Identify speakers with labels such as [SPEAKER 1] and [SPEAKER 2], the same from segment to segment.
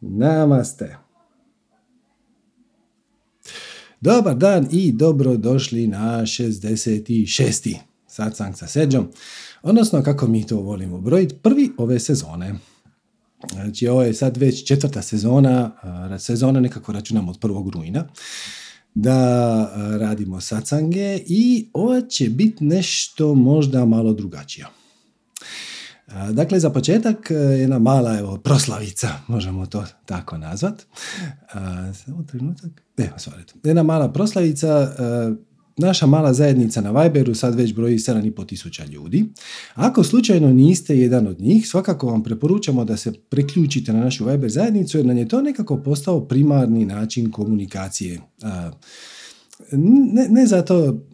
[SPEAKER 1] Namaste. Dobar dan i dobro došli na 66. satsang sa Seđom, odnosno kako mi to volimo brojiti, prvi ove sezone. Znači ovo je sad već četvrta sezona, sezona nekako računamo od prvog rujna, da radimo satsange i ovo će biti nešto možda malo drugačije. Dakle, za početak e, jedna mala evo, proslavica, možemo to tako nazvat. Samo trenutak. Evo, jedna mala proslavica. E, naša mala zajednica na Viberu sad već broji 7,5 tisuća ljudi. Ako slučajno niste jedan od njih, svakako vam preporučamo da se priključite na našu Viber zajednicu jer nam je to nekako postao primarni način komunikacije. Ne, ne zato,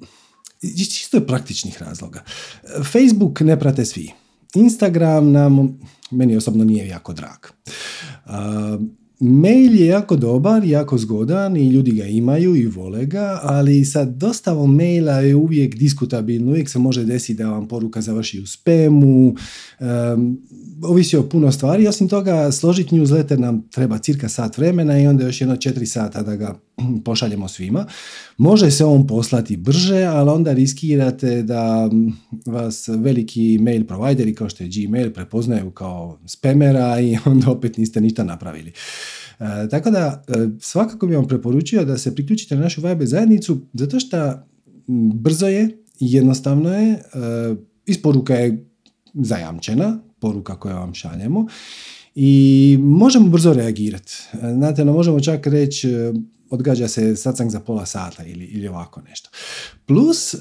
[SPEAKER 1] čisto je praktičnih razloga. Facebook ne prate svi. Instagram nam, meni osobno nije jako drag. Mail je jako dobar, jako zgodan i ljudi ga imaju i vole ga, ali sa dostavom maila je uvijek diskutabilno, uvijek se može desiti da vam poruka završi u spemu, um, ovisi o puno stvari, osim toga složiti newsletter nam treba cirka sat vremena i onda još jedno četiri sata da ga pošaljemo svima. Može se on poslati brže, ali onda riskirate da vas veliki mail provideri kao što je Gmail prepoznaju kao spamera i onda opet niste ništa napravili. E, tako da e, svakako bih vam preporučio da se priključite na našu Viber zajednicu zato što brzo je, jednostavno je, e, isporuka je zajamčena, poruka koju vam šaljemo i možemo brzo reagirati. Znate, no možemo čak reći odgađa se satsang za pola sata ili, ili ovako nešto. Plus, e,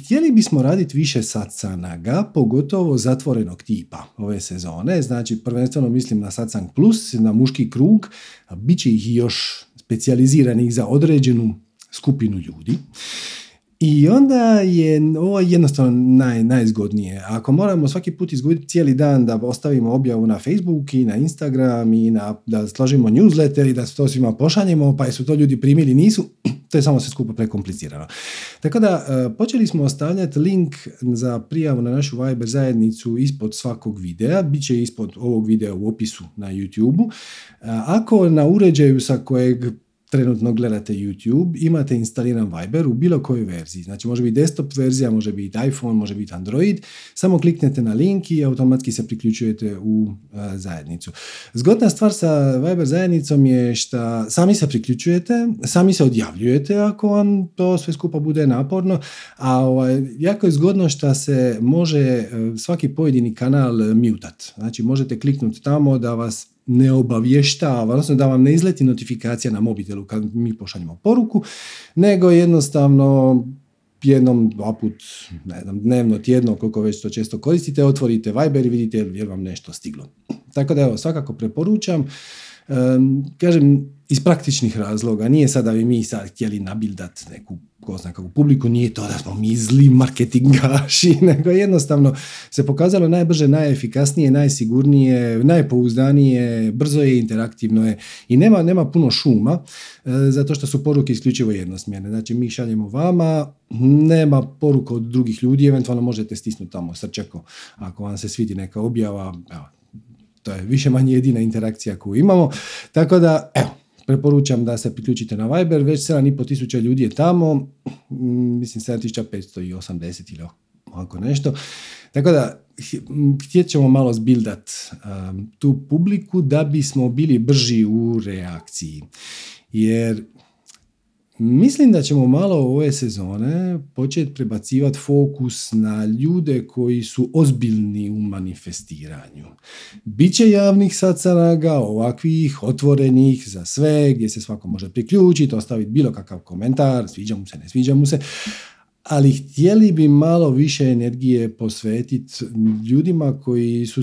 [SPEAKER 1] htjeli bismo raditi više satsanaga, pogotovo zatvorenog tipa ove sezone, znači prvenstveno mislim na satsang plus, na muški krug, bit će ih još specijaliziranih za određenu skupinu ljudi. I onda je ovo jednostavno naj, najzgodnije. Ako moramo svaki put izgubiti cijeli dan da ostavimo objavu na Facebook i na Instagram i na, da složimo newsletter i da to svima pošaljemo, pa su to ljudi primili, nisu, to je samo sve skupo prekomplicirano. Tako da e, počeli smo ostavljati link za prijavu na našu Viber zajednicu ispod svakog videa, bit će ispod ovog videa u opisu na YouTube-u. E, ako na uređaju sa kojeg trenutno gledate YouTube, imate instaliran Viber u bilo kojoj verziji. Znači može biti desktop verzija, može biti iPhone, može biti Android. Samo kliknete na link i automatski se priključujete u zajednicu. Zgodna stvar sa Viber zajednicom je što sami se priključujete, sami se odjavljujete ako vam to sve skupa bude naporno, a ovaj, jako je zgodno što se može e, svaki pojedini kanal mutat. Znači možete kliknuti tamo da vas ne obavještava, odnosno da vam ne izleti notifikacija na mobitelu kad mi pošaljemo poruku, nego jednostavno jednom, dva put, ne znam, dnevno, tjedno, koliko već to često koristite, otvorite Viber i vidite je vam nešto stiglo. Tako da evo, svakako preporučam. kažem, iz praktičnih razloga, nije sada da bi mi sad htjeli nabildat neku ko publiku, nije to da smo mi zli marketingaši, nego jednostavno se pokazalo najbrže, najefikasnije, najsigurnije, najpouzdanije, brzo je, interaktivno je i nema, nema puno šuma, e, zato što su poruke isključivo jednosmjerne. Znači mi šaljemo vama, nema poruka od drugih ljudi, eventualno možete stisnuti tamo srčeko ako vam se svidi neka objava, evo, to je više manje jedina interakcija koju imamo, tako da, evo, Preporučam da se priključite na Viber, već 7,5 tisuća ljudi je tamo, mm, mislim 7580 ili ovako nešto. Tako da, htjet ćemo malo zbildat um, tu publiku da bismo bili brži u reakciji. Jer Mislim da ćemo malo ove sezone početi prebacivati fokus na ljude koji su ozbiljni u manifestiranju. Biće javnih sacanaga, ovakvih, otvorenih za sve, gdje se svako može priključiti, ostaviti bilo kakav komentar, sviđa mu se, ne sviđa mu se, ali htjeli bi malo više energije posvetiti ljudima koji su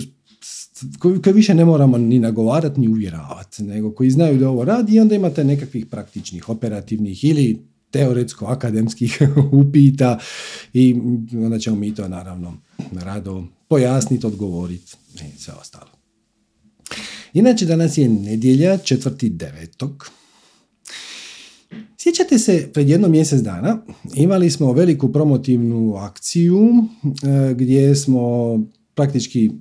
[SPEAKER 1] koji, više ne moramo ni nagovarati ni uvjeravati, nego koji znaju da ovo radi i onda imate nekakvih praktičnih, operativnih ili teoretsko-akademskih upita i onda ćemo mi to naravno rado pojasniti, odgovoriti i sve ostalo. Inače, danas je nedjelja, četvrti devetog. Sjećate se, pred jedno mjesec dana imali smo veliku promotivnu akciju e, gdje smo praktički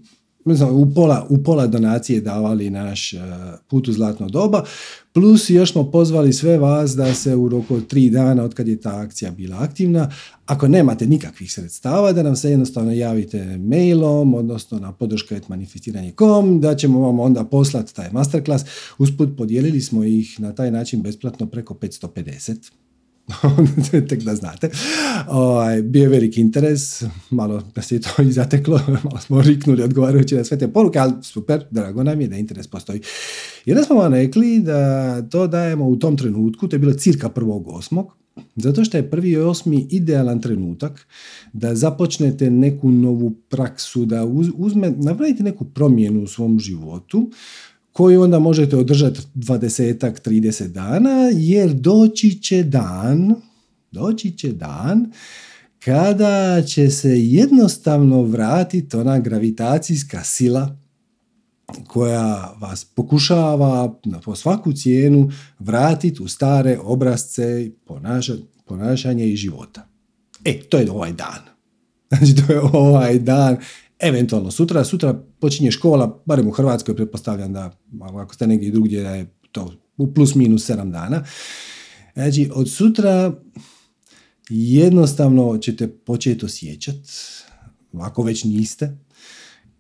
[SPEAKER 1] u pola, u pola donacije davali naš uh, put u zlatno doba, plus još smo pozvali sve vas da se u roku od tri dana od kad je ta akcija bila aktivna, ako nemate nikakvih sredstava, da nam se jednostavno javite mailom, odnosno na podrška.manifestiranje.com, da ćemo vam onda poslati taj masterclass. Usput podijelili smo ih na taj način besplatno preko 550 tek da znate. Ovaj, bio je veliki interes, malo da se to i zateklo, malo smo riknuli odgovarajući na sve te poruke, ali super, drago nam je da interes postoji. Jer smo vam rekli da to dajemo u tom trenutku, to je bilo cirka prvog osmog, zato što je prvi osmi idealan trenutak da započnete neku novu praksu, da uzme, napravite neku promjenu u svom životu, koju onda možete održati 20 30 dana, jer doći će dan, doći će dan kada će se jednostavno vratiti ona gravitacijska sila koja vas pokušava po svaku cijenu vratiti u stare obrazce ponašanja i života. E, to je ovaj dan. Znači, to je ovaj dan eventualno sutra, sutra počinje škola, barem u Hrvatskoj pretpostavljam da ako ste negdje drugdje da je to u plus minus 7 dana. Znači od sutra jednostavno ćete početi osjećati, ako već niste,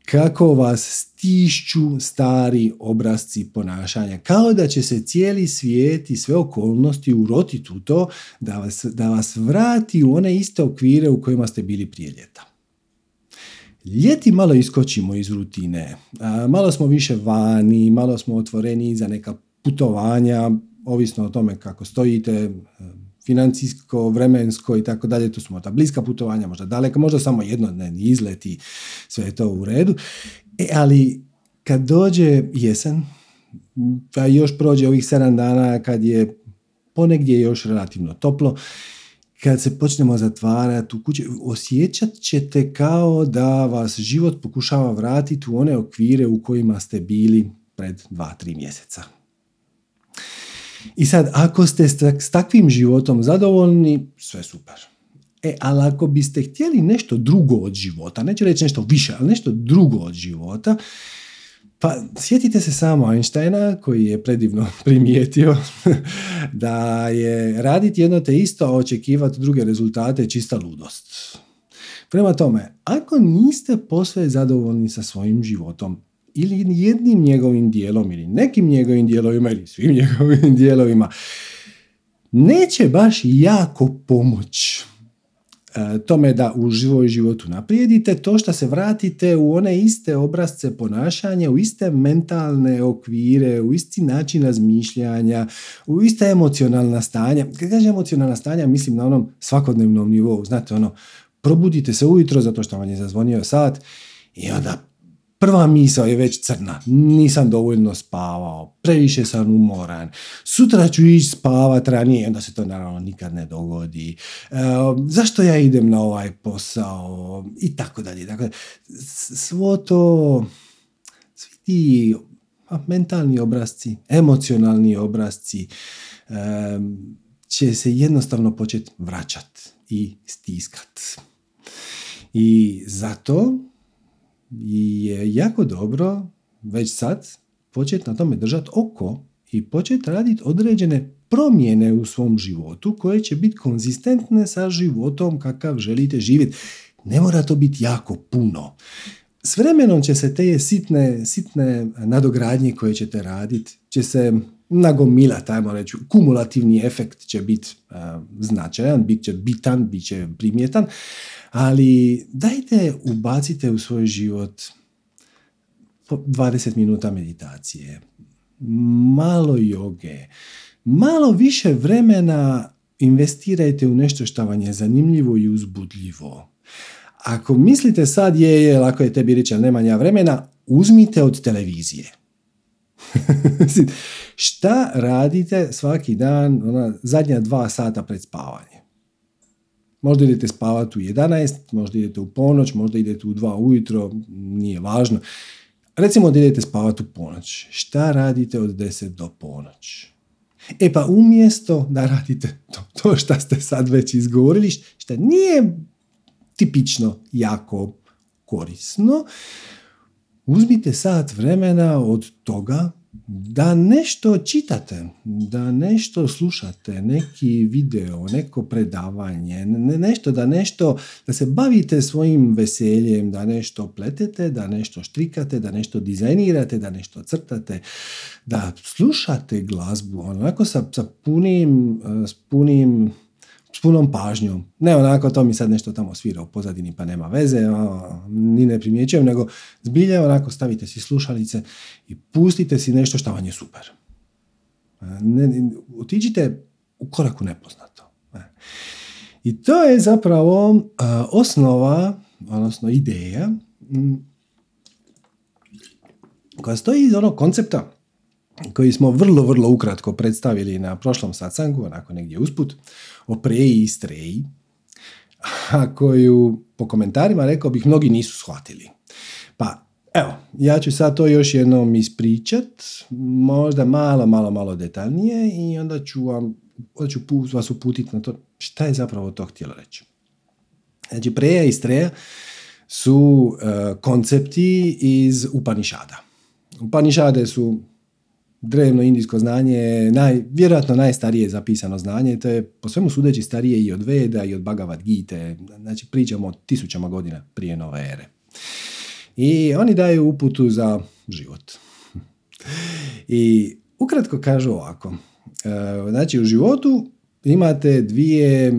[SPEAKER 1] kako vas stišću stari obrazci ponašanja. Kao da će se cijeli svijet i sve okolnosti urotiti u to da vas, da vas vrati u one iste okvire u kojima ste bili prije ljeta. Ljeti malo iskočimo iz rutine, malo smo više vani, malo smo otvoreni za neka putovanja, ovisno o tome kako stojite, e, financijsko, vremensko i tako dalje, tu smo ta bliska putovanja, možda daleka, možda samo jednodnevni izleti, sve je to u redu. E, ali kad dođe jesen, pa još prođe ovih sedam dana kad je ponegdje još relativno toplo, kad se počnemo zatvarati u kući, osjećat ćete kao da vas život pokušava vratiti u one okvire u kojima ste bili pred dva, tri mjeseca. I sad, ako ste s takvim životom zadovoljni, sve super. E, ali ako biste htjeli nešto drugo od života, neću reći nešto više, ali nešto drugo od života, pa sjetite se samo Einsteina koji je predivno primijetio da je raditi jedno te isto, a očekivati druge rezultate čista ludost. Prema tome, ako niste posve zadovoljni sa svojim životom ili jednim njegovim dijelom ili nekim njegovim dijelovima ili svim njegovim dijelovima, neće baš jako pomoć E, tome da u živoj životu naprijedite, to što se vratite u one iste obrazce ponašanja, u iste mentalne okvire, u isti način razmišljanja, u iste emocionalna stanja. Kad kažem emocionalna stanja, mislim na onom svakodnevnom nivou. Znate, ono, probudite se ujutro zato što vam je zazvonio sat i onda Prva misao je već crna. Nisam dovoljno spavao, previše sam umoran. Sutra ću ići spavat ranije, onda se to naravno nikad ne dogodi. E, zašto ja idem na ovaj posao? I tako dalje. Dakle, svo to, svi ti mentalni obrazci, emocionalni obrazci e, će se jednostavno početi vraćati i stiskat. I zato je jako dobro već sad početi na tome držati oko i početi raditi određene promjene u svom životu koje će biti konzistentne sa životom kakav želite živjeti. Ne mora to biti jako puno. S vremenom će se te sitne, sitne nadogradnje koje ćete raditi, će se nagomilati, ajmo reći, kumulativni efekt će biti značajan, bit će bitan, bit će primjetan, ali dajte ubacite u svoj život 20 minuta meditacije, malo joge, malo više vremena investirajte u nešto što vam je zanimljivo i uzbudljivo. Ako mislite sad je, je lako je tebi reći, ali nema vremena, uzmite od televizije. Šta radite svaki dan, ona zadnja dva sata pred spavanje? Možda idete spavati u 11, možda idete u ponoć, možda idete u 2 ujutro, nije važno. Recimo da idete spavati u ponoć. Šta radite od 10 do ponoć? E pa umjesto da radite to, to što ste sad već izgovorili, što nije tipično jako korisno, uzmite sat vremena od toga da nešto čitate, da nešto slušate, neki video, neko predavanje, nešto da nešto, da se bavite svojim veseljem, da nešto pletete, da nešto štrikate, da nešto dizajnirate, da nešto crtate, da slušate glazbu, onako sa, sa punim, s punim s punom pažnjom. Ne onako, to mi sad nešto tamo svira u pozadini pa nema veze, ni ne primjećujem, nego zbilje onako stavite si slušalice i pustite si nešto što vam je super. Ne, otiđite u koraku nepoznato. I to je zapravo osnova, odnosno ideja koja stoji iz onog koncepta koji smo vrlo, vrlo ukratko predstavili na prošlom sacangu, onako negdje usput, o preji i streji, a koju po komentarima rekao bih mnogi nisu shvatili. Pa evo, ja ću sad to još jednom ispričat, možda malo, malo, malo detaljnije i onda ću, vam, onda ću vas uputiti na to šta je zapravo to htjelo reći. Znači, preja i streja su uh, koncepti iz Upanišada. Upanišade su drevno indijsko znanje je naj, vjerojatno najstarije zapisano znanje, to je po svemu sudeći starije i od Veda i od Bhagavad Gita, znači pričamo o tisućama godina prije nove ere. I oni daju uputu za život. I ukratko kažu ovako, e, znači u životu imate dvije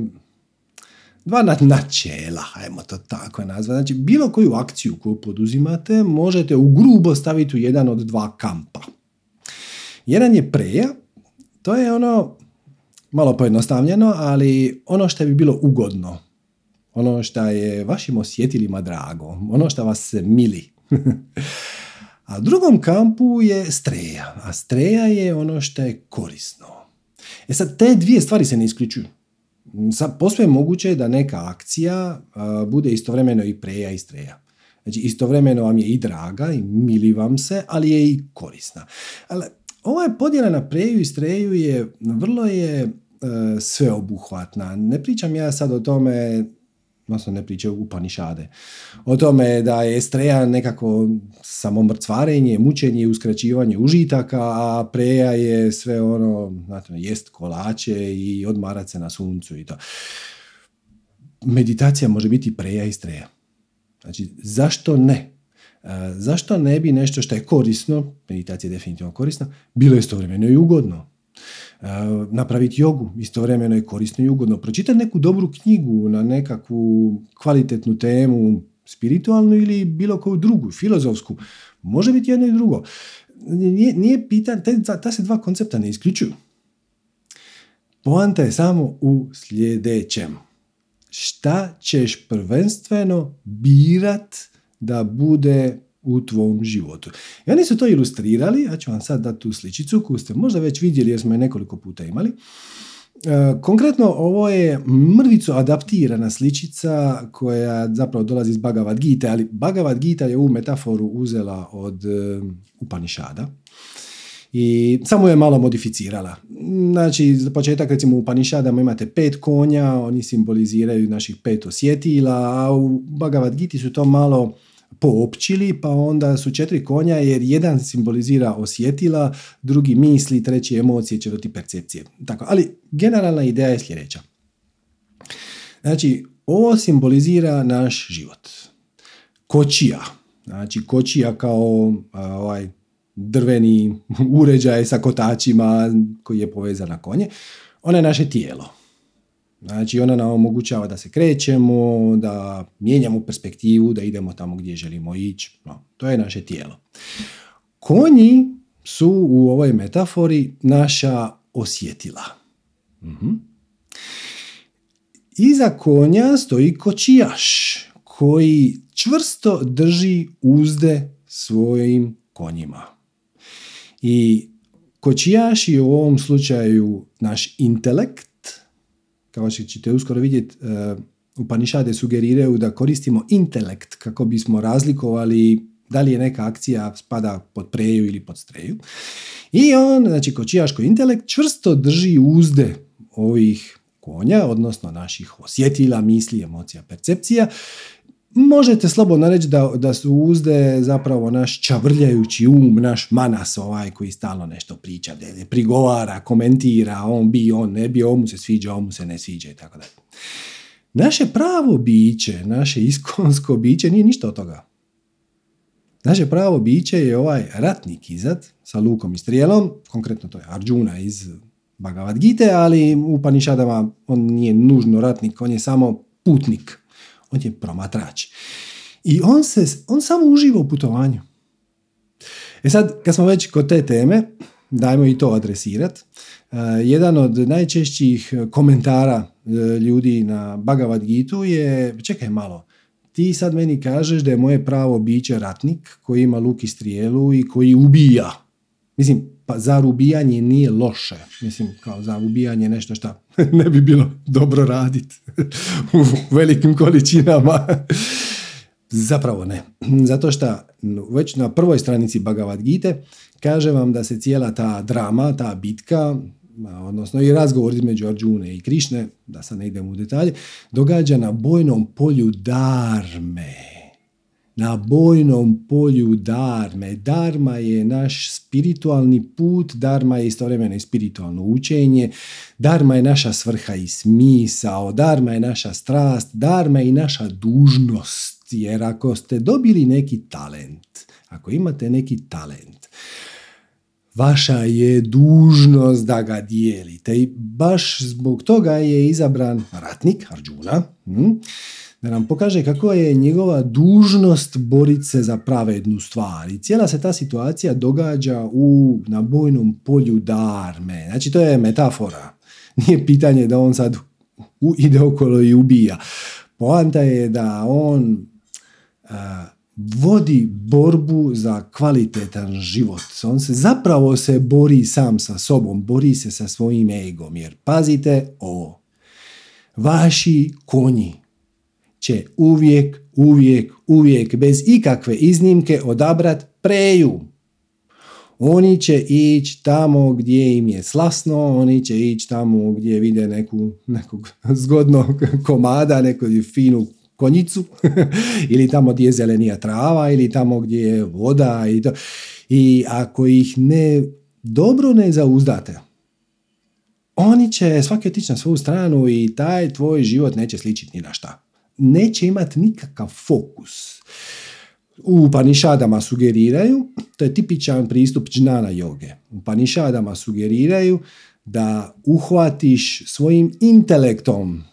[SPEAKER 1] dva načela, ajmo to tako nazvati. Znači, bilo koju akciju koju poduzimate možete u grubo staviti u jedan od dva kampa. Jedan je preja, to je ono, malo pojednostavljeno, ali ono što bi bilo ugodno. Ono što je vašim osjetilima drago. Ono što vas se mili. a drugom kampu je streja. A streja je ono što je korisno. E sad, te dvije stvari se ne isključuju. Sad, posve moguće da neka akcija bude istovremeno i preja i streja. Znači, istovremeno vam je i draga i mili vam se, ali je i korisna. Ali ova je podjela na preju i streju je vrlo je e, sveobuhvatna. Ne pričam ja sad o tome, odnosno ne pričam upanišade, o tome da je streja nekako samo mrcvarenje, mučenje uskraćivanje užitaka, a preja je sve ono, znate, jest kolače i odmarat se na suncu i to. Meditacija može biti preja i streja. Znači, zašto ne? Zašto ne bi nešto što je korisno, meditacija je definitivno korisna, bilo istovremeno i ugodno? Napraviti jogu istovremeno je korisno i ugodno. Pročitati neku dobru knjigu na nekakvu kvalitetnu temu, spiritualnu ili bilo koju drugu, filozofsku. Može biti jedno i drugo. Nije, nije pitan, ta, ta se dva koncepta ne isključuju. Poanta je samo u sljedećem. Šta ćeš prvenstveno birat da bude u tvom životu. I oni su to ilustrirali, ja ću vam sad dati tu sličicu koju ste možda već vidjeli jer smo je nekoliko puta imali. E, konkretno ovo je mrvicu adaptirana sličica koja zapravo dolazi iz Bhagavad Gita, ali Bhagavad Gita je ovu metaforu uzela od e, Upanishada i samo je malo modificirala. Znači, za početak recimo u Panišadama imate pet konja, oni simboliziraju naših pet osjetila, a u Bhagavad Gita su to malo poopćili, pa onda su četiri konja jer jedan simbolizira osjetila, drugi misli, treći emocije, četvrti percepcije. Tako, ali generalna ideja je sljedeća. Znači, ovo simbolizira naš život. Kočija. Znači, kočija kao ovaj, drveni uređaj sa kotačima koji je povezan na konje. Ona je naše tijelo. Znači ona nam omogućava da se krećemo, da mijenjamo perspektivu, da idemo tamo gdje želimo ići. No, to je naše tijelo. Konji su u ovoj metafori naša osjetila. uh Iza konja stoji kočijaš koji čvrsto drži uzde svojim konjima. I kočijaš je u ovom slučaju naš intelekt, kao što ćete uskoro vidjeti, uh, Upanišade sugeriraju da koristimo intelekt kako bismo razlikovali da li je neka akcija spada pod preju ili pod streju. I on, znači kočijaško intelekt, čvrsto drži uzde ovih konja, odnosno naših osjetila, misli, emocija, percepcija, možete slobodno reći da, da su uzde zapravo naš čavrljajući um, naš manas ovaj koji stalno nešto priča, prigovara, komentira, on bi, on ne bi, on mu se sviđa, on mu se ne sviđa i tako dalje. Naše pravo biće, naše iskonsko biće nije ništa od toga. Naše pravo biće je ovaj ratnik izad sa lukom i strijelom, konkretno to je Arjuna iz Bhagavad Gita, ali u Panišadama on nije nužno ratnik, on je samo putnik, on je promatrač. I on, se, on samo uživa u putovanju. E sad, kad smo već kod te teme, dajmo i to adresirati. Uh, jedan od najčešćih komentara uh, ljudi na Bhagavad Gita je, čekaj malo, ti sad meni kažeš da je moje pravo biće ratnik koji ima luk i strijelu i koji ubija. Mislim, pa zar ubijanje nije loše? Mislim, kao za ubijanje nešto što ne bi bilo dobro raditi u velikim količinama. Zapravo ne. Zato što već na prvoj stranici Bhagavad Gita kaže vam da se cijela ta drama, ta bitka, odnosno i razgovor između Arjune i Krišne, da sad ne idem u detalje, događa na bojnom polju Darme. Na bojnom polju Darme. Darma je naš spiritualni put, Darma je istovremeno i spiritualno učenje, Darma je naša svrha i smisao, Darma je naša strast, Darma je i naša dužnost. Jer ako ste dobili neki talent, ako imate neki talent, vaša je dužnost da ga dijelite i baš zbog toga je izabran ratnik Arjuna hm, da nam pokaže kako je njegova dužnost boriti se za pravednu stvar. I cijela se ta situacija događa u na bojnom polju Darme. Znači to je metafora. Nije pitanje da on sad ide okolo i ubija. Poanta je da on vodi borbu za kvalitetan život. On se zapravo se bori sam sa sobom, bori se sa svojim egom. Jer pazite ovo, vaši konji će uvijek, uvijek, uvijek bez ikakve iznimke odabrat preju. Oni će ići tamo gdje im je slasno, oni će ići tamo gdje vide neku, nekog zgodnog komada, neku finu konjicu ili tamo gdje je zelenija trava ili tamo gdje je voda i to. I ako ih ne dobro ne zauzdate, oni će svaki otići na svoju stranu i taj tvoj život neće sličiti ni na šta. Neće imati nikakav fokus. U Panišadama sugeriraju, to je tipičan pristup džnana joge. U Panišadama sugeriraju da uhvatiš svojim intelektom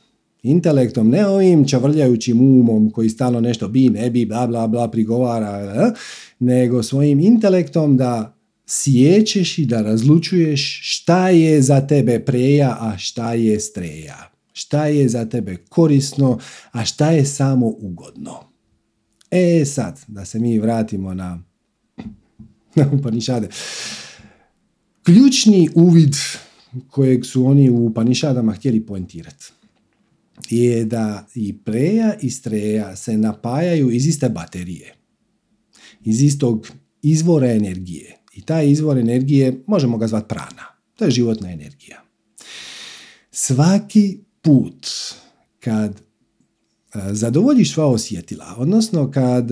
[SPEAKER 1] intelektom, ne ovim čavrljajućim umom koji stalno nešto bi, ne bi, bla, bla, bla, prigovara, nego svojim intelektom da sjećeš i da razlučuješ šta je za tebe preja, a šta je streja. Šta je za tebe korisno, a šta je samo ugodno. E sad, da se mi vratimo na, na Upanišade. Ključni uvid kojeg su oni u Upanišadama htjeli poentirati je da i preja i streja se napajaju iz iste baterije, iz istog izvora energije. I taj izvor energije možemo ga zvati prana. To je životna energija. Svaki put kad e, zadovoljiš sva osjetila, odnosno kad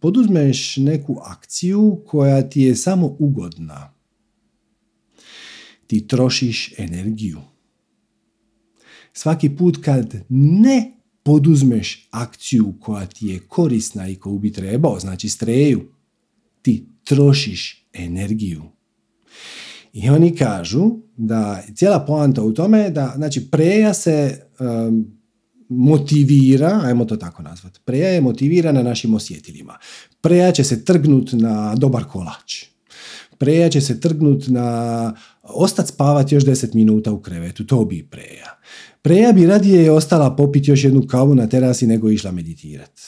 [SPEAKER 1] poduzmeš neku akciju koja ti je samo ugodna, ti trošiš energiju svaki put kad ne poduzmeš akciju koja ti je korisna i koju bi trebao, znači streju, ti trošiš energiju. I oni kažu da cijela poanta u tome da znači preja se motivira, ajmo to tako nazvati, preja je motivirana našim osjetilima. Preja će se trgnut na dobar kolač. Preja će se trgnut na ostat spavati još 10 minuta u krevetu, to bi preja. Preja bi radije ostala popiti još jednu kavu na terasi nego išla meditirati.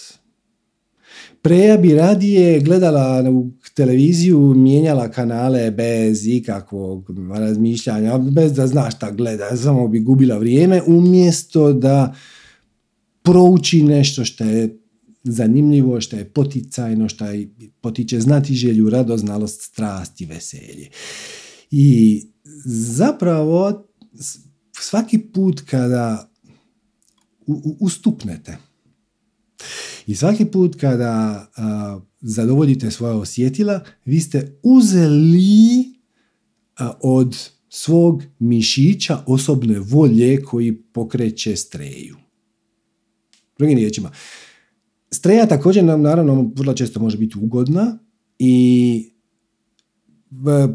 [SPEAKER 1] Preja bi radije gledala u televiziju, mijenjala kanale bez ikakvog razmišljanja, bez da zna šta gleda, samo bi gubila vrijeme, umjesto da prouči nešto što je zanimljivo, što je poticajno, što je potiče znati želju, radoznalost, strast i veselje. I zapravo svaki put kada ustupnete I svaki put kada zadovoljite svoja osjetila, vi ste uzeli od svog mišića osobne volje koji pokreće streju. Drugim riječima, streja također nam naravno vrlo često može biti ugodna i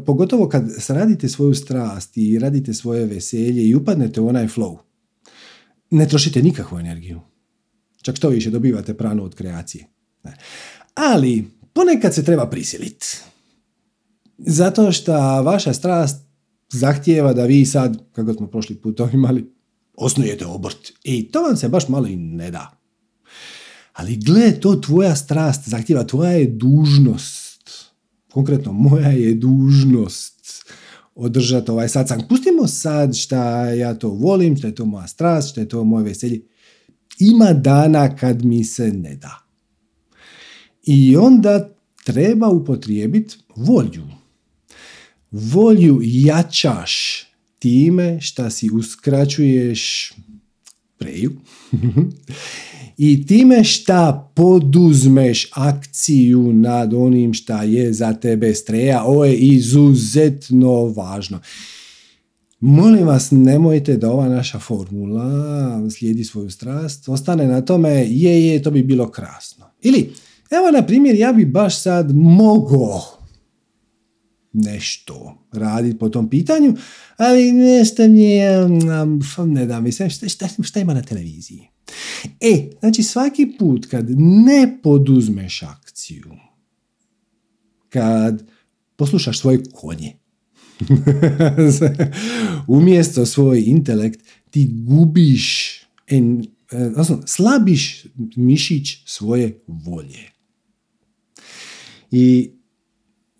[SPEAKER 1] pogotovo kad radite svoju strast i radite svoje veselje i upadnete u onaj flow, ne trošite nikakvu energiju. Čak što više dobivate pranu od kreacije. Ali ponekad se treba prisiliti. Zato što vaša strast zahtijeva da vi sad, kako smo prošli put imali, osnujete obrt. I to vam se baš malo i ne da. Ali gle, to tvoja strast zahtjeva, tvoja je dužnost. Konkretno, moja je dužnost održati ovaj satsang. Pustimo sad šta ja to volim, šta je to moja strast, šta je to moje veselje. Ima dana kad mi se ne da. I onda treba upotrijebiti volju. Volju jačaš time šta si uskraćuješ preju i time šta poduzmeš akciju nad onim šta je za tebe streja. Ovo je izuzetno važno. Molim vas, nemojte da ova naša formula slijedi svoju strast, ostane na tome, je, je, to bi bilo krasno. Ili, evo na primjer, ja bi baš sad mogao nešto raditi po tom pitanju, ali nešto mi je, ne da mi se, šta, šta ima na televiziji? E, znači svaki put kad ne poduzmeš akciju, kad poslušaš svoje konje, umjesto svoj intelekt, ti gubiš, en, odnosno, slabiš mišić svoje volje. I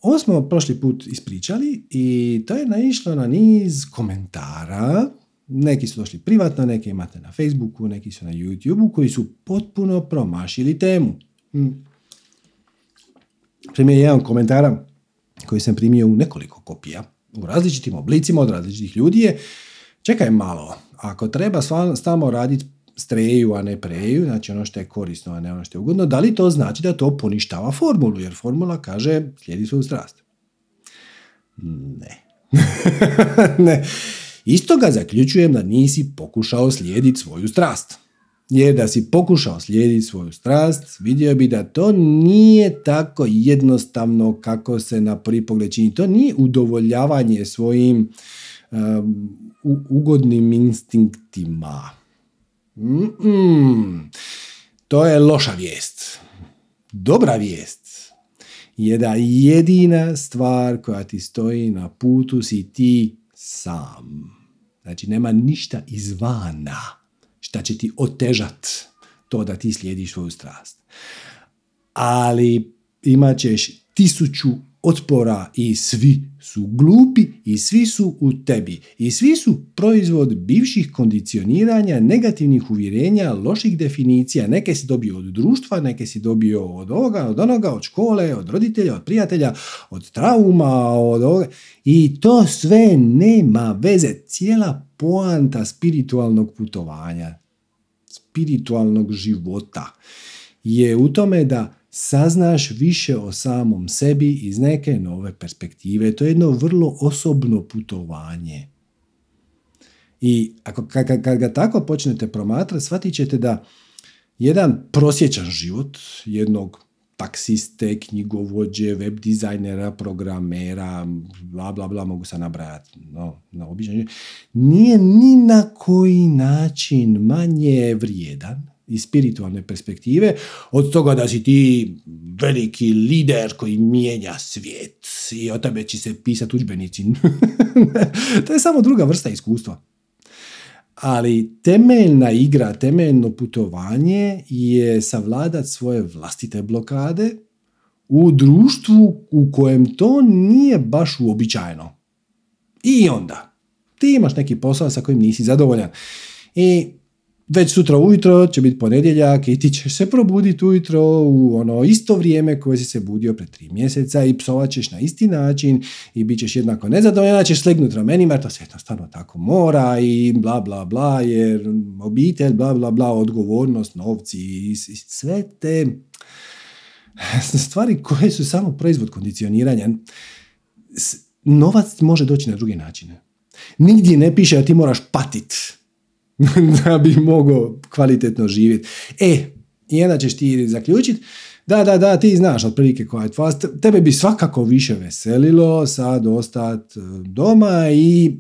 [SPEAKER 1] ovo smo prošli put ispričali i to je naišlo na niz komentara. Neki su došli privatno, neki imate na Facebooku, neki su na YouTubeu koji su potpuno promašili temu. Hmm. Primjer jedan komentara koji sam primio u nekoliko kopija u različitim oblicima od različitih ljudi je čekaj malo, ako treba stalno raditi streju, a ne preju, znači ono što je korisno, a ne ono što je ugodno, da li to znači da to poništava formulu? Jer formula kaže slijedi svoju strast. Ne. ne. Isto ga zaključujem da nisi pokušao slijediti svoju strast. Jer da si pokušao slijediti svoju strast, vidio bi da to nije tako jednostavno kako se na prvi pogled čini. To nije udovoljavanje svojim um, ugodnim instinktima. To je loša vijest. Dobra vijest je da jedina stvar koja ti stoji na putu si ti sam. Znači nema ništa izvana šta će ti otežat to da ti slijediš svoju strast. Ali imat ćeš tisuću otpora i svi su glupi i svi su u tebi i svi su proizvod bivših kondicioniranja, negativnih uvjerenja, loših definicija. Neke si dobio od društva, neke si dobio od ovoga, od onoga, od škole, od roditelja, od prijatelja, od trauma, od ovoga. I to sve nema veze. Cijela poanta spiritualnog putovanja, spiritualnog života je u tome da saznaš više o samom sebi iz neke nove perspektive. To je jedno vrlo osobno putovanje. I ako, kad, kad ga tako počnete promatrati, shvatit ćete da jedan prosječan život jednog taksiste, knjigovođe, web dizajnera, programera, bla, bla, bla, mogu se nabrajati, no, na običan nije ni na koji način manje vrijedan iz spiritualne perspektive, od toga da si ti veliki lider koji mijenja svijet i o tebe će se pisati udžbenici. to je samo druga vrsta iskustva. Ali temeljna igra, temeljno putovanje je savladat svoje vlastite blokade u društvu u kojem to nije baš uobičajeno. I onda, ti imaš neki posao sa kojim nisi zadovoljan. I već sutra ujutro će biti ponedjeljak i ti ćeš se probuditi ujutro u ono isto vrijeme koje si se budio pred tri mjeseca i psovat ćeš na isti način i bit ćeš jednako nezadovoljan, ćeš slegnuti ramenima, to se jednostavno tako mora i bla bla bla, jer obitelj, bla bla bla, odgovornost, novci i sve te stvari koje su samo proizvod kondicioniranja. Novac može doći na druge načine. Nigdje ne piše da ti moraš patit da bi mogao kvalitetno živjeti. E, i onda ćeš ti zaključiti, da, da, da, ti znaš otprilike koja je tvoja, tebe bi svakako više veselilo sad ostat e, doma i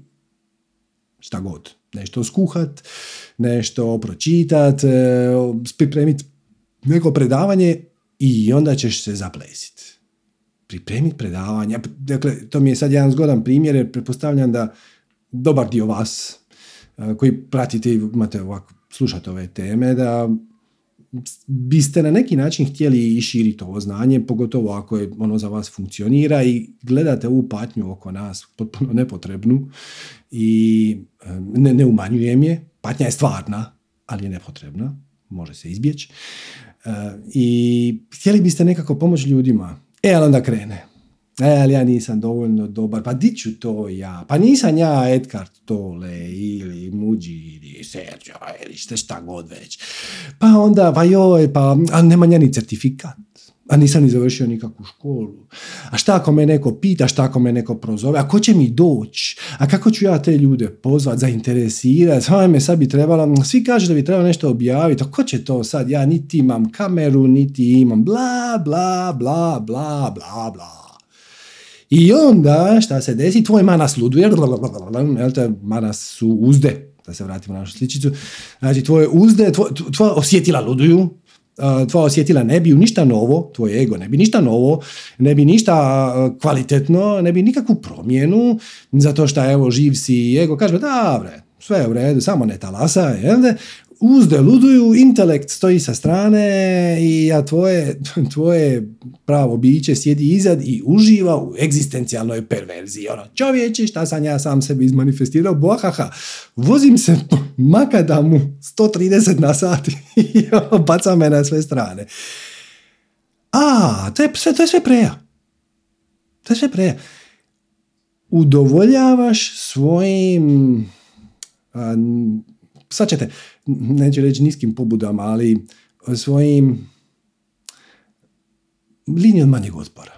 [SPEAKER 1] šta god, nešto skuhat, nešto pročitat, e, pripremiti neko predavanje i onda ćeš se zaplesiti. Pripremiti predavanje. Dakle, to mi je sad jedan zgodan primjer jer pretpostavljam da dobar dio vas koji pratite i imate ovako, slušate ove teme, da biste na neki način htjeli i širiti ovo znanje, pogotovo ako je ono za vas funkcionira i gledate ovu patnju oko nas, potpuno nepotrebnu i ne, ne umanjujem je, patnja je stvarna, ali je nepotrebna, može se izbjeći. I htjeli biste nekako pomoći ljudima. E, ali onda krene. E, ali ja nisam dovoljno dobar, pa di ću to ja? Pa nisam ja Edgar Tole ili Muđi ili Sergio ili šta, šta god već. Pa onda, pa joj, pa, a nemam ja ni certifikat. A nisam ni završio nikakvu školu. A šta ako me neko pita, šta ako me neko prozove, a ko će mi doći? A kako ću ja te ljude pozvat, zainteresirati? me sad bi trebalo, svi kažu da bi trebalo nešto objaviti, a ko će to sad? Ja niti imam kameru, niti imam bla, bla, bla, bla, bla, bla. I onda, šta se desi, tvoj manas luduje, jel te, manas su uzde, da se vratimo na našu sličicu, znači tvoje uzde, tvoja osjetila luduju, tvoja osjetila ne bi ništa novo, tvoj ego ne bi ništa novo, ne bi ništa kvalitetno, ne bi nikakvu promjenu, zato što evo živ si ego, kaže, da bre, sve je u redu, samo ne talasa, jel uzde luduju, intelekt stoji sa strane i ja tvoje, tvoje pravo biće sjedi izad i uživa u egzistencijalnoj perverziji. Ono, čovječe, šta sam ja sam sebi izmanifestirao, bohaha, vozim se makadamu 130 na sat i baca me na sve strane. A, to je, to je sve preja. To je sve preja. Udovoljavaš svojim a, sad ćete, neću reći niskim pobudama, ali svojim linijom manjeg otpora.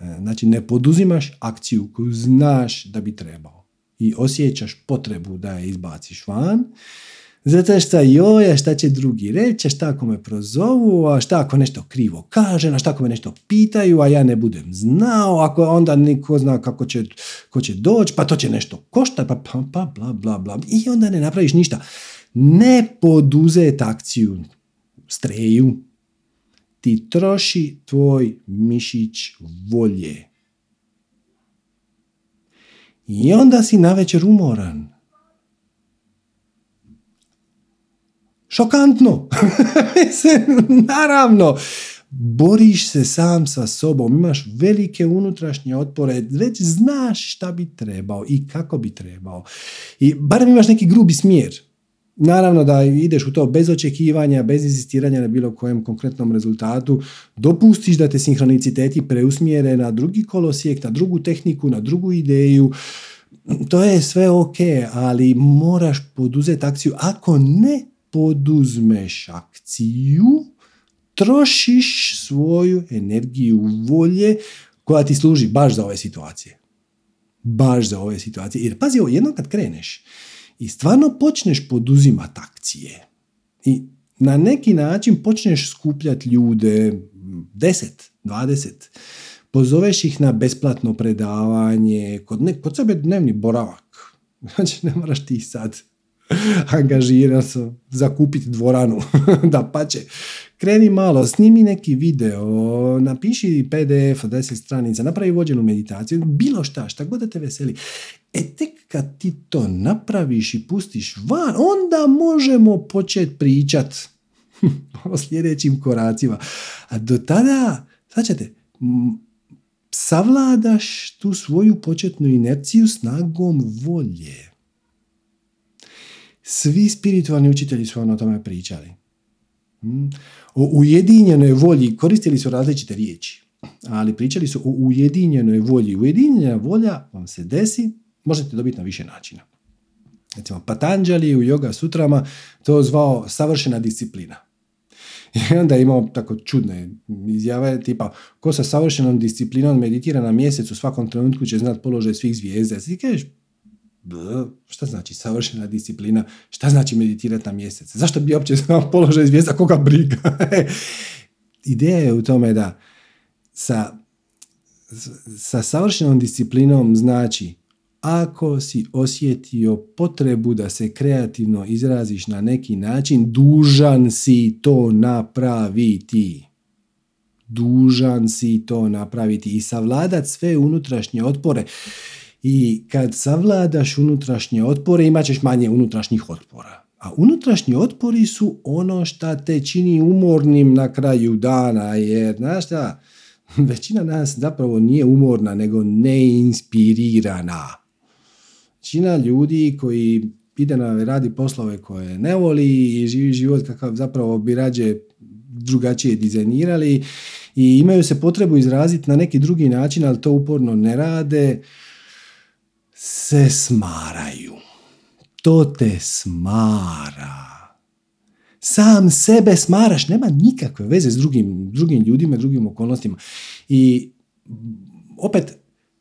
[SPEAKER 1] E, znači, ne poduzimaš akciju koju znaš da bi trebao i osjećaš potrebu da je izbaciš van, zato što joj, a šta će drugi reći, a šta ako me prozovu, a šta ako nešto krivo kaže, a šta ako me nešto pitaju, a ja ne budem znao, ako onda niko zna kako će, ko će doći, pa to će nešto košta, pa, pa, pa bla, bla, bla. I onda ne napraviš ništa. Ne poduzet akciju streju, ti troši tvoj mišić volje. I onda si navečer umoran Šokantno. Naravno, boriš se sam sa sobom, imaš velike unutrašnje otpore, već znaš šta bi trebao i kako bi trebao. I barem imaš neki grubi smjer. Naravno da ideš u to bez očekivanja, bez insistiranja na bilo kojem konkretnom rezultatu, dopustiš da te sinhroniciteti preusmjere na drugi kolosijek, na drugu tehniku, na drugu ideju, to je sve ok, ali moraš poduzeti akciju. Ako ne, poduzmeš akciju, trošiš svoju energiju volje koja ti služi baš za ove situacije. Baš za ove situacije. Jer pazi, ovo, jednom kad kreneš i stvarno počneš poduzimati akcije i na neki način počneš skupljati ljude, 10, 20, pozoveš ih na besplatno predavanje, kod, ne, kod sebe dnevni boravak. Znači, ne moraš ti sad angažira se zakupiti dvoranu, da pa će. Kreni malo, snimi neki video, napiši PDF 10 stranica, napravi vođenu meditaciju, bilo šta, šta god da te veseli. E tek kad ti to napraviš i pustiš van, onda možemo početi pričat o sljedećim koracima. A do tada, sad ćete, savladaš tu svoju početnu inerciju snagom volje Svi spiritualni učitelji su ono o tome pričali. Mm. O ujedinjenoj volji koristili su različite riječi, ali pričali su o ujedinjenoj volji. Ujedinjena volja vam se desi, možete dobiti na više načina. Recimo, Patanđali u yoga sutrama to zvao savršena disciplina. I onda imao tako čudne izjave, tipa, ko sa savršenom disciplinom meditira na mjesec, u svakom trenutku će znat položaj svih zvijezda. I kažeš, šta znači savršena disciplina, šta znači meditirati na mjesec, zašto bi uopće položaj zvijezda, koga briga. Ideja je u tome da sa, sa savršenom disciplinom znači ako si osjetio potrebu da se kreativno izraziš na neki način, dužan si to napraviti. Dužan si to napraviti i savladat sve unutrašnje otpore. I kad savladaš unutrašnje otpore, imat ćeš manje unutrašnjih otpora. A unutrašnji otpori su ono što te čini umornim na kraju dana, jer, znaš šta, većina nas zapravo nije umorna, nego neinspirirana. Većina ljudi koji ide na radi poslove koje ne voli i živi život kakav zapravo bi rađe drugačije dizajnirali i imaju se potrebu izraziti na neki drugi način, ali to uporno ne rade, se smaraju. To te smara. Sam sebe smaraš, nema nikakve veze s drugim, drugim ljudima, drugim okolnostima. I opet,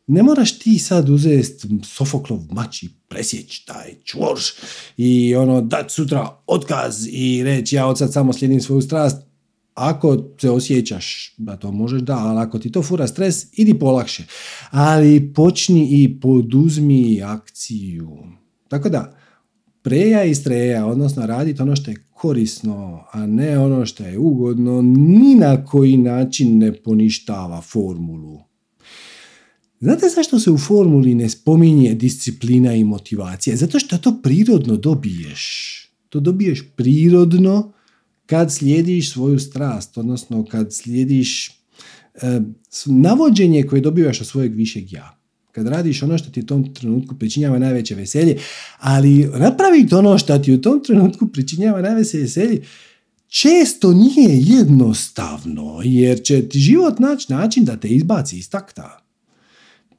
[SPEAKER 1] ne moraš ti sad uzeti Sofoklov mač i presjeći taj čvorš i ono dat sutra otkaz i reći ja od sad samo slijedim svoju strast. Ako se osjećaš da to možeš, da, ali ako ti to fura stres, idi polakše. Ali počni i poduzmi akciju. Tako da, preja i streja, odnosno raditi ono što je korisno, a ne ono što je ugodno, ni na koji način ne poništava formulu. Znate zašto se u formuli ne spominje disciplina i motivacija? Zato što to prirodno dobiješ. To dobiješ prirodno kad slijediš svoju strast, odnosno kad slijediš e, navođenje koje dobivaš od svojeg višeg ja. Kad radiš ono što ti u tom trenutku pričinjava najveće veselje, ali napraviti ono što ti u tom trenutku pričinjava najveće veselje, često nije jednostavno, jer će ti život naći način da te izbaci iz takta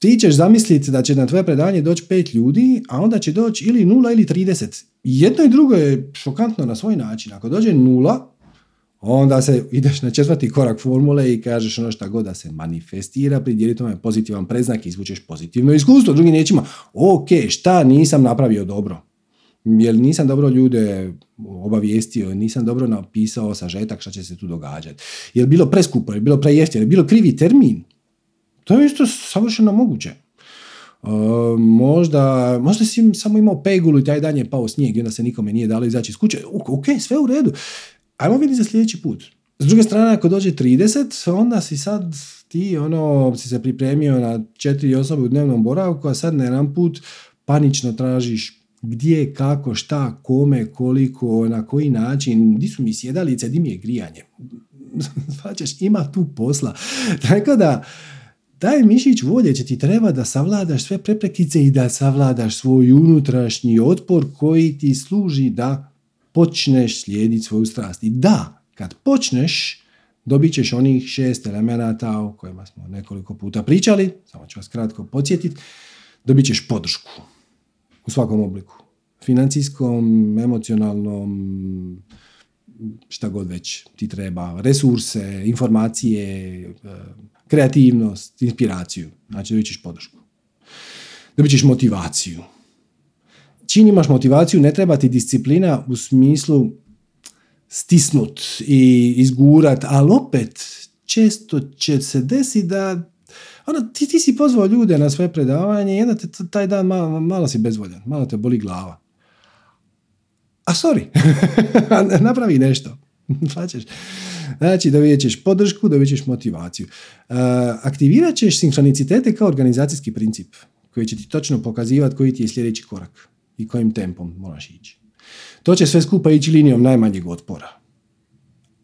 [SPEAKER 1] ti ćeš zamisliti da će na tvoje predanje doći pet ljudi, a onda će doći ili nula ili 30. Jedno i drugo je šokantno na svoj način. Ako dođe nula, onda se ideš na četvrti korak formule i kažeš ono šta god da se manifestira, pridjeli tome pozitivan preznak i izvučeš pozitivno iskustvo. Drugim riječima, ok, šta nisam napravio dobro? Jer nisam dobro ljude obavijestio, nisam dobro napisao sažetak šta će se tu događati. Je bilo preskupo, je bilo prejeftino, je bilo krivi termin? To je isto savršeno moguće. Uh, možda, možda si samo imao pegulu i taj dan je pao snijeg i onda se nikome nije dalo izaći iz kuće. Ok, sve u redu. Ajmo vidjeti za sljedeći put. S druge strane, ako dođe 30, onda si sad ti ono, si se pripremio na četiri osobe u dnevnom boravku, a sad na jedan put panično tražiš gdje, kako, šta, kome, koliko, na koji način, di su mi sjedalice, di mi je grijanje. Svačaš, ima tu posla. Tako da, taj mišić volje će ti treba da savladaš sve preprekice i da savladaš svoj unutrašnji otpor koji ti služi da počneš slijediti svoju strast. I da, kad počneš, dobit ćeš onih šest elemenata o kojima smo nekoliko puta pričali, samo ću vas kratko podsjetiti, dobit ćeš podršku u svakom obliku. Financijskom, emocionalnom, šta god već ti treba, resurse, informacije, kreativnost, inspiraciju. Znači dobit ćeš podršku. Dobit ćeš motivaciju. Čim imaš motivaciju, ne treba ti disciplina u smislu stisnut i izgurat, ali opet često će se desiti da ono, ti, ti si pozvao ljude na svoje predavanje i onda te taj dan malo, malo si bezvoljan, malo te boli glava. A sorry, napravi nešto. Plaćeš. Znači, dobit ćeš podršku, dobit ćeš motivaciju. Uh, aktivirat ćeš sinhronicitete kao organizacijski princip koji će ti točno pokazivati koji ti je sljedeći korak i kojim tempom moraš ići. To će sve skupa ići linijom najmanjeg otpora.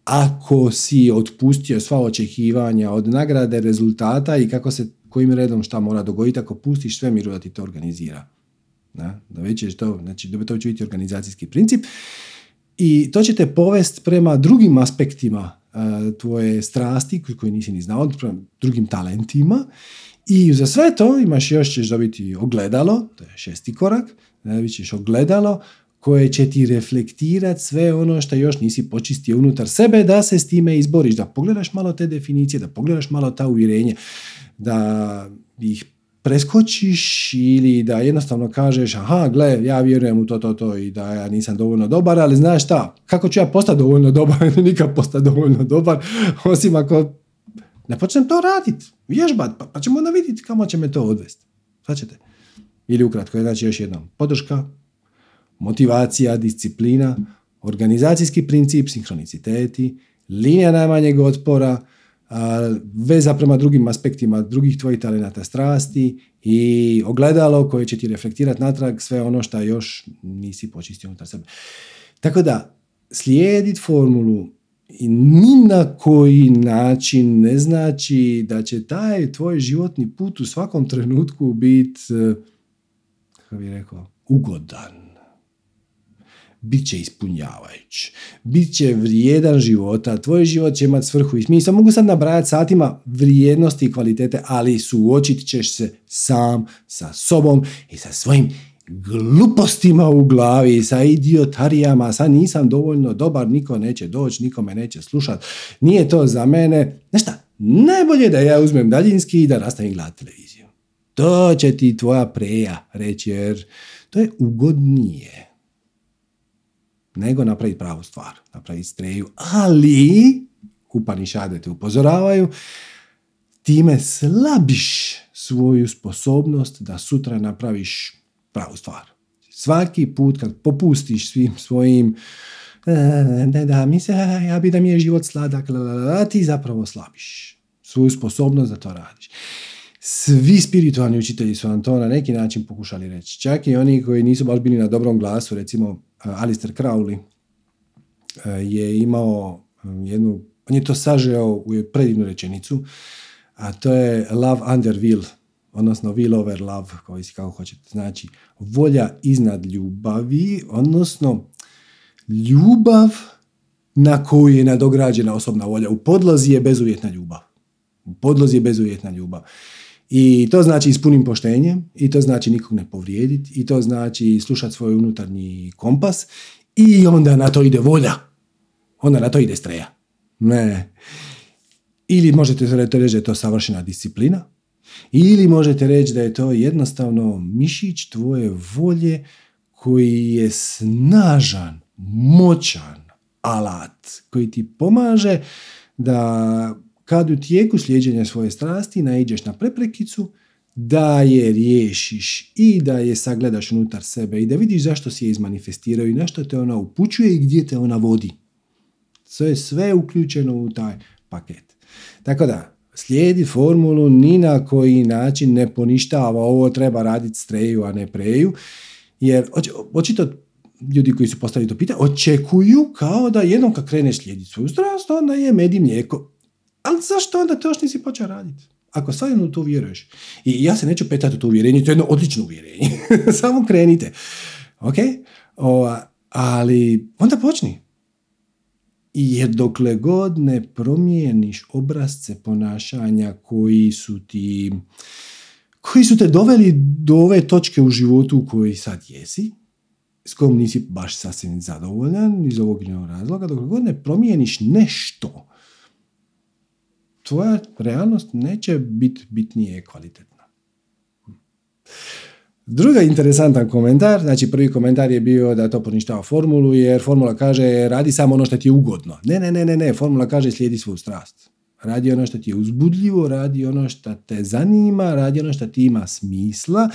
[SPEAKER 1] Ako si otpustio sva očekivanja od nagrade, rezultata i kako se kojim redom šta mora dogoditi, ako pustiš sve miru da ti to organizira. Da, da već to, znači to će biti organizacijski princip i to će te povest prema drugim aspektima uh, tvoje strasti koje nisi ni znao, prema drugim talentima. I za sve to imaš još ćeš dobiti ogledalo, to je šesti korak, da ćeš ogledalo koje će ti reflektirati sve ono što još nisi počistio unutar sebe da se s time izboriš, da pogledaš malo te definicije, da pogledaš malo ta uvjerenje, da ih preskočiš ili da jednostavno kažeš aha, gle, ja vjerujem u to, to, to i da ja nisam dovoljno dobar, ali znaš šta, kako ću ja postati dovoljno dobar, nikad postati dovoljno dobar, osim ako ne počnem to raditi, vježbat, pa, pa ćemo onda vidjeti kamo će me to odvesti. Svačete? Ili ukratko, znači još jednom, podrška, motivacija, disciplina, organizacijski princip, sinhroniciteti, linija najmanjeg otpora, veza prema drugim aspektima drugih tvojih talenata strasti i ogledalo koje će ti reflektirati natrag sve ono što još nisi počistio unutar sebe. Tako da, slijedit formulu i ni na koji način ne znači da će taj tvoj životni put u svakom trenutku biti, eh, kako bih rekao, ugodan bit će ispunjavajući, bit će vrijedan života, tvoj život će imati svrhu i smisla. Mogu sad nabrajati satima vrijednosti i kvalitete, ali suočit ćeš se sam sa sobom i sa svojim glupostima u glavi, sa idiotarijama, sa nisam dovoljno dobar, niko neće doći, niko me neće slušat, nije to za mene. Nešta, najbolje da ja uzmem daljinski i da nastavim gledati televiziju. To će ti tvoja preja reći, jer to je ugodnije nego napraviti pravu stvar, napraviti streju, ali Upanišade te upozoravaju, time slabiš svoju sposobnost da sutra napraviš pravu stvar. Svaki put kad popustiš svim svojim ne da mi se, ja bi da mi je život sladak, ti zapravo slabiš svoju sposobnost da to radiš. Svi spiritualni učitelji su vam to na neki način pokušali reći. Čak i oni koji nisu baš bili na dobrom glasu, recimo Alistair Crowley je imao jednu, on je to sažeo u predivnu rečenicu, a to je love under will, odnosno will over love, koji si kako hoćete. Znači, volja iznad ljubavi, odnosno ljubav na koju je nadograđena osobna volja. U podlozi je bezuvjetna ljubav. U podlozi je bezuvjetna ljubav. I to znači ispunim poštenjem, i to znači nikog ne povrijediti, i to znači slušati svoj unutarnji kompas, i onda na to ide volja. Onda na to ide streja. Ne. Ili možete reći da je to savršena disciplina, ili možete reći da je to jednostavno mišić tvoje volje koji je snažan, moćan alat koji ti pomaže da kad u tijeku slijeđenja svoje strasti naiđeš na preprekicu, da je riješiš i da je sagledaš unutar sebe i da vidiš zašto si je izmanifestirao i na što te ona upućuje i gdje te ona vodi. Sve je sve uključeno u taj paket. Tako da, slijedi formulu ni na koji način ne poništava ovo treba raditi streju, a ne preju, jer očito ljudi koji su postavili to pitanje, očekuju kao da jednom kad kreneš slijediti svoju strast, onda je med i mlijeko. Ali zašto onda to još nisi počeo raditi? Ako stvarno u to vjeruješ. I ja se neću petati u to uvjerenje, to je jedno odlično uvjerenje. Samo krenite. Ok? O, ali onda počni. Jer dokle god ne promijeniš obrazce ponašanja koji su ti koji su te doveli do ove točke u životu u kojoj sad jesi, s kojom nisi baš sasvim zadovoljan iz ovog razloga, dokle god ne promijeniš nešto tvoja realnost neće biti bitnije kvalitetna. Druga interesantan komentar, znači prvi komentar je bio da to poništava formulu jer formula kaže radi samo ono što ti je ugodno. Ne, ne, ne, ne, ne, formula kaže slijedi svoju strast. Radi ono što ti je uzbudljivo, radi ono što te zanima, radi ono što ti ima smisla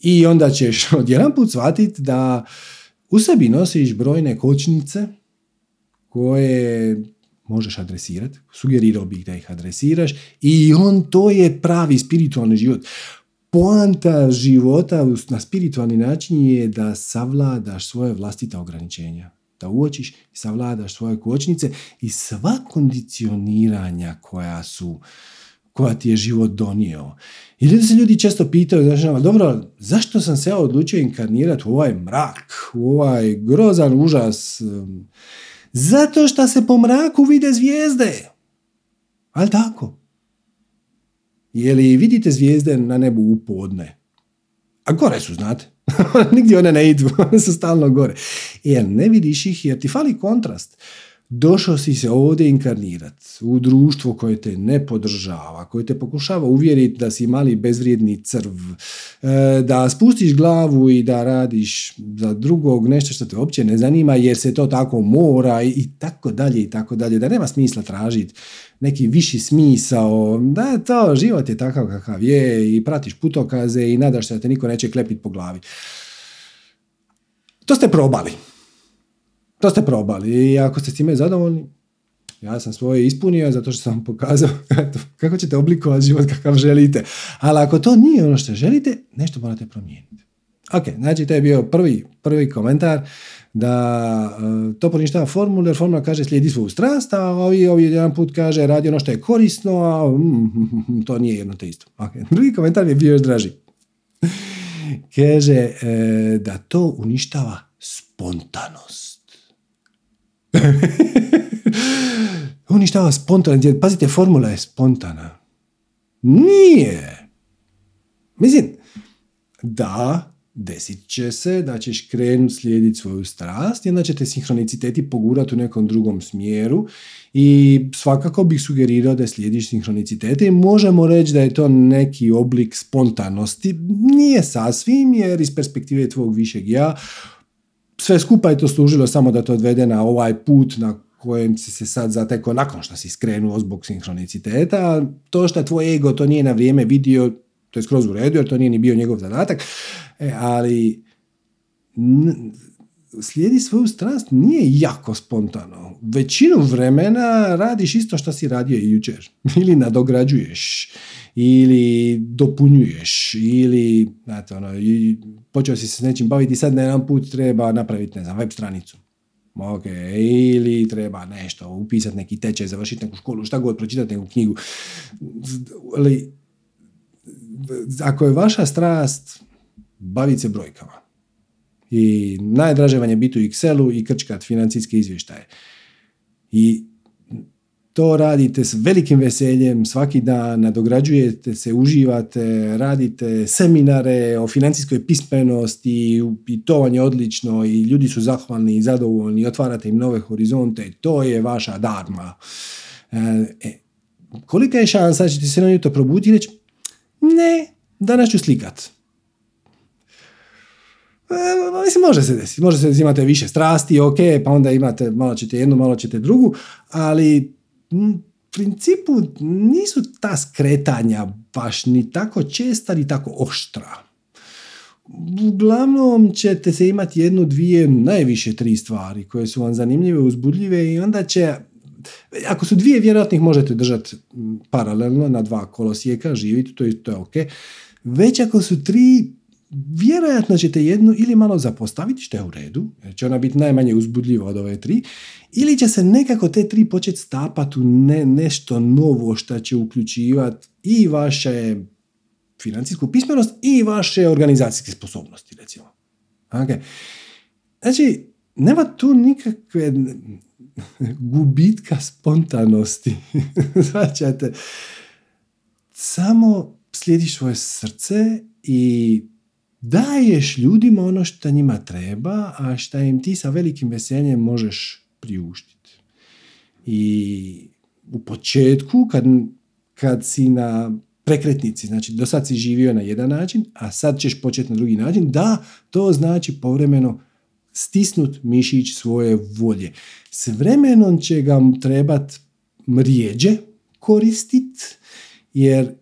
[SPEAKER 1] i onda ćeš odjedan put shvatiti da u sebi nosiš brojne kočnice koje možeš adresirati, sugerirao bih da ih adresiraš i on to je pravi spiritualni život. Poanta života na spiritualni način je da savladaš svoje vlastita ograničenja. Da uočiš i savladaš svoje kočnice i sva kondicioniranja koja su koja ti je život donio. I ljudi se ljudi često pitaju, znači, dobro, zašto sam se ja odlučio inkarnirati u ovaj mrak, u ovaj grozan užas? Zato što se po mraku vide zvijezde. Ali tako. Je li vidite zvijezde na nebu u podne? A gore su, znate. Nigdje one ne idu, one su stalno gore. Jer ne vidiš ih jer ti fali kontrast došao si se ovdje inkarnirati u društvo koje te ne podržava, koje te pokušava uvjeriti da si mali bezvrijedni crv, e, da spustiš glavu i da radiš za drugog nešto što te uopće ne zanima jer se to tako mora i tako dalje i tako dalje, da nema smisla tražiti neki viši smisao, da je to, život je takav kakav je i pratiš putokaze i nadaš se da te niko neće klepiti po glavi. To ste probali. To ste probali i ako ste s time zadovoljni, ja sam svoje ispunio zato što sam vam pokazao kako ćete oblikovati život kakav želite. Ali ako to nije ono što želite, nešto morate promijeniti. Ok, znači to je bio prvi, prvi komentar da uh, to poništava formulu, jer formula kaže slijedi svoju strast, a ovi, ovi jedan put kaže radi ono što je korisno, a mm, to nije jedno te isto. Okay. Drugi komentar je bio još draži. kaže e, da to uništava spontanost. Uništava spontano. Pazite, formula je spontana. Nije. Mislim, da, desit će se da ćeš krenuti slijediti svoju strast i će te sinhroniciteti pogurati u nekom drugom smjeru i svakako bih sugerirao da slijediš sinhronicitete i možemo reći da je to neki oblik spontanosti. Nije sasvim jer iz perspektive tvog višeg ja sve skupa je to služilo samo da to odvede na ovaj put na kojem si se sad zatekao nakon što si skrenuo zbog sinhroniciteta. To što tvoj ego to nije na vrijeme vidio, to je skroz u redu jer to nije ni bio njegov zadatak, e, ali slijedi svoju strast nije jako spontano. Većinu vremena radiš isto što si radio i jučer. Ili nadograđuješ ili dopunjuješ ili znate, ono, i počeo si se s nečim baviti sad na jedan put treba napraviti ne znam, web stranicu ok, ili treba nešto, upisati neki tečaj, završiti neku školu, šta god, pročitati neku knjigu. Ali, ako je vaša strast baviti se brojkama i najdraže vam je biti u Excelu i krčkat financijske izvještaje i to radite s velikim veseljem svaki dan, nadograđujete se, uživate, radite seminare o financijskoj pismenosti i to vam je odlično i ljudi su zahvalni i zadovoljni, otvarate im nove horizonte, to je vaša darma. E, e kolika je šansa da ćete se na jutro probuditi i reći ne, danas ću slikat. E, mislim, može se desiti. Može se desiti, imate više strasti, ok, pa onda imate, malo ćete jednu, malo ćete drugu, ali principu nisu ta skretanja baš ni tako česta ni tako oštra. Uglavnom ćete se imati jednu, dvije, najviše tri stvari koje su vam zanimljive, uzbudljive i onda će ako su dvije, vjerojatno možete držati paralelno na dva kolosijeka, živjeti, to je, to je ok. Već ako su tri, vjerojatno ćete jednu ili malo zapostaviti, što je u redu, jer će ona biti najmanje uzbudljiva od ove tri, ili će se nekako te tri početi stapati u ne, nešto novo što će uključivati i vaše financijsku pismenost i vaše organizacijske sposobnosti, recimo. Okay. Znači, nema tu nikakve gubitka spontanosti. Značate, samo slijediš svoje srce i daješ ljudima ono što njima treba, a što im ti sa velikim veseljem možeš priuštiti. I u početku, kad, kad si na prekretnici, znači do sad si živio na jedan način, a sad ćeš početi na drugi način, da, to znači povremeno stisnut mišić svoje volje. S vremenom će ga trebat mrijeđe koristit, jer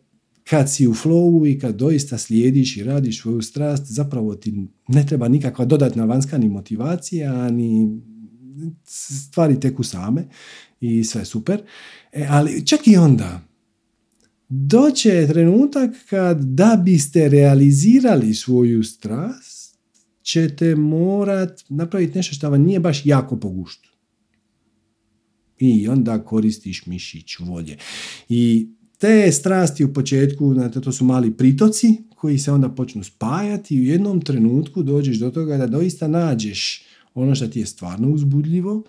[SPEAKER 1] kad si u flowu i kad doista slijediš i radiš svoju strast, zapravo ti ne treba nikakva dodatna vanjska ni motivacija, ni stvari teku same i sve super. E, ali čak i onda, doće trenutak kad da biste realizirali svoju strast, ćete morat napraviti nešto što vam nije baš jako po guštu. I onda koristiš mišić volje. I te strasti u početku, znate, to su mali pritoci koji se onda počnu spajati i u jednom trenutku dođeš do toga da doista nađeš ono što ti je stvarno uzbudljivo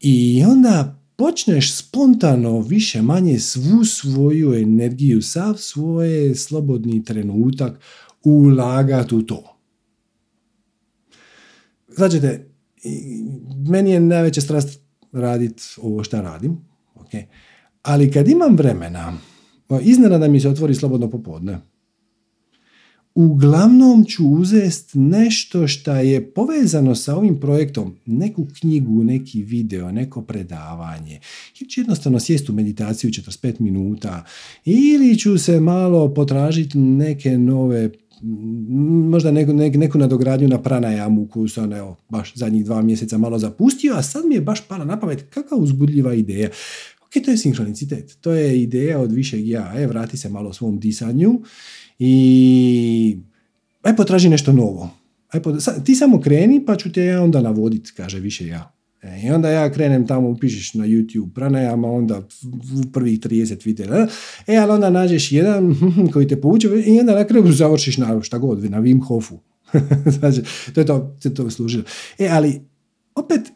[SPEAKER 1] i onda počneš spontano više manje svu svoju energiju, sav svoje slobodni trenutak ulagati u to. Znači, meni je najveća strast raditi ovo što radim, okay. Ali kad imam vremena, iznenada mi se otvori slobodno popodne, uglavnom ću uzest nešto što je povezano sa ovim projektom, neku knjigu, neki video, neko predavanje, ili ću jednostavno sjesti u meditaciju 45 minuta, ili ću se malo potražiti neke nove možda neku, neku nadogradnju na pranajamu koju sam evo, baš zadnjih dva mjeseca malo zapustio, a sad mi je baš pala na pamet kakva uzbudljiva ideja. Ok, to je sinkronicitet, to je ideja od višeg ja, e, vrati se malo svom disanju i aj potraži nešto novo. Aj ti samo kreni pa ću te ja onda navoditi, kaže više ja. E, I onda ja krenem tamo, upišeš na YouTube pranajama, onda u prvih 30 videa. E, ali onda nađeš jedan koji te pouče i onda na kraju završiš na šta god, na Wim Hofu. znači, to je to, to, to služilo. E, ali opet,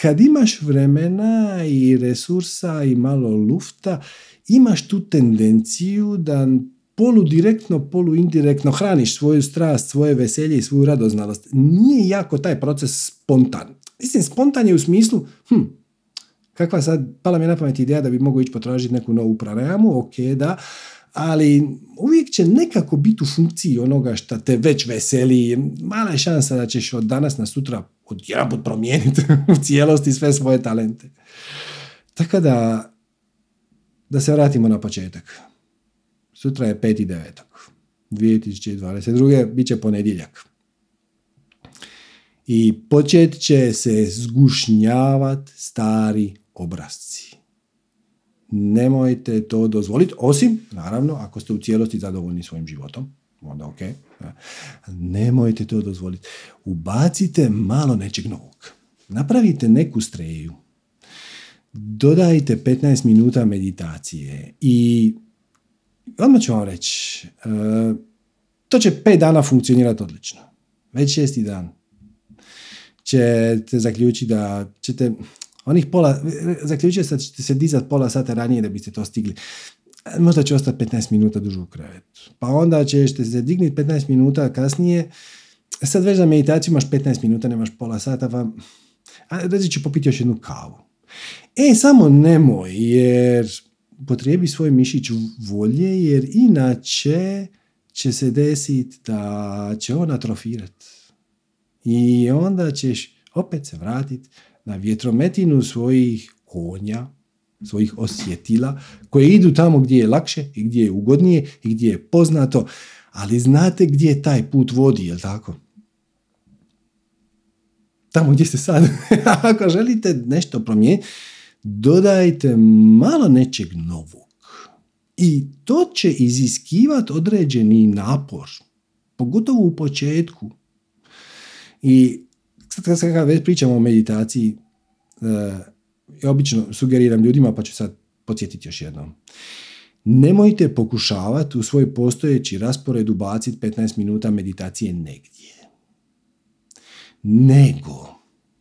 [SPEAKER 1] kad imaš vremena i resursa i malo lufta, imaš tu tendenciju da polu direktno, polu indirektno hraniš svoju strast, svoje veselje i svoju radoznalost. Nije jako taj proces spontan. Mislim, spontan je u smislu, hm, kakva sad, pala mi je na pamet ideja da bi mogao ići potražiti neku novu pranajamu, ok, da, ali uvijek će nekako biti u funkciji onoga što te već veseli. Mala je šansa da ćeš od danas na sutra odjedanput promijeniti u cijelosti sve svoje talente. Tako da, da se vratimo na početak. Sutra je 5.9. 2022. bit će ponedjeljak. I počet će se zgušnjavati stari obrazci. Nemojte to dozvoliti, osim, naravno, ako ste u cijelosti zadovoljni svojim životom, onda ok. Nemojte to dozvoliti. Ubacite malo nečeg novog. Napravite neku streju. Dodajte 15 minuta meditacije i odmah ću vam reći, e, to će 5 dana funkcionirati odlično. Već šesti dan ćete zaključiti da ćete onih pola, zaključite da ćete se dizati pola sata ranije da biste to stigli. Možda će ostati 15 minuta duže u krevetu. Pa onda ćete se dignuti 15 minuta kasnije. Sad već za meditaciju imaš 15 minuta, nemaš pola sata, pa reći ću popiti još jednu kavu. E, samo nemoj, jer potrijebi svoj mišić volje, jer inače će se desiti da će on atrofirati. I onda ćeš opet se vratiti na vjetrometinu svojih konja, svojih osjetila, koje idu tamo gdje je lakše i gdje je ugodnije i gdje je poznato, ali znate gdje taj put vodi, jel tako? Tamo gdje ste sad. Ako želite nešto promijeniti, dodajte malo nečeg novog. I to će iziskivati određeni napor, pogotovo u početku. I sad kad već pričamo o meditaciji, uh, ja obično sugeriram ljudima, pa ću sad podsjetiti još jednom. Nemojte pokušavati u svoj postojeći raspored ubaciti 15 minuta meditacije negdje. Nego,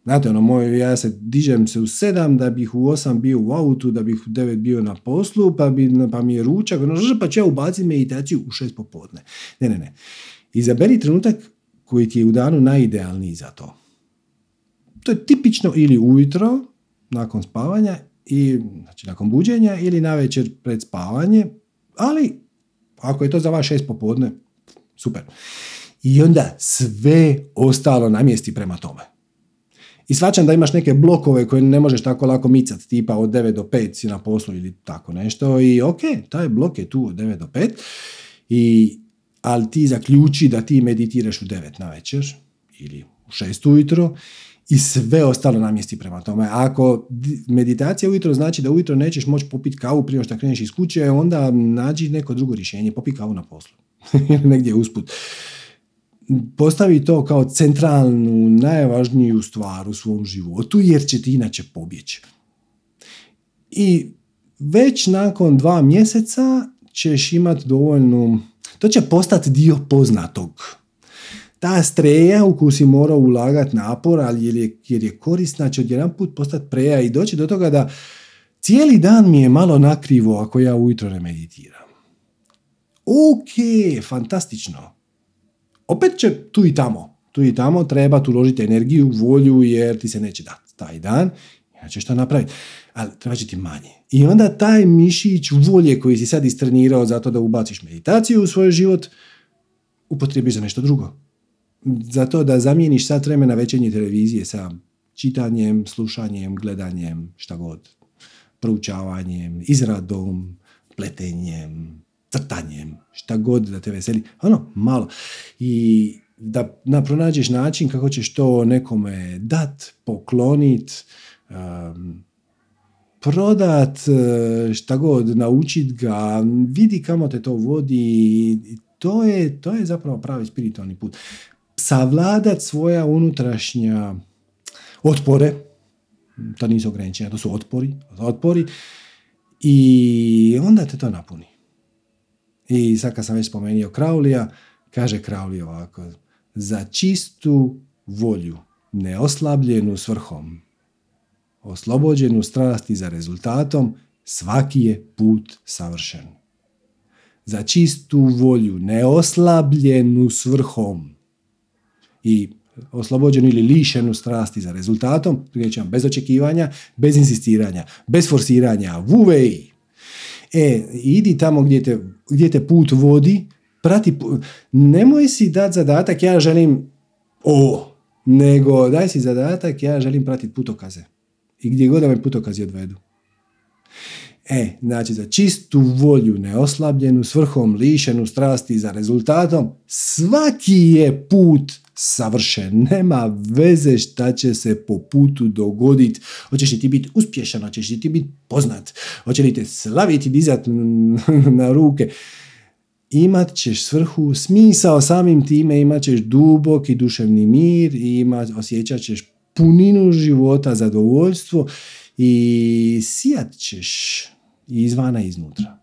[SPEAKER 1] znate ono, moj, ja se dižem se u sedam da bih u osam bio u autu, da bih u devet bio na poslu, pa, bi, pa mi je ručak, ono, pa ću ja ubaciti meditaciju u šest popodne. Ne, ne, ne. Izaberi trenutak koji ti je u danu najidealniji za to. To je tipično ili ujutro, nakon spavanja, i, znači nakon buđenja, ili na večer pred spavanje, ali ako je to za vas šest popodne, super. I onda sve ostalo namjesti prema tome. I svačam da imaš neke blokove koje ne možeš tako lako micati, tipa od 9 do 5 si na poslu ili tako nešto. I ok, taj blok je tu od 9 do 5. I ali ti zaključi da ti meditiraš u 9 na večer ili u 6 ujutro i sve ostalo namjesti prema tome. Ako meditacija ujutro znači da ujutro nećeš moći popiti kavu prije što kreneš iz kuće, onda nađi neko drugo rješenje, popi kavu na poslu. Negdje usput. Postavi to kao centralnu, najvažniju stvar u svom životu, jer će ti inače pobjeći. I već nakon dva mjeseca ćeš imati dovoljnu, to će postati dio poznatog. Ta streja u koju si morao ulagati napor, ali jer je, jer je korisna, će odjedan put postati preja i doći do toga da cijeli dan mi je malo nakrivo ako ja ujutro ne meditiram. Ok, fantastično. Opet će tu i tamo, tu i tamo treba uložiti energiju, volju jer ti se neće dati taj dan, inače što napraviti ali treba će ti manje. I onda taj mišić volje koji si sad istrenirao zato da ubaciš meditaciju u svoj život, upotrebiš za nešto drugo. Zato da zamijeniš sat vremena večernje televizije sa čitanjem, slušanjem, gledanjem, šta god. Proučavanjem, izradom, pletenjem, crtanjem, šta god da te veseli. Ono, malo. I da, da pronađeš način kako ćeš to nekome dat, poklonit, um, prodat, e, šta god, naučit ga, vidi kamo te to vodi, to je, to je zapravo pravi spiritualni put. Savladat svoja unutrašnja otpore, to nisu ograničenja, to su otpori, otpori, i onda te to napuni. I sad kad sam već spomenuo Kraulija, kaže Krauli ovako, za čistu volju, neoslabljenu svrhom, oslobođenu strasti za rezultatom, svaki je put savršen. Za čistu volju, neoslabljenu svrhom i oslobođenu ili lišenu strasti za rezultatom, bez očekivanja, bez insistiranja, bez forsiranja, vuvej. E, idi tamo gdje te, gdje te put vodi, prati, nemoj si dati zadatak, ja želim o, nego daj si zadatak, ja želim pratiti putokaze i gdje god da me putokazi odvedu. E, znači za čistu volju, neoslabljenu, svrhom, lišenu strasti za rezultatom, svaki je put savršen. Nema veze šta će se po putu dogoditi. Hoćeš li ti biti uspješan, hoćeš li ti biti poznat, hoće li te slaviti, dizat na ruke. Imat ćeš svrhu, smisao samim time, imat ćeš duboki duševni mir i ima, osjećat ćeš puninu života, zadovoljstvo i sijat ćeš izvana i iznutra.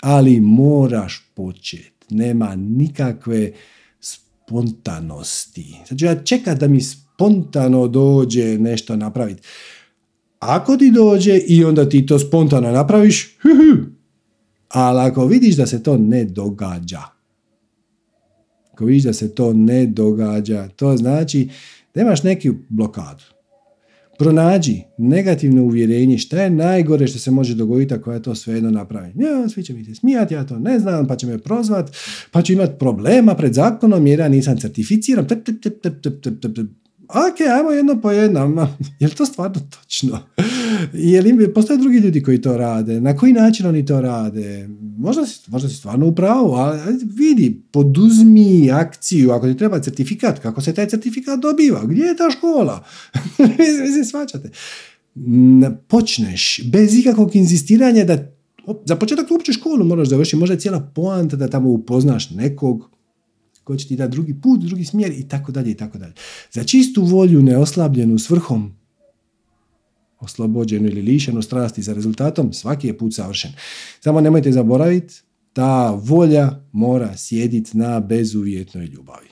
[SPEAKER 1] Ali moraš početi. Nema nikakve spontanosti. Znači ja čekam da mi spontano dođe nešto napraviti. Ako ti dođe i onda ti to spontano napraviš, ali ako vidiš da se to ne događa, ako vidiš da se to ne događa, to znači da imaš neki blokadu. Pronađi negativno uvjerenje šta je najgore što se može dogoditi ako ja to svejedno napravim. Ja, svi će mi se smijati, ja to ne znam, pa će me prozvat, pa ću imati problema pred zakonom jer ja nisam certificiran ok, ajmo jedno po jednom. Je li to stvarno točno? Je li, postoje drugi ljudi koji to rade? Na koji način oni to rade? Možda si, možda si stvarno u pravu, ali vidi, poduzmi akciju. Ako ti treba certifikat, kako se taj certifikat dobiva? Gdje je ta škola? Mislim, svačate. Počneš bez ikakvog inzistiranja da za početak uopće školu moraš završiti. Možda je cijela poanta da tamo upoznaš nekog ko će ti dati drugi put, drugi smjer i tako dalje i tako dalje. Za čistu volju neoslabljenu svrhom, oslobođenu ili lišenu strasti za rezultatom, svaki je put savršen. Samo nemojte zaboraviti, ta volja mora sjediti na bezuvjetnoj ljubavi.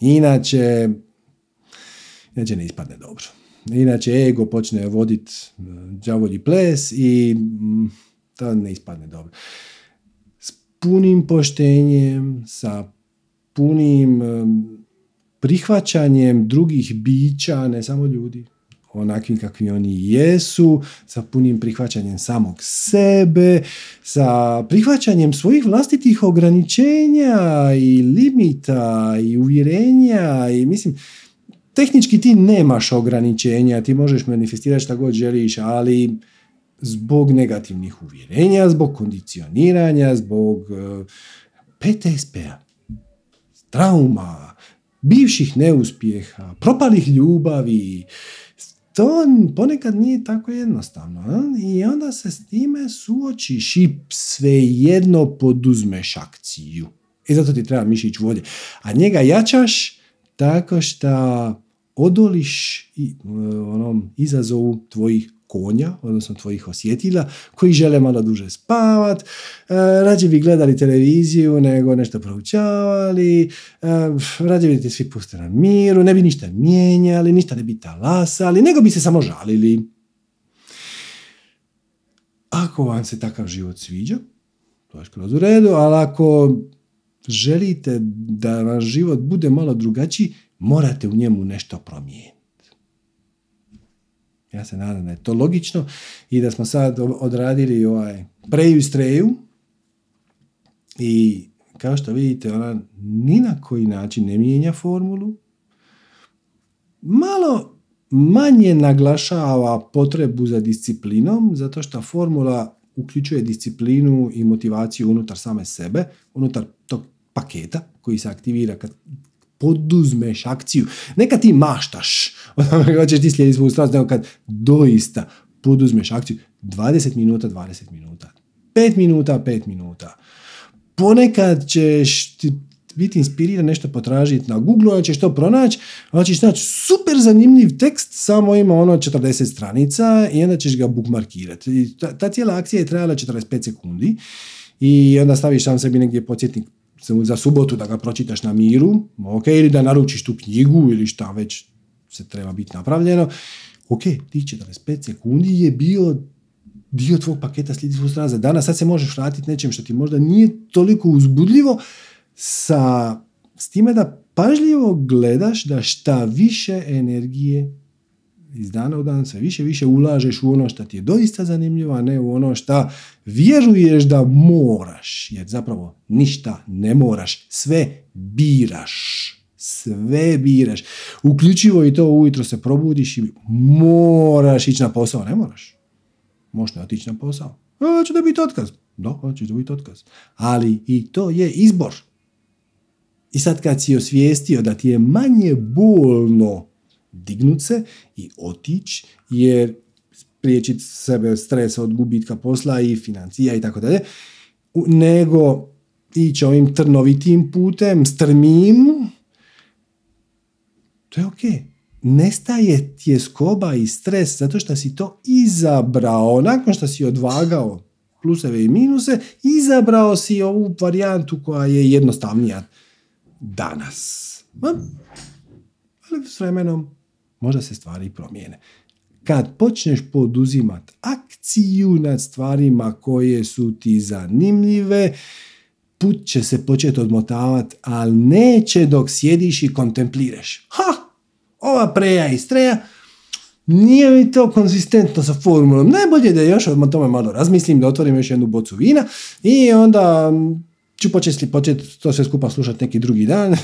[SPEAKER 1] Inače, inače ne ispadne dobro. Inače ego počne voditi đavolji ples i mm, to ne ispadne dobro. S punim poštenjem, sa punim prihvaćanjem drugih bića, ne samo ljudi, onakvim kakvi oni jesu, sa punim prihvaćanjem samog sebe, sa prihvaćanjem svojih vlastitih ograničenja i limita i uvjerenja i mislim, tehnički ti nemaš ograničenja, ti možeš manifestirati šta god želiš, ali zbog negativnih uvjerenja, zbog kondicioniranja, zbog eh, PTSP-a, trauma, bivših neuspjeha, propalih ljubavi, to ponekad nije tako jednostavno. I onda se s time suočiš i svejedno poduzmeš akciju. I zato ti treba mišić volje. A njega jačaš tako što odoliš i, onom izazovu tvojih konja, odnosno tvojih osjetila, koji žele malo duže spavat, e, rađe bi gledali televiziju nego nešto proučavali, e, rađe bi te svi puste na miru, ne bi ništa mijenjali, ništa ne bi talasali, nego bi se samo žalili. Ako vam se takav život sviđa, to je skroz u redu, ali ako želite da vam život bude malo drugačiji, morate u njemu nešto promijeniti. Ja se nadam da je to logično i da smo sad odradili ovaj preju i streju i kao što vidite ona ni na koji način ne mijenja formulu. Malo manje naglašava potrebu za disciplinom zato što formula uključuje disciplinu i motivaciju unutar same sebe, unutar tog paketa koji se aktivira kad poduzmeš akciju. Neka ti maštaš, hoćeš ti slijediti svoju strast, nego kad doista poduzmeš akciju 20 minuta, 20 minuta. 5 minuta, 5 minuta. Ponekad ćeš ti biti inspiriran nešto potražiti na Google, a ćeš to pronaći, a ćeš naći super zanimljiv tekst, samo ima ono 40 stranica i onda ćeš ga bookmarkirati. Ta, ta cijela akcija je trajala 45 sekundi i onda staviš sam sebi negdje podsjetnik za subotu da ga pročitaš na miru, ok, ili da naručiš tu knjigu ili šta već se treba biti napravljeno, ok, ti 45 sekundi je bio dio tvog paketa svoj strana za dana, sad se možeš vratiti nečem što ti možda nije toliko uzbudljivo, sa, s time da pažljivo gledaš da šta više energije iz dana u dan sve više više ulažeš u ono što ti je doista zanimljivo, a ne u ono što vjeruješ da moraš, jer zapravo ništa ne moraš, sve biraš. Sve biraš. Uključivo i to ujutro se probudiš i moraš ići na posao. Ne moraš. Možeš ne otići na posao. Hoću da biti otkaz. Da, hoćeš da biti otkaz. Ali i to je izbor. I sad kad si osvijestio da ti je manje bolno dignut se i otići, jer spriječiti sebe stresa od gubitka posla i financija i tako dalje, nego ići ovim trnovitim putem, strmim, to je ok. Nestaje tjeskoba i stres zato što si to izabrao. Nakon što si odvagao pluseve i minuse, izabrao si ovu varijantu koja je jednostavnija danas. Ali s vremenom možda se stvari promijene. Kad počneš poduzimat akciju nad stvarima koje su ti zanimljive, put će se početi odmotavati, ali neće dok sjediš i kontempliraš. Ha! Ova preja i streja, nije mi to konzistentno sa formulom. Najbolje da još o tome malo razmislim, da otvorim još jednu bocu vina i onda ću početi, početi to sve skupa slušati neki drugi dan.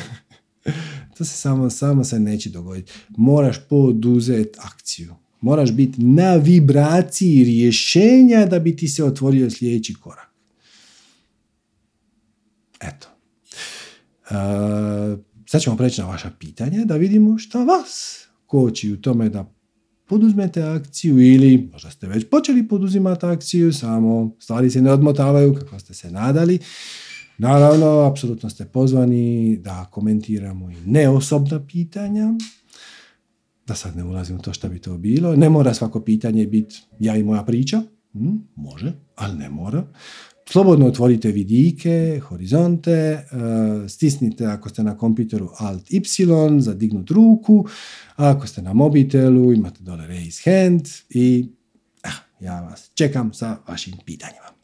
[SPEAKER 1] To se samo, samo se neće dogoditi. Moraš poduzeti akciju. Moraš biti na vibraciji rješenja da bi ti se otvorio sljedeći korak. Eto. Uh, sad ćemo preći na vaša pitanja da vidimo šta vas koči u tome da poduzmete akciju ili možda ste već počeli poduzimati akciju, samo stvari se ne odmotavaju kako ste se nadali. Naravno, apsolutno ste pozvani da komentiramo i neosobna pitanja, da sad ne ulazim u to što bi to bilo. Ne mora svako pitanje biti ja i moja priča, hm, može, ali ne mora. Slobodno otvorite vidike, horizonte, e, stisnite ako ste na kompjuteru Alt Y za dignut ruku, ako ste na mobitelu imate dole raise hand i eh, ja vas čekam sa vašim pitanjima.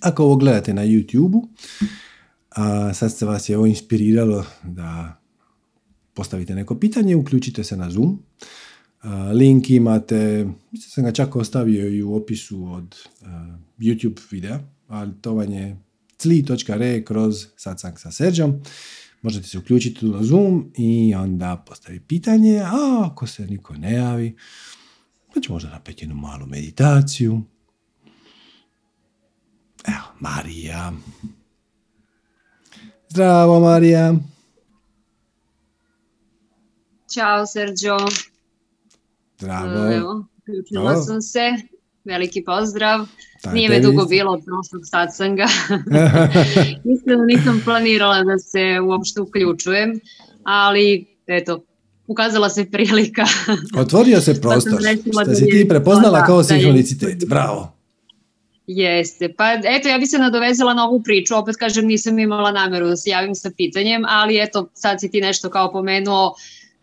[SPEAKER 1] Ako ovo gledate na YouTube-u, a sad se vas je ovo inspiriralo da postavite neko pitanje, uključite se na Zoom. link imate, mislim sam ga čak ostavio i u opisu od YouTube videa, ali to vam je cli.re kroz satsang sa Serđom. Možete se uključiti na Zoom i onda postaviti pitanje, a ako se niko ne javi, znači možda napraviti jednu malu meditaciju, Evo, Marija. Zdravo, Marija.
[SPEAKER 2] Ćao, Sergio.
[SPEAKER 1] Zdravo.
[SPEAKER 2] Evo, uključila sam se. veliki pozdrav. Nije me dugo bilo od prošlog satsanga. Iskreno nisam planirala da se uopšte uključujem, ali eto, ukazala se prilika.
[SPEAKER 1] Otvorio se prostor, što si ti prepoznala kao sinhronicitet, bravo.
[SPEAKER 2] Jeste, pa eto ja bi se nadovezala na ovu priču, opet kažem nisam imala nameru da se javim sa pitanjem, ali eto sad si ti nešto kao pomenuo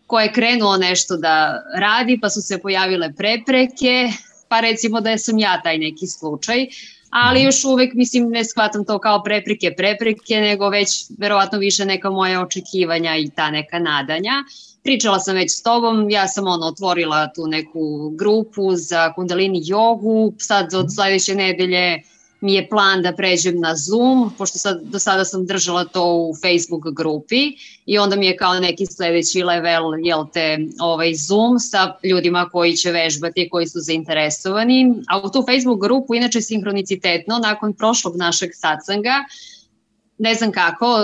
[SPEAKER 2] ko je krenuo nešto da radi pa su se pojavile prepreke, pa recimo da sam ja taj neki slučaj, ali mhm. još uvek mislim ne shvatam to kao prepreke prepreke, nego već verovatno više neka moja očekivanja i ta neka nadanja. Pričala sam već s tobom, ja sam ono otvorila tu neku grupu za kundalini jogu, sad od mhm. sledeće nedelje mi je plan da pređem na Zoom, pošto sad, do sada sam držala to u Facebook grupi i onda mi je kao neki sledeći level, jel te, ovaj Zoom sa ljudima koji će vežbati, koji su zainteresovani. A u tu Facebook grupu, inače sinhronicitetno, nakon prošlog našeg satsanga, ne znam kako,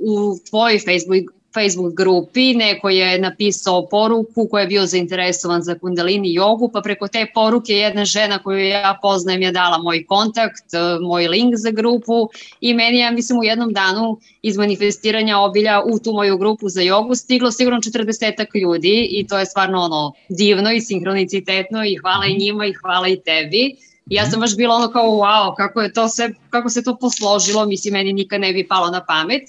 [SPEAKER 2] u tvojoj Facebook Facebook grupi, neko je napisao poruku ko je bio zainteresovan za kundalini jogu, pa preko te poruke jedna žena koju ja poznajem je dala moj kontakt, e, moj link za grupu i meni ja mislim u jednom danu iz manifestiranja obilja u tu moju grupu za jogu stiglo sigurno 40 ljudi i to je stvarno ono divno i sinhronicitetno i hvala i njima i hvala i tebi. Ja sam baš bila ono kao wow, kako je to sve, kako se to posložilo, mislim meni nikad ne bi palo na pamet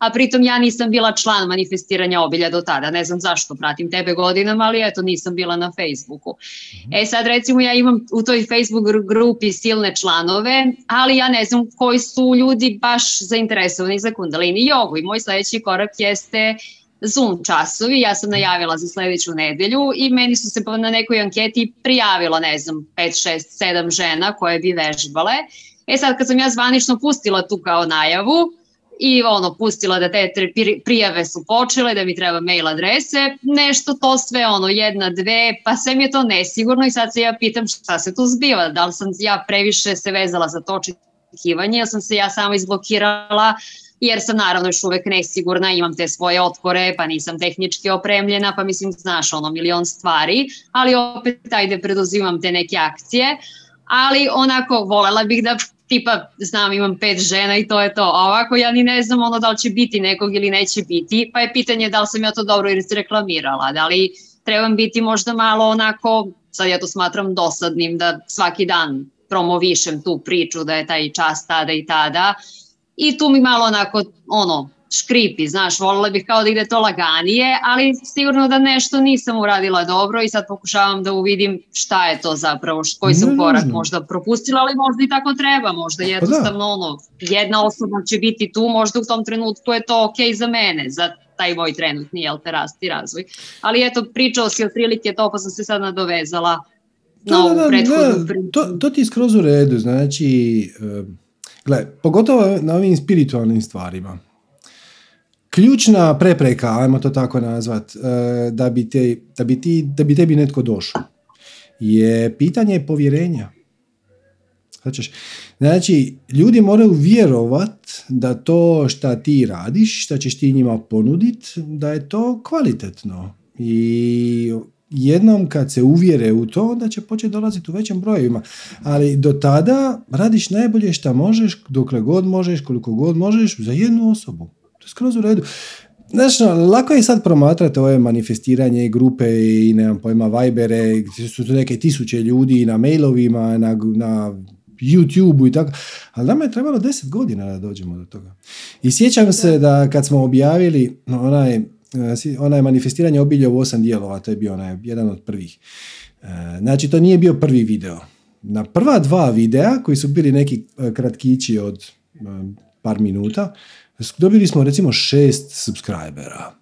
[SPEAKER 2] a pritom ja nisam bila član manifestiranja obilja do tada, ne znam zašto pratim tebe godinama, ali eto nisam bila na Facebooku. Mhm. E sad recimo ja imam u toj Facebook grupi silne članove, ali ja ne znam koji su ljudi baš zainteresovani za kundalini jogu i moj sledeći korak jeste Zoom časovi, ja sam najavila za sledeću nedelju i meni su se na nekoj anketi prijavilo, ne znam, 5, 6, 7 žena koje bi vežbale. E sad kad sam ja zvanično pustila tu kao najavu, i ono pustila da te prijave su počele, da mi treba mail adrese, nešto to sve ono jedna, dve, pa sve mi je to nesigurno i sad se ja pitam šta se tu zbiva, da li sam ja previše se vezala za to očekivanje, ili sam se ja sama izblokirala? Jer sam naravno još uvek nesigurna, imam te svoje otpore, pa nisam tehnički opremljena, pa mislim, znaš, ono, milion stvari, ali opet, ajde, preduzimam te neke akcije, ali onako, volela bih da tipa, znam, imam pet žena i to je to. A ovako ja ni ne znam ono da li će biti nekog ili neće biti, pa je pitanje da li sam ja to dobro reklamirala, da li trebam biti možda malo onako, sad ja to smatram dosadnim, da svaki dan promovišem tu priču da je taj čas tada i tada i tu mi malo onako, ono, škripi, znaš, volila bih kao da ide to laganije, ali sigurno da nešto nisam uradila dobro i sad pokušavam da uvidim šta je to zapravo, koji sam korak možda propustila, ali možda i tako treba, možda pa jednostavno ono, jedna osoba će biti tu, možda u tom trenutku je to ok za mene, za taj moj trenutni, jel te, rast i razvoj. Ali eto, pričao si otprilike to, pa sam se sad nadovezala da, na ovu da, da, prethodnu
[SPEAKER 1] da, to, to ti je skroz u redu, znači, uh, gle, pogotovo na ovim spiritualnim stvarima, ključna prepreka, ajmo to tako nazvat, e, da bi, te, da bi, ti, da bi tebi netko došao, je pitanje povjerenja. Znači, ljudi moraju vjerovat da to šta ti radiš, šta ćeš ti njima ponudit, da je to kvalitetno. I jednom kad se uvjere u to, onda će početi dolaziti u većim brojevima. Ali do tada radiš najbolje šta možeš, dokle god možeš, koliko god možeš, za jednu osobu. Skroz u redu. Znači, lako je sad promatrati ove manifestiranje grupe i nemam pojma Vibere, gdje su tu neke tisuće ljudi na mailovima, na, na YouTube-u i tako, ali nama je trebalo deset godina da dođemo do toga. I sjećam se da kad smo objavili onaj, onaj manifestiranje obilja u osam dijelova, to je bio onaj, jedan od prvih. E, znači, to nije bio prvi video. Na prva dva videa, koji su bili neki e, kratkići od par minuta, dobili smo recimo šest subscribera.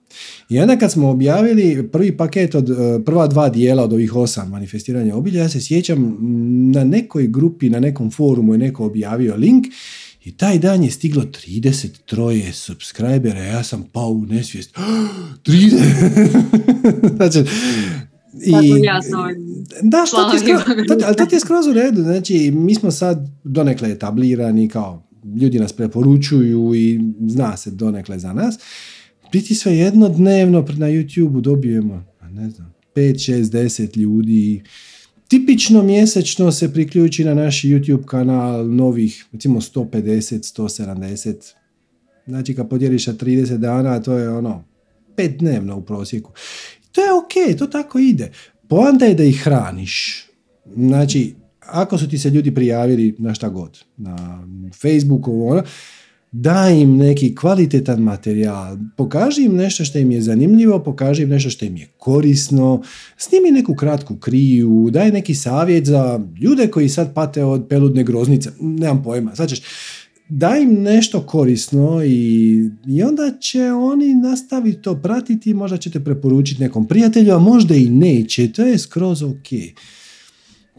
[SPEAKER 1] I onda kad smo objavili prvi paket od e, prva dva dijela od ovih osam manifestiranja obilja, ja se sjećam na nekoj grupi, na nekom forumu je neko objavio link i taj dan je stiglo 33 subscribera, ja sam pao u nesvijest. 30! znači,
[SPEAKER 2] i,
[SPEAKER 1] da, što ti skroz, ali to ti je skroz u redu. Znači, mi smo sad donekle etablirani kao ljudi nas preporučuju i zna se donekle za nas. Biti sve jednodnevno na YouTube-u dobijemo, ne znam, 5, 6, 10 ljudi tipično mjesečno se priključi na naš YouTube kanal novih, recimo 150, 170. Znači kad podijeliš na 30 dana, to je ono, pet dnevno u prosjeku. To je ok, to tako ide. Poanta je da ih hraniš. Znači, ako su ti se ljudi prijavili na šta god, na Facebooku, ono, daj im neki kvalitetan materijal, pokaži im nešto što im je zanimljivo, pokaži im nešto što im je korisno, snimi neku kratku kriju, daj neki savjet za ljude koji sad pate od peludne groznice, nemam pojma, sad ćeš, daj im nešto korisno i, i onda će oni nastaviti to pratiti, možda ćete preporučiti nekom prijatelju, a možda i neće, to je skroz ok.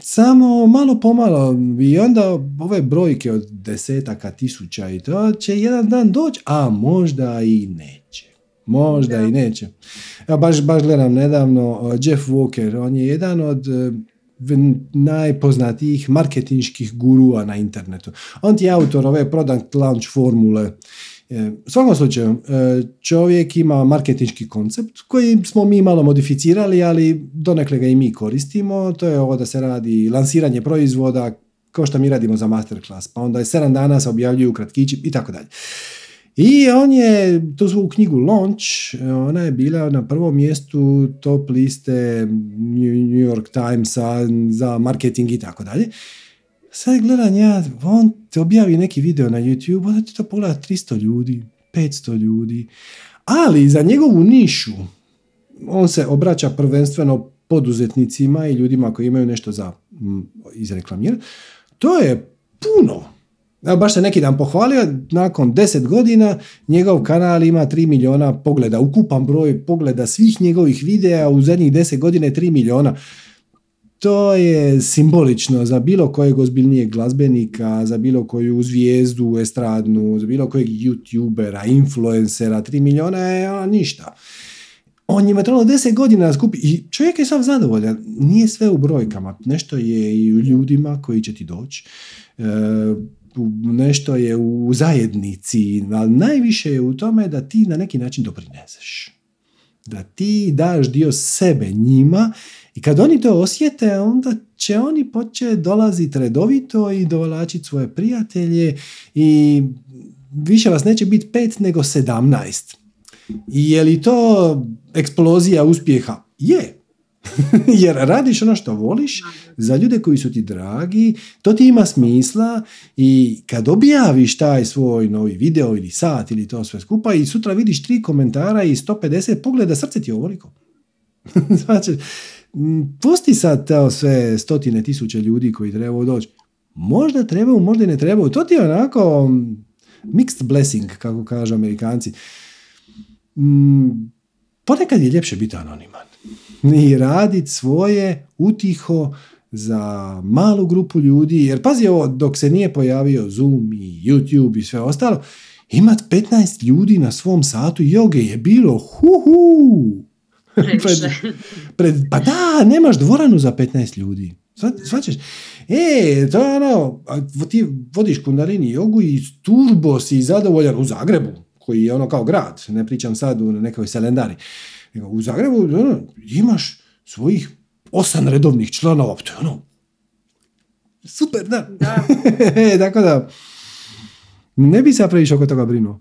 [SPEAKER 1] Samo malo pomalo i onda ove brojke od desetaka tisuća i to će jedan dan doći, a možda i neće. Možda i neće. Ja baš, baš gledam nedavno Jeff Walker, on je jedan od e, najpoznatijih marketinških gurua na internetu. On ti je autor ove product launch formule u svakom slučaju, e, čovjek ima marketinški koncept koji smo mi malo modificirali, ali donekle ga i mi koristimo. To je ovo da se radi lansiranje proizvoda kao što mi radimo za masterclass. Pa onda je 7 dana se objavljuju kratkići i tako dalje. I on je, tu u knjigu Launch, ona je bila na prvom mjestu top liste New York Timesa za marketing i tako dalje. Sad gledam ja, on te objavi neki video na YouTube, onda ti to pogleda 300 ljudi, 500 ljudi, ali za njegovu nišu on se obraća prvenstveno poduzetnicima i ljudima koji imaju nešto za izreklamirati. To je puno. Evo, baš se neki dan pohvalio, nakon 10 godina njegov kanal ima 3 miliona pogleda, ukupan broj pogleda svih njegovih videa u zadnjih 10 godine 3 miliona to je simbolično za bilo kojeg ozbiljnijeg glazbenika, za bilo koju zvijezdu estradnu, za bilo kojeg youtubera, influencera, 3 milijuna je ono, ništa. On je trebalo 10 godina skupi i čovjek je sav zadovoljan. Nije sve u brojkama, nešto je i u ljudima koji će ti doći, e, nešto je u zajednici, ali najviše je u tome da ti na neki način doprineseš. Da ti daš dio sebe njima i kad oni to osjete, onda će oni početi dolaziti redovito i dovlačiti svoje prijatelje i više vas neće biti pet nego sedamnaest. I je li to eksplozija uspjeha? Je. Jer radiš ono što voliš za ljude koji su ti dragi, to ti ima smisla i kad objaviš taj svoj novi video ili sat ili to sve skupa i sutra vidiš tri komentara i 150 pogleda, srce ti je ovoliko. znači, pusti sad to sve stotine tisuća ljudi koji trebaju doći. Možda trebaju, možda i ne trebaju. To ti je onako mixed blessing, kako kažu amerikanci. Ponekad je ljepše biti anoniman. I raditi svoje utiho za malu grupu ljudi. Jer pazi ovo, dok se nije pojavio Zoom i YouTube i sve ostalo, imat 15 ljudi na svom satu joge je bilo hu hu pred, pred, pa da, nemaš dvoranu za 15 ljudi. Svačeš? E, to je ono, ti vodiš kundalini jogu i turbo si zadovoljan u Zagrebu, koji je ono kao grad, ne pričam sad u nekoj selendari. u Zagrebu ono, imaš svojih osam redovnih članova, to je ono, super, da. da. E, tako da, ne bi se previše oko toga brinuo.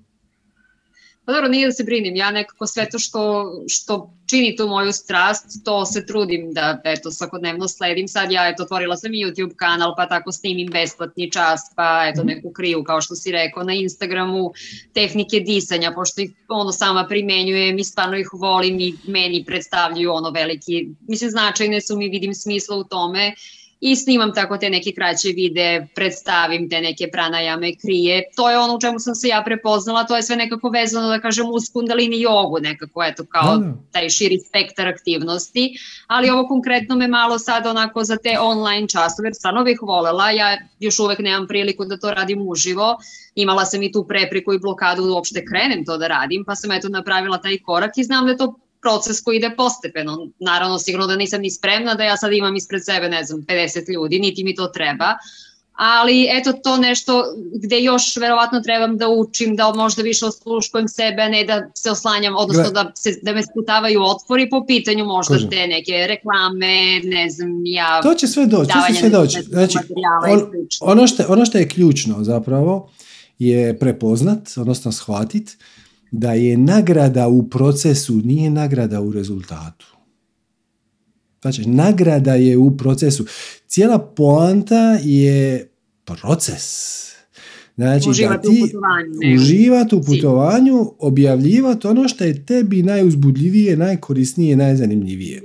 [SPEAKER 2] Pa dobro, nije da se brinim, ja nekako sve to što, što čini tu moju strast, to se trudim da eto, svakodnevno sledim. Sad ja eto, otvorila sam YouTube kanal, pa tako snimim besplatni čas, pa eto, mhm. neku kriju, kao što si rekao, na Instagramu, tehnike disanja, pošto ih ono sama primenjujem i stvarno ih volim i meni predstavljaju ono veliki, mislim značajne su mi, vidim smisla u tome i snimam tako te neke kraće vide, predstavim te neke pranajame, krije. To je ono u čemu sam se ja prepoznala, to je sve nekako vezano da kažem uz kundalini jogu, nekako eto kao taj širi spektar aktivnosti, ali ovo konkretno me malo sad onako za te online časove, jer stvarno bih volela, ja još uvek nemam priliku da to radim uživo, imala sam i tu prepriku i blokadu da uopšte krenem to da radim, pa sam eto napravila taj korak i znam da je to proces koji ide postepeno. Naravno, sigurno da nisam ni spremna da ja sad imam ispred sebe, ne znam, 50 ljudi, niti mi to treba, ali eto to nešto gde još verovatno trebam da učim, da možda više osluškujem sebe, a ne da se oslanjam, odnosno da, se, da me sputavaju otpori po pitanju možda Kožem. te neke reklame, ne znam, ja...
[SPEAKER 1] To će sve doći, to će sve doći. Znači, on, ono, što, ono što je ključno zapravo je prepoznat, odnosno shvatit da je nagrada u procesu, nije nagrada u rezultatu. Znači, nagrada je u procesu. Cijela poanta je proces. Znači,
[SPEAKER 2] uživati da ti u putovanju.
[SPEAKER 1] Uživati u putovanju, objavljivati ono što je tebi najuzbudljivije, najkorisnije, najzanimljivije.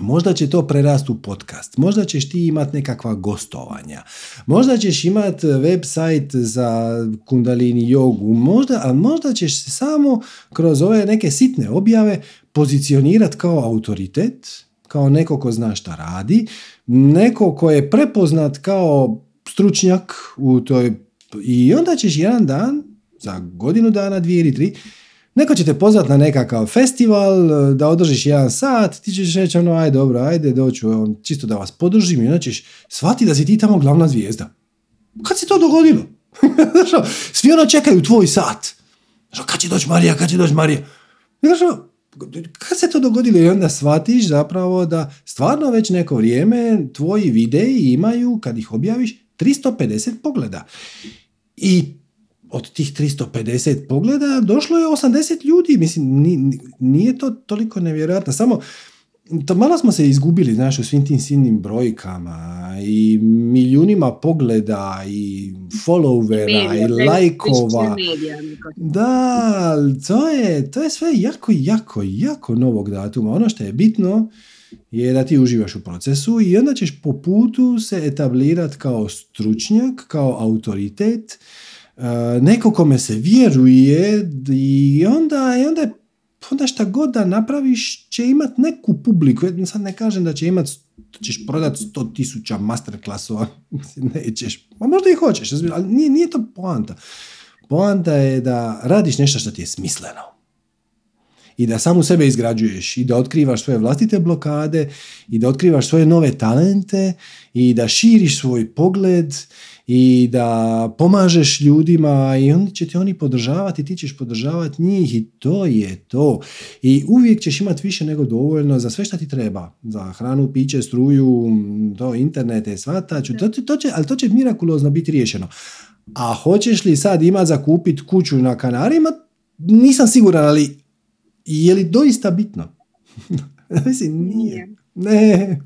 [SPEAKER 1] Možda će to prerast u podcast, možda ćeš ti imati nekakva gostovanja, možda ćeš imati website za kundalini jogu, možda, a možda ćeš se samo kroz ove neke sitne objave pozicionirati kao autoritet, kao neko ko zna šta radi, neko ko je prepoznat kao stručnjak u toj i onda ćeš jedan dan, za godinu dana, dvije ili tri, Neko će te pozvat na nekakav festival, da održiš jedan sat, ti ćeš reći ono, ajde dobro, ajde, doću, čisto da vas podržim i onda ćeš shvati da si ti tamo glavna zvijezda. Kad se to dogodilo? Svi ono čekaju tvoj sat. Kad će doći Marija, kad će doći Marija? kad se to dogodilo i onda shvatiš zapravo da stvarno već neko vrijeme tvoji videi imaju, kad ih objaviš, 350 pogleda. I od tih 350 pogleda došlo je 80 ljudi. Mislim, nije to toliko nevjerojatno. Samo to malo smo se izgubili, znaš, u svim tim silnim brojkama i milijunima pogleda i followera i lajkova. Da, to je, to je sve jako, jako, jako novog datuma. Ono što je bitno je da ti uživaš u procesu i onda ćeš po putu se etablirati kao stručnjak, kao autoritet, neko kome se vjeruje i onda, i onda onda šta god da napraviš će imat neku publiku. Sad ne kažem da će imat ćeš prodat sto tisuća masterclassova, nećeš, a možda i hoćeš, ali nije, nije to poanta. Poanta je da radiš nešto što ti je smisleno. I da samo sebe izgrađuješ i da otkrivaš svoje vlastite blokade i da otkrivaš svoje nove talente i da širiš svoj pogled i da pomažeš ljudima i onda će te oni podržavati, ti ćeš podržavati njih i to je to. I uvijek ćeš imati više nego dovoljno za sve što ti treba. Za hranu, piće, struju, to, internete, svataću, to, to će, ali to će mirakulozno biti riješeno. A hoćeš li sad imati za kupiti kuću na Kanarima? Nisam siguran, ali je li doista bitno? Mislim, nije. Ne,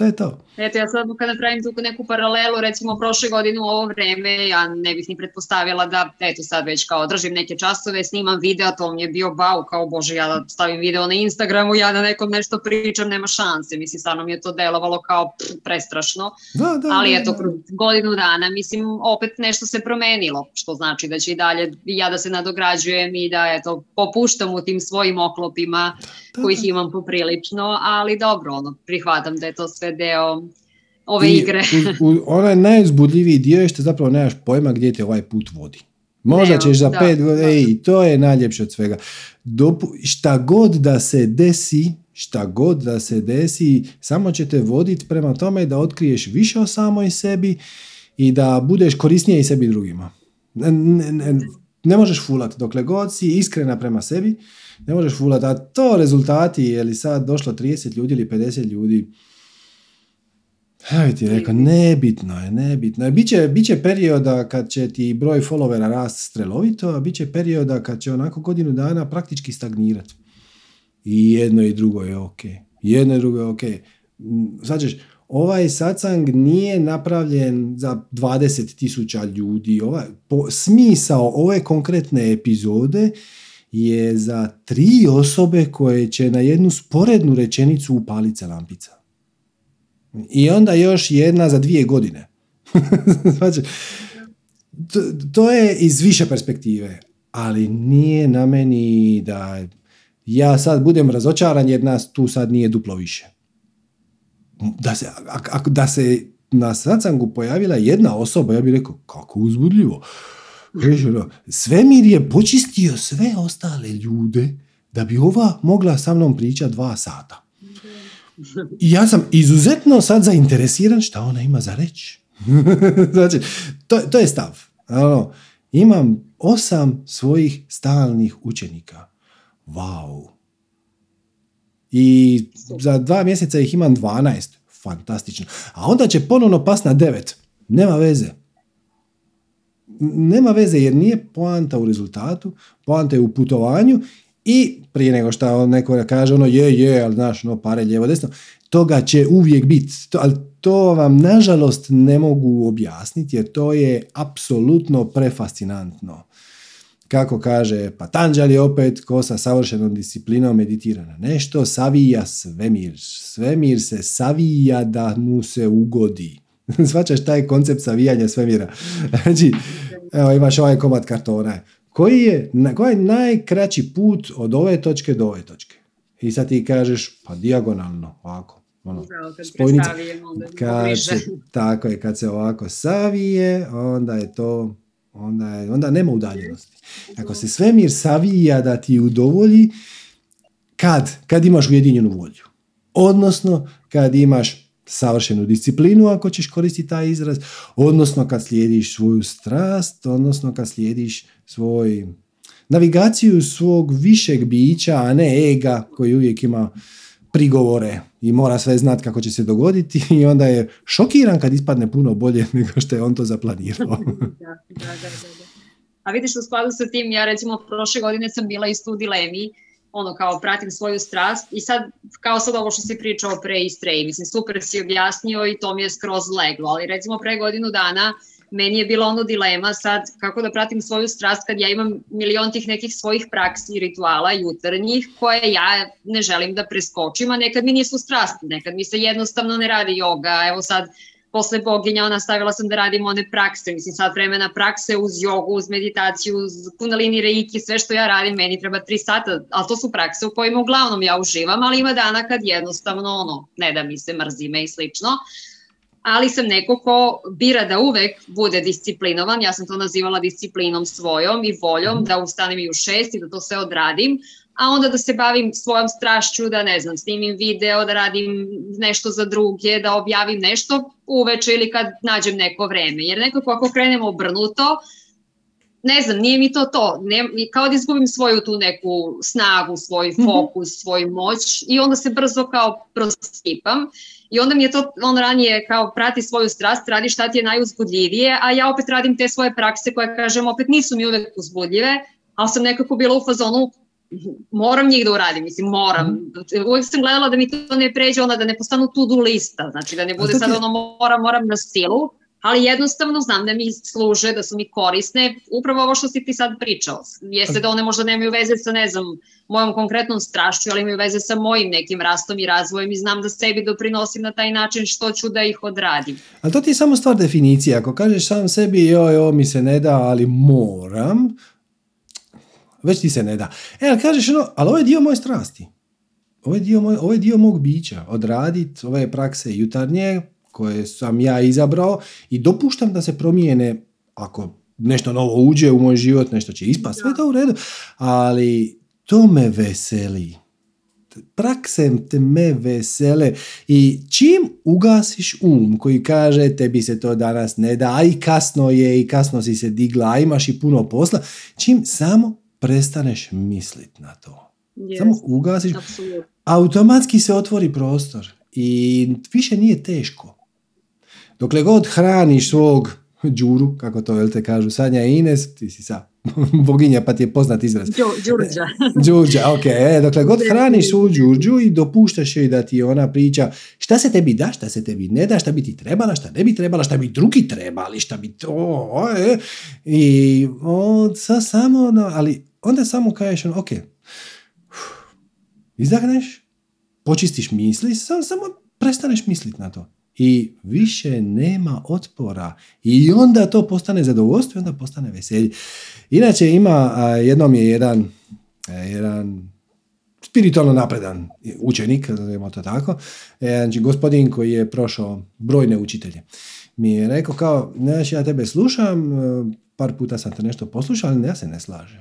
[SPEAKER 1] to je to.
[SPEAKER 2] Eto, ja sad kada pravim tu neku paralelu, recimo prošle godine u ovo vreme, ja ne bih ni pretpostavila da, eto sad već kao držim neke časove, snimam video, to mi je bio bau, kao bože, ja da stavim video na Instagramu, ja da nekom nešto pričam, nema šanse, mislim, stvarno mi je to delovalo kao pff, prestrašno,
[SPEAKER 1] da, da,
[SPEAKER 2] ali
[SPEAKER 1] da,
[SPEAKER 2] eto, godinu dana, mislim, opet nešto se promenilo, što znači da će i dalje ja da se nadograđujem i da, eto, popuštam u tim svojim oklopima, da, kojih imam poprilično, ali dobro, ono, prihvatam da je to sve deo ove I, igre.
[SPEAKER 1] u, u, onaj najuzbudljiviji dio je što zapravo nemaš pojma gdje te ovaj put vodi. Možda ćeš za da, pet godina, ej, to je najljepše od svega. Dopu, šta god da se desi, šta god da se desi, samo će te voditi prema tome da otkriješ više o samoj sebi i da budeš korisnije i sebi drugima. Ne, ne, ne možeš fulat dokle god si iskrena prema sebi, ne možeš fulat, a to rezultati, je li sad došlo 30 ljudi ili 50 ljudi, ja bi ti rekao, nebitno je, nebitno je. Biće, biće perioda kad će ti broj followera rast strelovito, a bit će perioda kad će onako godinu dana praktički stagnirati. I jedno i drugo je ok. Jedno i drugo je ok. Sad ćeš, ovaj sacang nije napravljen za 20 tisuća ljudi. Ovaj, po, smisao ove konkretne epizode je za tri osobe koje će na jednu sporednu rečenicu upaliti lampica. I onda još jedna za dvije godine. znači, to, to je iz više perspektive, ali nije na meni da ja sad budem razočaran jer nas tu sad nije duplo više. Da se, ako da se na sacangu pojavila jedna osoba, ja bih rekao, kako uzbudljivo. Svemir je počistio sve ostale ljude da bi ova mogla sa mnom pričati dva sata. Ja sam izuzetno sad zainteresiran šta ona ima za reći. znači, to, to je stav. Ono, imam osam svojih stalnih učenika. Wow. I za dva mjeseca ih imam 12. Fantastično. A onda će ponovno pas na devet. Nema veze. Nema veze jer nije poanta u rezultatu, poanta je u putovanju i prije nego što neko kaže ono je, je, ali znaš, no pare lijevo, desno, toga će uvijek biti. Ali to vam nažalost ne mogu objasniti jer to je apsolutno prefascinantno. Kako kaže Patanđali opet, ko sa savršenom disciplinom meditira na nešto, savija svemir. Svemir se savija da mu se ugodi. Svačaš taj koncept savijanja svemira. Znači, evo imaš ovaj komad kartona. Koji je, koji je najkraći put od ove točke do ove točke? I sad ti kažeš, pa dijagonalno, ovako. Ono, spojnica. Kad se, tako je, kad se ovako savije, onda je to, onda, je, onda nema udaljenosti. Ako se svemir savija da ti udovolji, kad? Kad imaš ujedinjenu volju. Odnosno, kad imaš savršenu disciplinu, ako ćeš koristiti taj izraz, odnosno kad slijediš svoju strast, odnosno kad slijediš svoj navigaciju svog višeg bića, a ne ega koji uvijek ima prigovore i mora sve znati kako će se dogoditi i onda je šokiran kad ispadne puno bolje nego što je on to zaplanirao.
[SPEAKER 2] da, da, da, da. A vidiš u skladu sa tim, ja recimo prošle godine sam bila isto u dilemi, ono kao pratim svoju strast i sad kao sad ovo što si pričao pre i strej, mislim super si objasnio i to mi je skroz leglo, ali recimo pre godinu dana meni je bila ono dilema sad kako da pratim svoju strast kad ja imam milion tih nekih svojih praksi i rituala jutarnjih koje ja ne želim da preskočim, a nekad mi nisu strasti, nekad mi se jednostavno ne radi joga, evo sad posle boginja nastavila sam da radim one prakse, mislim sad vremena prakse uz jogu, uz meditaciju, uz kundalini reiki, sve što ja radim, meni treba tri sata, ali to su prakse u kojima uglavnom ja uživam, ali ima dana kad jednostavno ono, ne da mi se mrzime i slično, ali sam neko ko bira da uvek bude disciplinovan, ja sam to nazivala disciplinom svojom i voljom, mhm. da ustanem i u šest i da to sve odradim, a onda da se bavim svojom strašću, da ne znam, snimim video, da radim nešto za druge, da objavim nešto uveče ili kad nađem neko vreme. Jer nekako ako krenemo obrnuto, ne znam, nije mi to to, ne, kao da izgubim svoju tu neku snagu, svoj mhm. fokus, mm -hmm. svoju moć i onda se brzo kao proskipam i onda mi je to on ranije kao prati svoju strast, radi šta ti je najuzbudljivije, a ja opet radim te svoje prakse koje kažem opet nisu mi uvek uzbudljive, ali sam nekako bila u fazonu moram njih da uradim, mislim, moram. Mhm. Uvijek sam gledala da mi to ne pređe, ona da ne postanu to do lista, znači da ne bude sad ono moram, moram na silu, ali jednostavno znam da mi služe, da su mi korisne, upravo ovo što si ti sad pričao. Jeste da one možda nemaju veze sa, ne znam, mojom konkretnom strašću, ali imaju veze sa mojim nekim rastom i razvojem i znam da sebi doprinosim na taj način što ću da ih odradim.
[SPEAKER 1] Ali to ti je samo stvar definicije. Ako kažeš sam sebi, joj, ovo mi se ne da, ali moram, već ti se ne da. E, ali kažeš ono, ali ovo je dio moje strasti. Ovo je dio, moj, ovo dio mog bića. Odradit ove prakse jutarnje koje sam ja izabrao i dopuštam da se promijene ako nešto novo uđe u moj život, nešto će ispast, sve to u redu, ali to me veseli. Prakse te me vesele i čim ugasiš um koji kaže tebi se to danas ne da, a i kasno je i kasno si se digla, a imaš i puno posla, čim samo prestaneš mislit na to. Yes, Samo ugasiš, absolutno. automatski se otvori prostor i više nije teško. Dokle god hraniš svog džuru, kako to jel te kažu, Sanja Ines, ti si sa boginja pa ti je poznat izraz.
[SPEAKER 2] Đurđa.
[SPEAKER 1] Đurđa, ok. E, dokle god hraniš svu džurđu i dopuštaš joj da ti ona priča šta se tebi da, šta se tebi ne da, šta bi ti trebala, šta ne bi trebala, šta bi drugi trebali, šta bi to... E, I on, sa, samo, no, ali onda samo kažeš, ono, ok, izdahneš, počistiš misli, samo, samo prestaneš misliti na to. I više nema otpora. I onda to postane zadovoljstvo i onda postane veselje. Inače ima, jednom je jedan, jedan spiritualno napredan učenik, nazovimo to tako, znači gospodin koji je prošao brojne učitelje. Mi je rekao kao, znači ja tebe slušam, par puta sam te nešto poslušao, ali ja se ne slažem.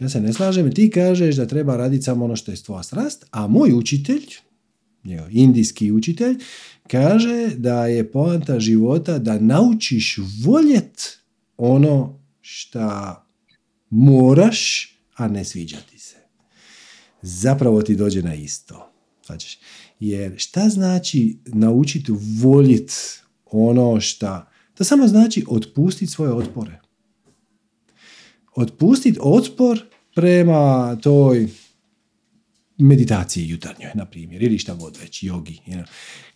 [SPEAKER 1] Ja se ne slažem ti kažeš da treba raditi samo ono što je tvoja strast, a moj učitelj, indijski učitelj, Kaže da je poanta života da naučiš voljet ono šta moraš, a ne sviđati se. Zapravo ti dođe na isto. Znači, jer šta znači naučiti voljeti ono šta? To samo znači otpustiti svoje otpore. Otpustiti otpor prema toj meditaciji jutarnjoj, na primjer, ili šta god već, jogi.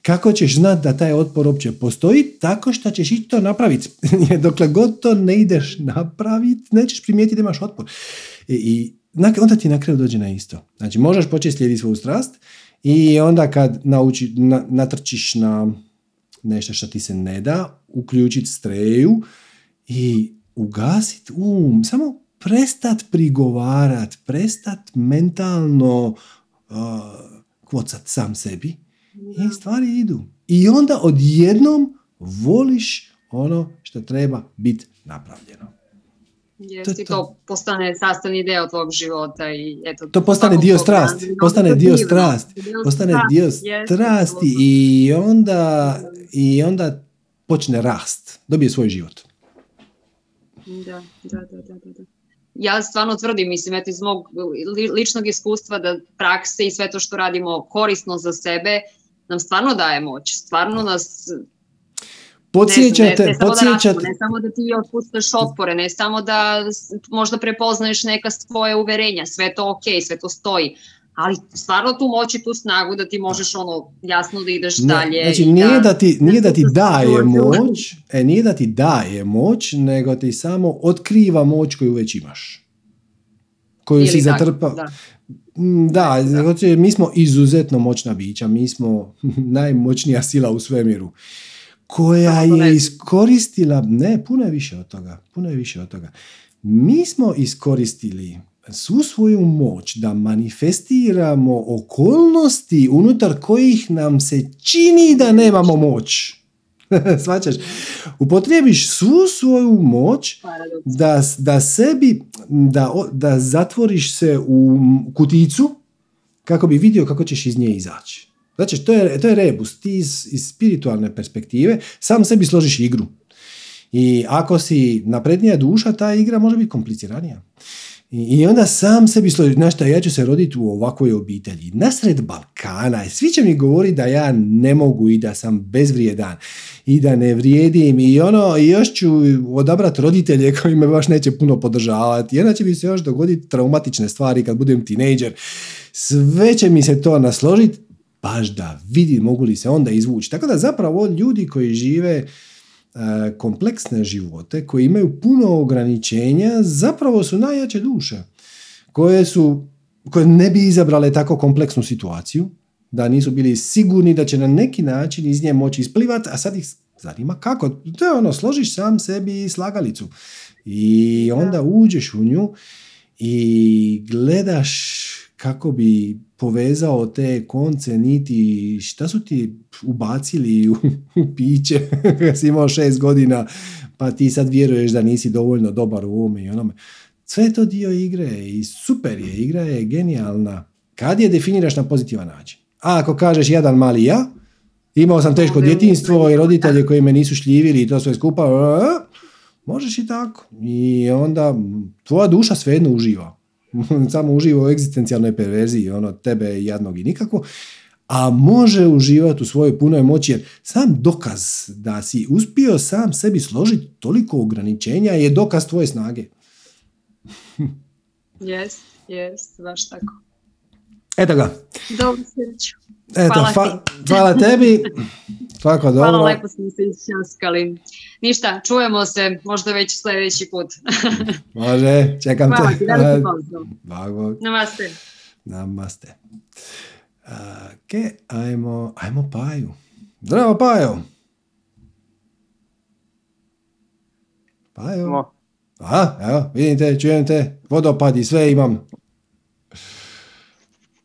[SPEAKER 1] Kako ćeš znati da taj otpor uopće postoji? Tako što ćeš i to napraviti. Dokle god to ne ideš napraviti, nećeš primijetiti da imaš otpor. I, i onda ti na kraju dođe na isto. Znači, možeš početi slijediti svoju strast i onda kad nauči, natrčiš na nešto što ti se ne da, uključiti streju i ugasiti um, samo prestat prigovarat, prestat mentalno uh, kvocat sam sebi i stvari idu. I onda odjednom voliš ono što treba biti napravljeno.
[SPEAKER 2] Jesi, to, to postane sastavni deo tvog života i eto...
[SPEAKER 1] To postane dio strasti, postane dio strasti, postane dio strasti i onda, i onda počne rast, dobije svoj život.
[SPEAKER 2] Da, da, da, da, da. Ja stvarno tvrdim, mislim, eto iz mog ličnog iskustva da prakse i sve to što radimo korisno za sebe nam stvarno daje moć, stvarno nas
[SPEAKER 1] Podsjećate, ne, ne, samo
[SPEAKER 2] podsjećate. Da ne samo da ti otpustaš otpore, ne samo da možda prepoznaješ neka svoje uverenja, sve to ok, sve to stoji, ali stvarno tu moći, tu snagu da ti možeš ono jasno da ideš ne, dalje.
[SPEAKER 1] Znači nije da, da ti, nije da ti daje moć, e, nije da ti daje moć, nego ti samo otkriva moć koju već imaš. Koju Ili si zatrpao. Da. Mm, da, da, mi smo izuzetno moćna bića, mi smo najmoćnija sila u svemiru koja je iskoristila, ne, puno je više od toga, puno je više od toga. Mi smo iskoristili svu svoju moć da manifestiramo okolnosti unutar kojih nam se čini da nemamo moć. Svačaš? Upotrijebiš svu svoju moć da, da sebi, da, da zatvoriš se u kuticu kako bi vidio kako ćeš iz nje izaći. Znači, to je, to je rebus. Ti iz, iz spiritualne perspektive sam sebi složiš igru. I ako si naprednija duša, ta igra može biti kompliciranija. I, onda sam sebi složi, znaš šta, ja ću se roditi u ovakvoj obitelji, nasred Balkana, svi će mi govoriti da ja ne mogu i da sam bezvrijedan i da ne vrijedim i ono, još ću odabrati roditelje koji me baš neće puno podržavati i onda će mi se još dogoditi traumatične stvari kad budem tinejdžer. Sve će mi se to nasložiti, baš da vidi mogu li se onda izvući. Tako da zapravo ljudi koji žive kompleksne živote, koji imaju puno ograničenja, zapravo su najjače duše, koje su koje ne bi izabrale tako kompleksnu situaciju, da nisu bili sigurni da će na neki način iz nje moći isplivati, a sad ih zanima kako. To je ono, složiš sam sebi slagalicu i onda uđeš u nju i gledaš kako bi povezao te konce niti šta su ti ubacili u, piće kad si imao šest godina pa ti sad vjeruješ da nisi dovoljno dobar u ovome i onome. Sve je to dio igre i super je, igra je genijalna. Kad je definiraš na pozitivan način. A ako kažeš jedan mali ja, imao sam teško djetinstvo i roditelje koji me nisu šljivili i to sve skupa, možeš i tako. I onda tvoja duša svejedno uživa. samo uživa u egzistencijalnoj perverziji, ono tebe jadnog i nikako, a može uživati u svojoj punoj moći jer sam dokaz da si uspio sam sebi složiti toliko ograničenja je dokaz tvoje snage.
[SPEAKER 2] Jest, jest, baš tako.
[SPEAKER 1] Eto ga.
[SPEAKER 2] Dobro.
[SPEAKER 1] Eto, hvala, fa- hvala tebi. Svako dobro.
[SPEAKER 2] Hvala, lepo smo se išćaskali. Ništa, čujemo se, možda već sljedeći put.
[SPEAKER 1] Može, čekam
[SPEAKER 2] hvala,
[SPEAKER 1] te.
[SPEAKER 2] Hvala, Namaste.
[SPEAKER 1] Namaste. Ok, ajmo, ajmo Paju. Zdravo, Pajo. Pajo. Aha, evo, vidite, čujem te, vodopad i sve imam.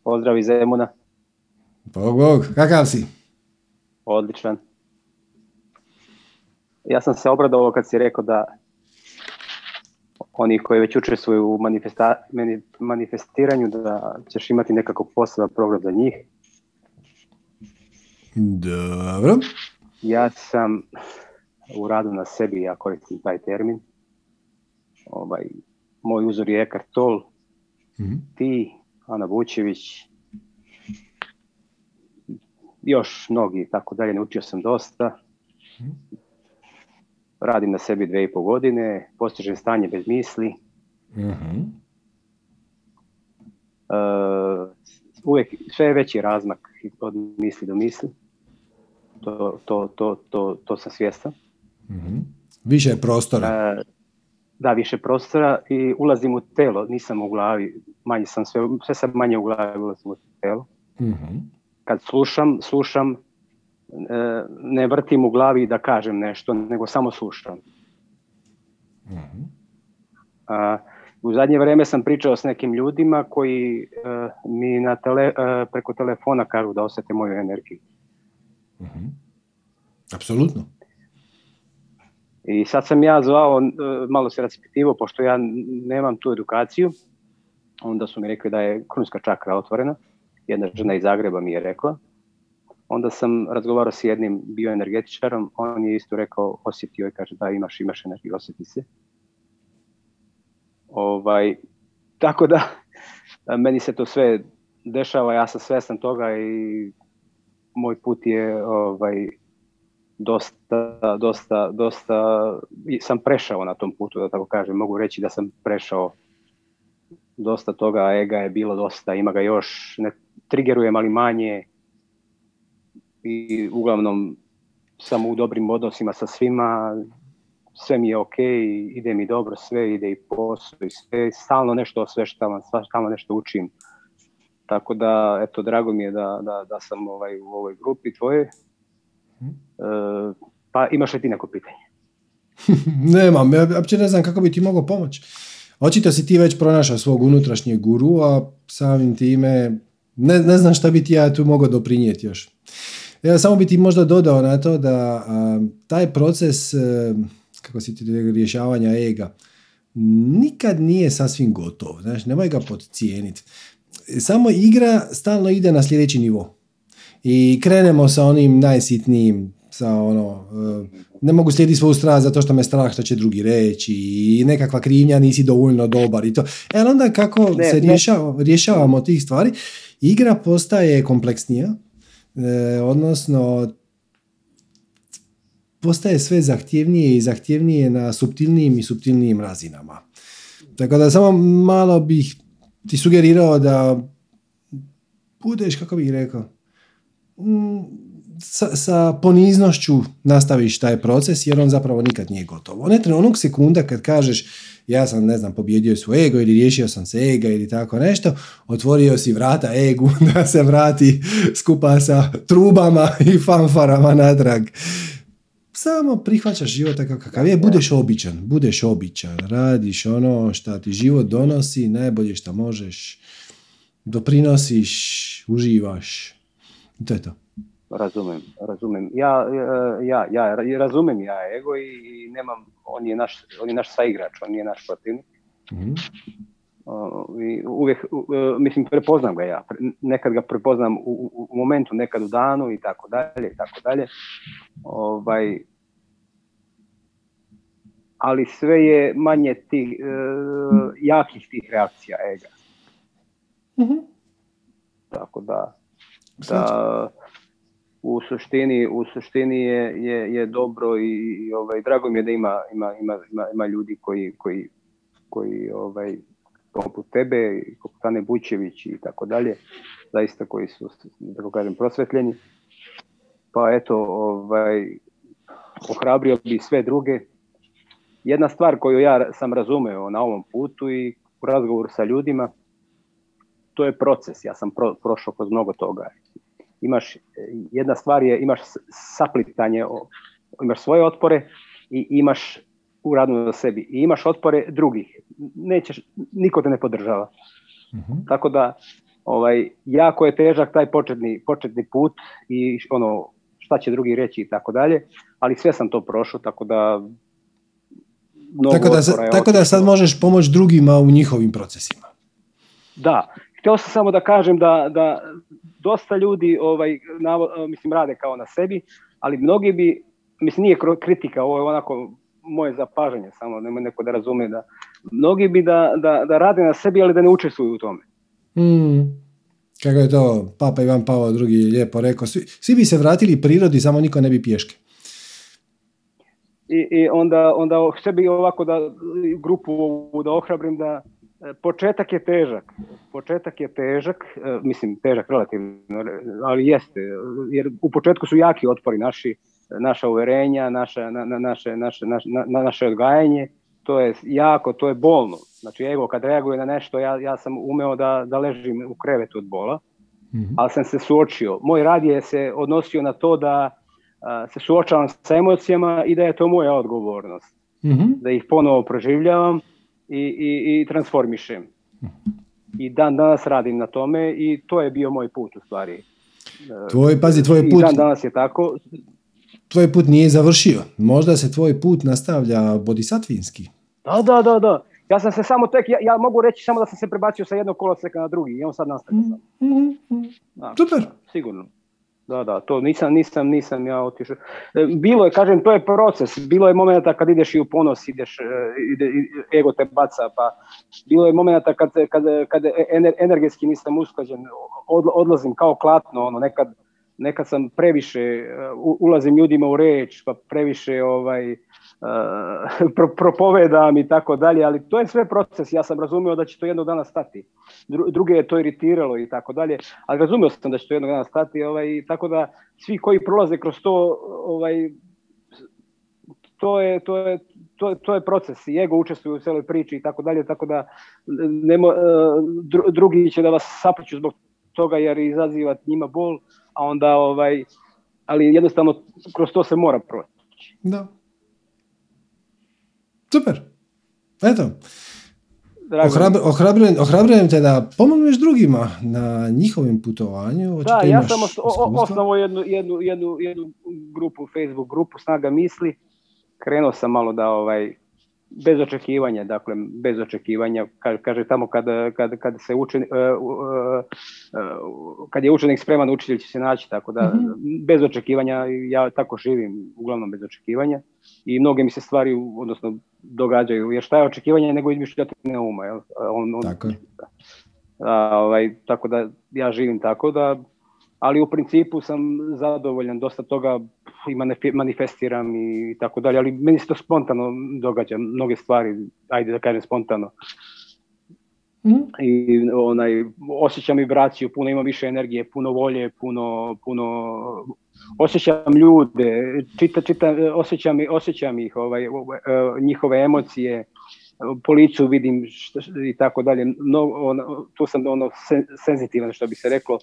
[SPEAKER 3] Pozdrav iz Zemuna.
[SPEAKER 1] Bog, bog, kakav si?
[SPEAKER 3] Odličan. Ja sam se obradovao kad si rekao da oni koji već učestvuju u manifestiranju da ćeš imati nekakav poseban program za njih.
[SPEAKER 1] Dobro.
[SPEAKER 3] Ja sam u radu na sebi, ja koristim taj termin. Ovaj, moj uzor je Eckhart Tolle,
[SPEAKER 1] Mhm.
[SPEAKER 3] ti, Ana Vučević, još mnogi i tako dalje, naučio sam dosta. Radim na sebi dve i po godine, postižem stanje bez misli.
[SPEAKER 1] Mhm.
[SPEAKER 3] Uh, uvijek sve je veći razmak od misli do misli. To, to, to, to, to sam svjestan.
[SPEAKER 1] Mhm. Više je prostora.
[SPEAKER 3] E, da, više prostora i ulazim u telo, nisam u glavi, manje sam sve, sve sam manje u glavi, ulazim u telo.
[SPEAKER 1] Mhm.
[SPEAKER 3] Kad slušam, slušam, e, ne vrtim u glavi da kažem nešto, nego samo slušam.
[SPEAKER 1] Mhm.
[SPEAKER 3] A, u zadnje vrijeme sam pričao s nekim ljudima koji e, mi na tele, e, preko telefona kažu da osjete moju energiju.
[SPEAKER 1] Mhm. Apsolutno.
[SPEAKER 3] I sad sam ja zvao, malo se raspitivao, pošto ja nemam tu edukaciju, onda su mi rekli da je krunska čakra otvorena, jedna žena iz Zagreba mi je rekla. Onda sam razgovarao s jednim bioenergetičarom, on je isto rekao, osjetio i kaže da imaš, imaš energiju, osjeti se. Ovaj, tako da, meni se to sve dešava, ja sam svjestan toga i moj put je ovaj, dosta, dosta, dosta, sam prešao na tom putu, da tako kažem, mogu reći da sam prešao dosta toga, ega je bilo dosta, ima ga još, ne trigerujem, ali manje i uglavnom sam u dobrim odnosima sa svima, sve mi je ok, ide mi dobro, sve ide i posao i sve, stalno nešto osveštavam, stalno nešto učim. Tako da, eto, drago mi je da, da, da sam ovaj, u ovoj grupi tvoje. E, pa imaš li ti neko pitanje?
[SPEAKER 1] Nemam, ja uopće ne znam kako bi ti mogao pomoći. Očito si ti već pronašao svog unutrašnjeg guru, a samim time ne, ne znam šta bi ti ja tu mogao doprinijeti još. Ja samo bi ti možda dodao na to da a, taj proces, e, kako si ti rješavanja ega, nikad nije sasvim gotov. Znaš, nemoj ga podcijeniti. Samo igra stalno ide na sljedeći nivo. I krenemo sa onim najsitnijim, sa ono, e, ne mogu slijediti svoju strast zato što me strah što će drugi reći i nekakva krivnja, nisi dovoljno dobar i to. E, ali onda kako
[SPEAKER 3] Ne,
[SPEAKER 1] se
[SPEAKER 3] ne.
[SPEAKER 1] rješava, rješavamo tih stvari, igra postaje kompleksnija, e, odnosno postaje sve zahtjevnije i zahtjevnije na subtilnijim i subtilnijim razinama. Tako da samo malo bih ti sugerirao da budeš, kako bih rekao, mm, sa, sa poniznošću nastaviš taj proces jer on zapravo nikad nije gotov. Ne treba onog sekunda kad kažeš ja sam, ne znam, pobjedio svoj ego ili riješio sam se ega ili tako nešto, otvorio si vrata egu da se vrati skupa sa trubama i fanfarama natrag. Samo prihvaćaš život takav kakav je, budeš običan, budeš običan, radiš ono što ti život donosi, najbolje što možeš, doprinosiš, uživaš. I to je to.
[SPEAKER 3] Razumem, razumem. Ja, ja, ja razumem ja ego i, i nemam, on je naš, on je naš saigrač, on nije naš protivnik.
[SPEAKER 1] Mhm.
[SPEAKER 3] Uh, i uvijek, uh, mislim, prepoznam ga ja. Pre- Nekad ga prepoznam u, u, u momentu, nekad u danu i tako dalje i tako dalje. Ovaj, ali sve je manje tih, uh, jakih tih reakcija ega.
[SPEAKER 1] Mhm.
[SPEAKER 3] Tako da, da u suštini, u suštini je, je, je dobro i, i ovaj, drago mi je da ima, ima, ima, ima, ljudi koji, koji, koji ovaj, poput tebe, poput Ane Bučević i tako dalje, zaista koji su, da kažem, prosvetljeni. Pa eto, ovaj, ohrabrio bi sve druge. Jedna stvar koju ja sam razumeo na ovom putu i u razgovoru sa ljudima, to je proces. Ja sam pro, prošao kroz mnogo toga. Imaš, jedna stvar je, imaš saplitanje, imaš svoje otpore i imaš u radu na sebi. I imaš otpore drugih. Nećeš, niko te ne podržava.
[SPEAKER 1] Mhm.
[SPEAKER 3] Tako da, ovaj, jako je težak taj početni, početni put i ono, šta će drugi reći i tako dalje, ali sve sam to prošao, tako da mnogo
[SPEAKER 1] Tako da, tako da sad možeš pomoći drugima u njihovim procesima.
[SPEAKER 3] Da, htio sam samo da kažem da, da dosta ljudi ovaj, mislim, rade kao na sebi, ali mnogi bi, mislim, nije kritika, ovo je onako moje zapažanje, samo nema neko da razume da mnogi bi da, da, da rade na sebi, ali da ne učestvuju u tome.
[SPEAKER 1] Mm. Kako je to Papa Ivan Pavao II lijepo rekao, svi, svi bi se vratili prirodi, samo niko ne bi pješke.
[SPEAKER 3] I, i onda, onda sebi ovako da grupu da ohrabrim da početak je težak. Početak je težak, e, mislim težak relativno, ali jeste. Jer u početku su jaki otpori naši, naša uverenja, naša, na, naše, naše, na, naše odgajanje. To je jako, to je bolno. Znači ego kad reaguje na nešto, ja, ja sam umeo da, da ležim u krevetu od bola, mm ali sam se suočio. Moj rad je se odnosio na to da se suočavam sa emocijama i da je to moja odgovornost. mm Da ih ponovo proživljavam i, i, i transformišem. I dan danas radim na tome i to je bio moj put u stvari.
[SPEAKER 1] Tvoj, pazi, tvoj put...
[SPEAKER 3] I dan danas je tako.
[SPEAKER 1] Tvoj put nije završio. Možda se tvoj put nastavlja bodisatvinski.
[SPEAKER 3] Da, da, da, da. Ja sam se samo tek, ja, ja mogu reći samo da sam se prebacio sa jednog koloseka na drugi i on sad nastavlja.
[SPEAKER 1] Mm-hmm. Super.
[SPEAKER 3] sigurno. Da, da, to nisam, nisam, nisam ja otišao. E, bilo je, kažem, to je proces. Bilo je momenta kad ideš i u ponos, ideš, e, ide, ego te baca, pa bilo je momenta kad, kad, kad energetski nisam usklađen, odlazim kao klatno, ono, nekad, nekad sam previše, e, ulazim ljudima u reč, pa previše ovaj, pro, propovedam i tako dalje, ali to je sve proces, ja sam razumio da će to jednog dana stati. Druge je to iritiralo i tako dalje, ali razumio sam da će to jednog dana stati, ovaj, tako da svi koji prolaze kroz to, ovaj, to je, to je, to, to je proces i ego učestvuje u cijeloj priči i tako dalje, tako da nemo, drugi će da vas sapliću zbog toga jer izaziva njima bol, a onda ovaj, ali jednostavno kroz to se mora proći.
[SPEAKER 1] Da. Super. Eto. ohrabrujem, ohrabrujem te da pomogneš drugima na njihovim putovanju.
[SPEAKER 3] Da, ja sam osnovo jednu, jednu, jednu, jednu grupu, Facebook grupu Snaga misli. Krenuo sam malo da ovaj, bez očekivanja, dakle bez očekivanja, kaže tamo kad, kad, kad se učen, uh, uh, kad je učenik spreman, učitelj će se naći, tako da mm bez očekivanja, ja tako živim, uglavnom bez očekivanja i mnoge mi se stvari, odnosno događaju, jer šta je očekivanje nego izmišljati uma, jel? On, on,
[SPEAKER 1] tako.
[SPEAKER 3] A, ovaj, tako da ja živim tako da ali u principu sam zadovoljan, dosta toga i manifestiram i tako dalje, ali meni se to spontano događa, mnoge stvari, ajde da kažem spontano. Mm. I onaj, osjećam vibraciju, puno ima više energije, puno volje, puno, puno osjećam ljude, čita, čita, osjećam, osjećam ih, ovaj, njihove emocije, po licu vidim i tako dalje. No, ono, tu sam ono senzitivan što bi se reklo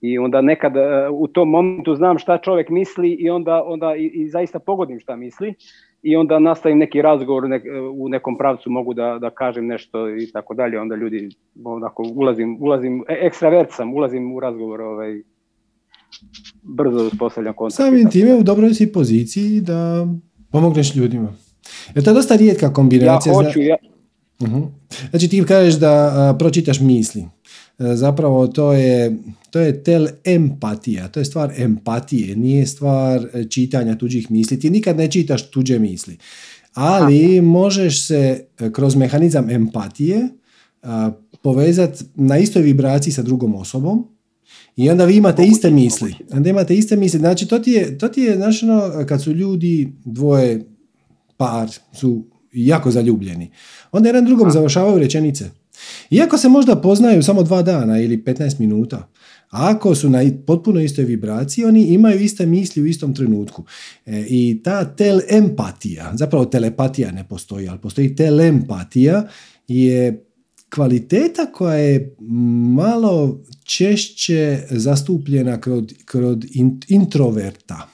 [SPEAKER 3] i onda nekad e, u tom momentu znam šta čovjek misli i onda, onda i, i zaista pogodim šta misli i onda nastavim neki razgovor u nekom pravcu mogu da, da kažem nešto i tako dalje, onda ljudi onako ulazim, ulazim e, ekstravert sam, ulazim u razgovor ovaj, brzo uspostavljam kontakt.
[SPEAKER 1] Samim time u dobroj si poziciji da pomogneš ljudima. Je to je dosta rijetka kombinacija.
[SPEAKER 3] Ja hoću, ja...
[SPEAKER 1] uh Znači ti kažeš da pročitaš misli. E, zapravo to je, to je tel empatija, to je stvar empatije, nije stvar e, čitanja tuđih misli. Ti nikad ne čitaš tuđe misli, ali možeš se e, kroz mehanizam empatije povezati na istoj vibraciji sa drugom osobom i onda vi imate iste misli. Onda imate iste misli. Znači, to ti je, to ti je znači, kad su ljudi dvoje par su jako zaljubljeni. Onda jedan drugom završavaju rečenice. Iako se možda poznaju samo dva dana ili 15 minuta, ako su na potpuno istoj vibraciji, oni imaju iste misli u istom trenutku. E, I ta telempatija, zapravo telepatija ne postoji, ali postoji telempatija, je kvaliteta koja je malo češće zastupljena kod, kod introverta.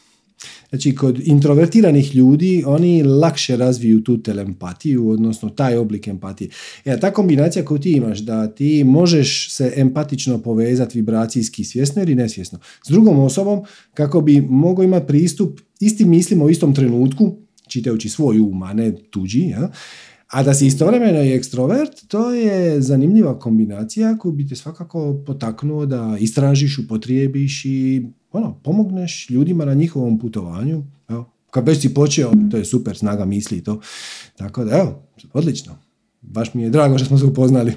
[SPEAKER 1] Znači, kod introvertiranih ljudi oni lakše razviju tu telempatiju, odnosno taj oblik empatije. E, ta kombinacija koju ti imaš, da ti možeš se empatično povezati vibracijski svjesno ili nesvjesno s drugom osobom kako bi mogao imati pristup istim mislima u istom trenutku, čitajući svoj um, a ne tuđi, ja? A da si istovremeno i ekstrovert, to je zanimljiva kombinacija koju bi te svakako potaknuo da istražiš, upotrijebiš i ono, pomogneš ljudima na njihovom putovanju. Evo, kad već si počeo, to je super, snaga misli i to. Tako da, evo, odlično. Baš mi je drago što smo se upoznali.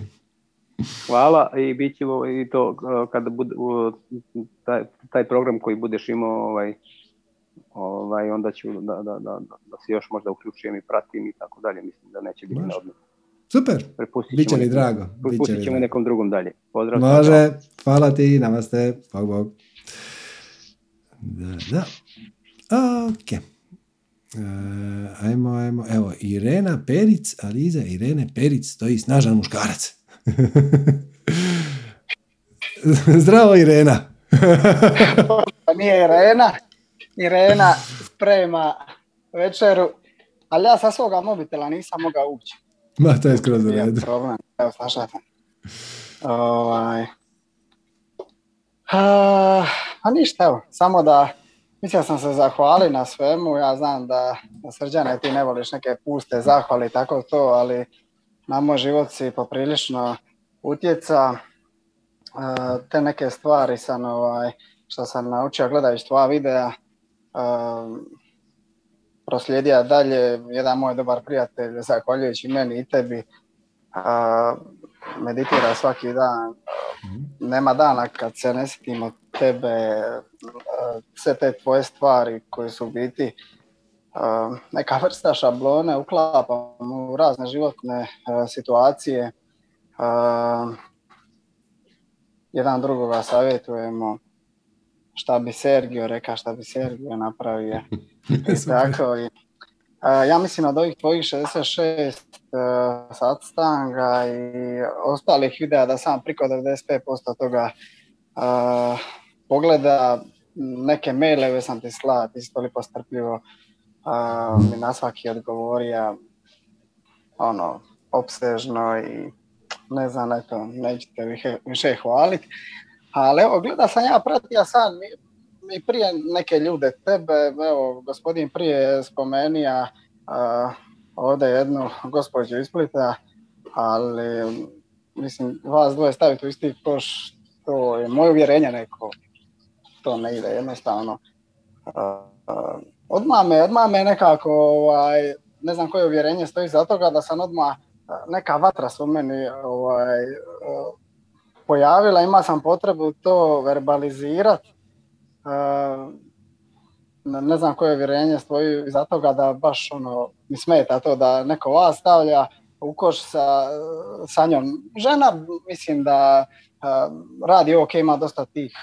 [SPEAKER 3] Hvala i bit će i to kada bude taj, taj program koji budeš imao ovaj, ovaj, onda ću da, da, da, da se još možda uključujem i pratim i tako dalje. Mislim da neće biti na.
[SPEAKER 1] Super, bit će mi drago.
[SPEAKER 3] Prepustit ćemo nekom drugom dalje.
[SPEAKER 1] Pozdrav. Može, hvala ti, namaste, bog bog. Da, da. Ok. Uh, ajmo, ajmo. Evo, Irena Peric, Aliza Irene Peric stoji snažan muškarac. Zdravo Irena.
[SPEAKER 4] pa nije Irena. Irena sprema večeru, ali ja sa svoga mobitela nisam mogao ući.
[SPEAKER 1] Ma, to je skroz u redu.
[SPEAKER 4] problem, evo slušajte. Ovaj. Uh, a ništa, evo, samo da Mislio sam se zahvali na svemu, ja znam da, da srđane ti ne voliš neke puste zahvali tako to, ali na moj život si poprilično utjeca. Uh, te neke stvari sam ovaj, što sam naučio gledajući tvoja videa, proslijedio dalje. Jedan moj dobar prijatelj, zahvaljujući meni i tebi, meditira svaki dan. Mhm. Nema dana kad se ne sjetimo tebe, sve te tvoje stvari koje su u biti neka vrsta šablone, uklapam u razne životne situacije. Jedan drugoga savjetujemo šta bi Sergio rekao, šta bi Sergio napravio. I tako, i, ja mislim od ovih tvojih 66 uh, stanga i ostalih videa da sam priko 95% toga uh, pogleda neke maileve sam ti slao, ti si toliko strpljivo mi na svaki odgovorio ono, opsežno i ne znam, eto, nećete više hvaliti. Ali evo, gleda sam ja, pratio sam i prije neke ljude, tebe, evo, gospodin prije spomenija uh, ovdje jednu gospođu iz Splita, ali mislim, vas dvoje staviti u isti koš, to je moje uvjerenje neko, to ne ide jednostavno. Uh, odmah me, odmah me nekako, ovaj, ne znam koje uvjerenje stoji za toga, da sam odmah neka vatra su meni ovaj, pojavila, ima sam potrebu to verbalizirati. Ne znam koje uvjerenje stoji iza toga da baš ono, mi smeta to da neko vas stavlja u koš sa, sa njom. Žena mislim da radi ok, ima dosta tih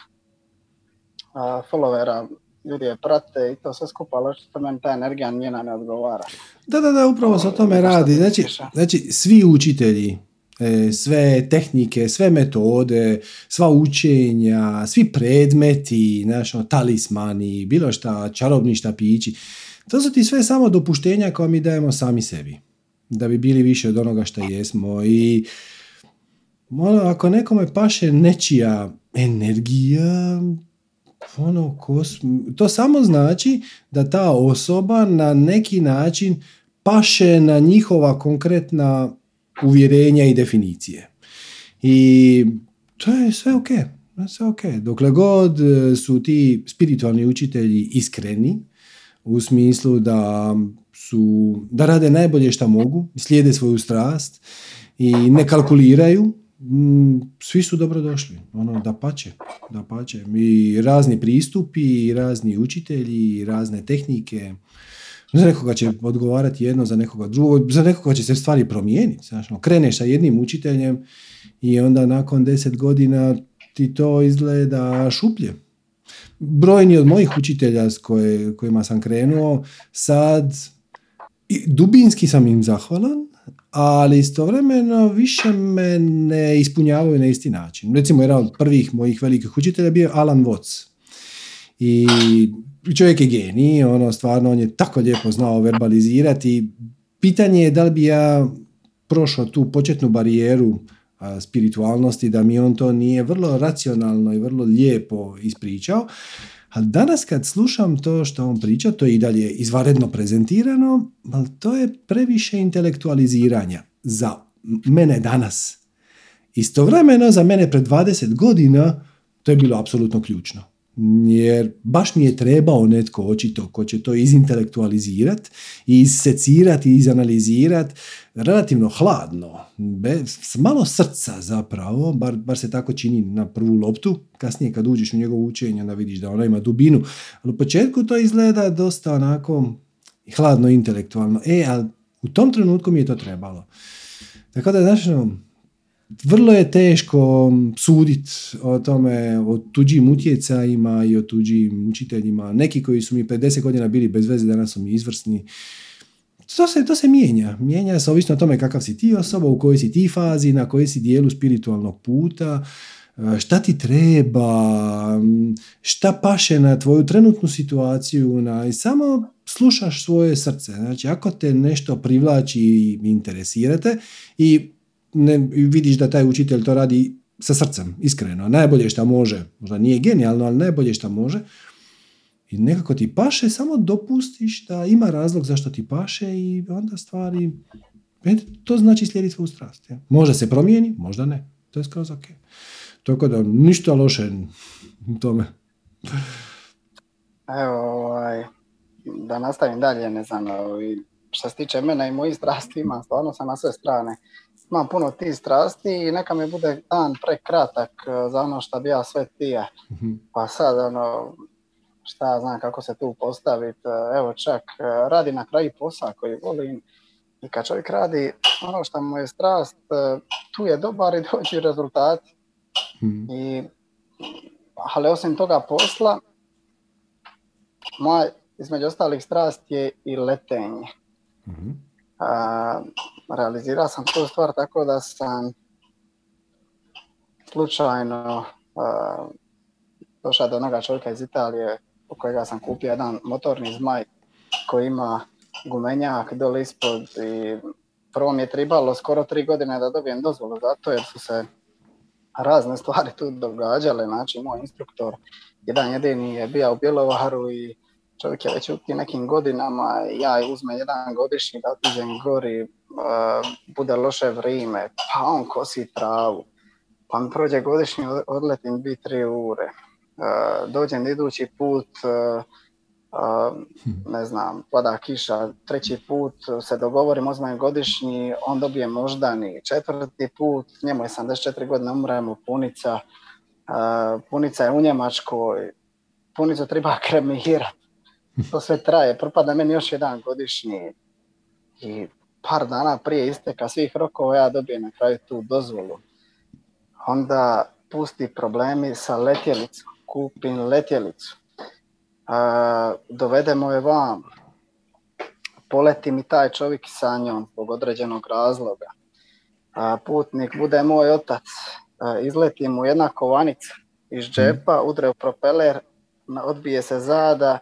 [SPEAKER 4] followera, ljudi je prate i to sve skupa, ali što meni ta energija njena ne odgovara.
[SPEAKER 1] Da, da, da, upravo se o tome radi. Znači, znači, svi učitelji, e, sve tehnike, sve metode, sva učenja, svi predmeti, znaš, ono, talismani, bilo šta, čarobni štapići, to su ti sve samo dopuštenja koja mi dajemo sami sebi. Da bi bili više od onoga što jesmo. I ono, ako nekome paše nečija energija, ono, to samo znači da ta osoba na neki način paše na njihova konkretna uvjerenja i definicije. I to je sve ok. Sve ok. Dokle god e, su ti spiritualni učitelji iskreni, u smislu da su, da rade najbolje što mogu, slijede svoju strast i ne kalkuliraju, svi su dobrodošli, ono, da pače, da pače. I razni pristupi, i razni učitelji, i razne tehnike. Za nekoga će odgovarati jedno, za nekoga drugo, za nekoga će se stvari promijeniti. Znaš, ono, kreneš sa jednim učiteljem i onda nakon deset godina ti to izgleda šuplje. Brojni od mojih učitelja s koje, kojima sam krenuo, sad dubinski sam im zahvalan, ali istovremeno više me ne ispunjavaju na isti način. Recimo, jedan od prvih mojih velikih učitelja bio Alan Watts. I čovjek je genij, ono, stvarno, on je tako lijepo znao verbalizirati. Pitanje je da li bi ja prošao tu početnu barijeru spiritualnosti, da mi on to nije vrlo racionalno i vrlo lijepo ispričao, Ali danas kad slušam to što on priča, to je i dalje izvanredno prezentirano, ali to je previše intelektualiziranja za mene danas. Istovremeno za mene pred 20 godina to je bilo apsolutno ključno jer baš mi je trebao netko očito ko će to izintelektualizirati i issecirati i izanalizirati relativno hladno, bez malo srca zapravo, bar, bar se tako čini na prvu loptu, kasnije kad uđeš u njegovo učenje da vidiš da ona ima dubinu, ali u početku to izgleda dosta onako hladno intelektualno, e, ali u tom trenutku mi je to trebalo. Tako da, znaš, ono, vrlo je teško suditi o tome, o tuđim utjecajima i o tuđim učiteljima. Neki koji su mi 50 godina bili bez veze, danas su mi izvrsni. To se, to se mijenja. Mijenja se ovisno o tome kakav si ti osoba, u kojoj si ti fazi, na kojoj si dijelu spiritualnog puta, e, šta ti treba, šta paše na tvoju trenutnu situaciju, na, i samo slušaš svoje srce. Znači, ako te nešto privlači i interesirate i ne, vidiš da taj učitelj to radi sa srcem, iskreno, najbolje što može, možda nije genijalno, ali najbolje što može, i nekako ti paše, samo dopustiš da ima razlog zašto ti paše i onda stvari, to znači slijediti svoju strast. Ja. Možda se promijeni, možda ne, to je skroz ok. Tako da, ništa loše u tome.
[SPEAKER 4] Evo, ovaj, da nastavim dalje, ne znam, ovaj, što se tiče mene i mojih strasti, imam stvarno sam na sve strane imam puno tih strasti i neka mi bude dan prekratak e, za ono što bi ja sve tije. Mhm. Pa sad, ono, šta znam kako se tu postaviti, e, evo čak e, radi na kraju posao koji volim i kad čovjek radi ono što mu je strast, tu je dobar i dođi rezultat. Mhm. I, ali osim toga posla, moja između ostalih strast je i letenje. Mhm realizirao sam tu stvar tako da sam slučajno došao do onoga čovjeka iz Italije u kojega sam kupio jedan motorni zmaj koji ima gumenjak dole ispod i prvo mi je tribalo skoro tri godine da dobijem dozvolu za to jer su se razne stvari tu događale, znači moj instruktor jedan jedini je bio u Bjelovaru i čovjek je već u nekim godinama, ja uzme jedan godišnji da otiđem gori, bude loše vrijeme, pa on kosi travu, pa mi prođe godišnji, odletim dvi, tri ure, dođem idući put, ne znam, pada kiša, treći put se dogovorim, uzmem godišnji, on dobije moždani, četvrti put, njemu je 74 godine, umremo punica, punica je u Njemačkoj, punicu treba kremirati, to sve traje, propada meni još jedan godišnji i par dana prije isteka svih rokova ja dobijem na kraju tu dozvolu. Onda pusti problemi sa letjelicom, kupim letjelicu, a, dovedemo je vam, poleti mi taj čovjek sa njom zbog određenog razloga. A, putnik bude moj otac, a, izleti mu jedna kovanica iz džepa, udre u propeler, odbije se zada,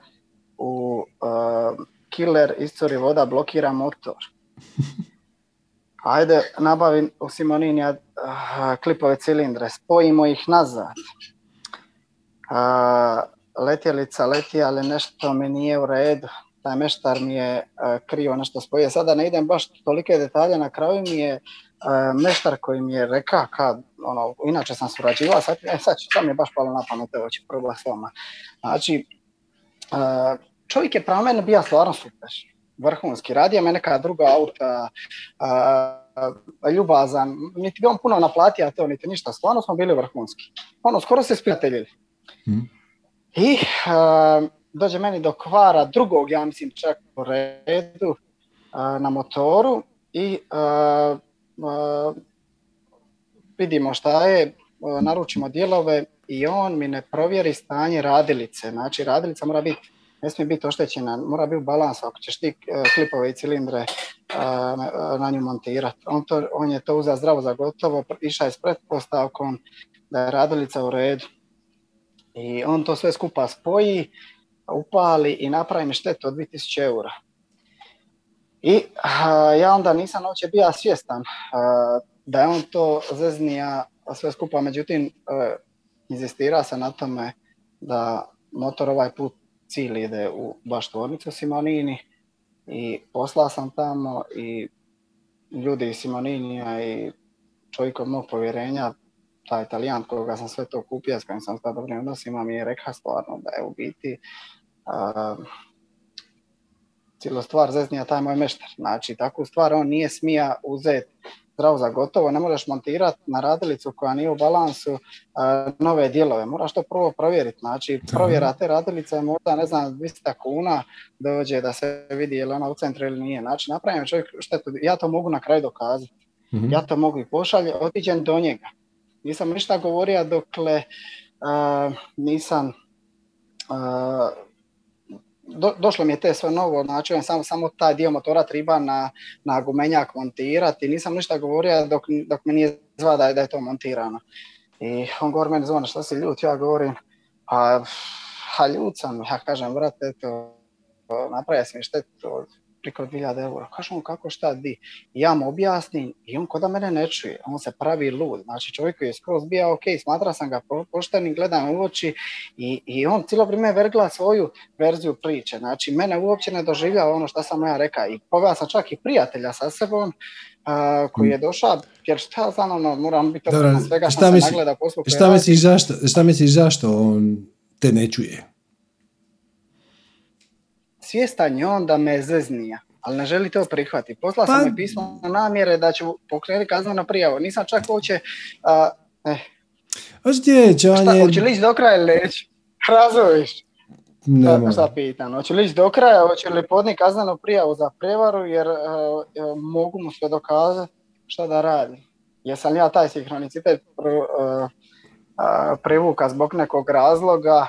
[SPEAKER 4] u uh, killer iscuri voda, blokira motor. Ajde, nabavim u Simoninija uh, klipove cilindre, spojimo ih nazad. Uh, letjelica leti, ali nešto mi nije u redu. Taj meštar mi je uh, krivo nešto spojio. Sada ne idem baš tolike detalje, na kraju mi je uh, meštar koji mi je rekao kad, ono, inače sam surađivao, sad, e, sad, sad mi je baš palo na pamet, evo ću probati s vama. Znači, uh, čovjek je pravo mene bio stvarno super, vrhunski. Radio me neka druga auta, a, ljubazan, niti bi on puno naplatio to, niti ništa. Stvarno smo bili vrhunski. Ono, skoro se sprijateljili. Hmm. I dođe meni do kvara drugog, ja mislim čak po redu, na motoru i vidimo šta je, naručimo dijelove i on mi ne provjeri stanje radilice. Znači, radilica mora biti ne smije biti oštećena, mora biti balans ako ćeš ti e, klipove i cilindre e, na nju montirati. On, to, on je to uzeo zdravo za gotovo, išao je s pretpostavkom da je radilica u redu. I on to sve skupa spoji, upali i napravi mi štetu od 2000 eura. I ja onda nisam uopće bio svjestan da je on to zeznija sve skupa, međutim, inzistira se na tome da motor ovaj put cilj ide u baš tvornicu Simonini i poslao sam tamo i ljudi iz Simoninija i čovjek od mog povjerenja, taj italijan koga sam sve to kupio, s kojim sam sada dobrim odnosima, mi je rekao stvarno da je u biti uh, cijelo stvar zeznija taj moj meštar. Znači, takvu stvar on nije smija uzeti zdravo za gotovo, ne možeš montirati na radilicu koja nije u balansu nove dijelove. Moraš to prvo provjeriti. Znači, provjera te radilice je možda, ne znam, 200 kuna dođe da se vidi je li ona u centru ili nije. Znači, napravim čovjek štetu. Ja to mogu na kraju dokazati. Mhm. Ja to mogu i pošalje, otiđem do njega. Nisam ništa govorio dokle nisam do, došlo mi je te sve novo, znači samo, samo taj dio motora treba na, na gumenjak montirati, nisam ništa govorio dok, dok mi nije zva da je, da je to montirano. I on govori meni zvona, što si ljut, ja govorim, pa, ha ljut sam, ja kažem, brate, to, napravio sam štetu, preko 2000 eura. Kažem mu kako šta di. I ja mu objasnim i on kod mene ne čuje. On se pravi lud. Znači čovjek koji je skroz bio ok, smatra sam ga poštenim, gledam u oči i, i on cijelo vrijeme vergla svoju verziju priče. Znači mene uopće ne doživlja ono što sam ja rekao. I poveo sam čak i prijatelja sa sebom uh, koji je došao, jer šta znam, ono, moram biti Dobro, svega šta, misli, nagleda poslu
[SPEAKER 1] šta misliš, zašto, šta misliš zašto on te ne čuje?
[SPEAKER 4] Svjestan je on da me zeznija, ali ne želi to prihvatiti. Poslao sam pa... mi pismo namjere da ću pokrenuti kazneno prijavu. Nisam čak uopće... Uh, eh. Šta, hoće li ići do kraja ili neće? Razumiješ? Ne šta pitan. Hoće li ići do kraja, hoće li podnijeti kaznenu prijavu za prevaru, jer uh, mogu mu sve dokazati šta da radi. Jesam ja taj sinhronicitet uh, uh, privuka zbog nekog razloga,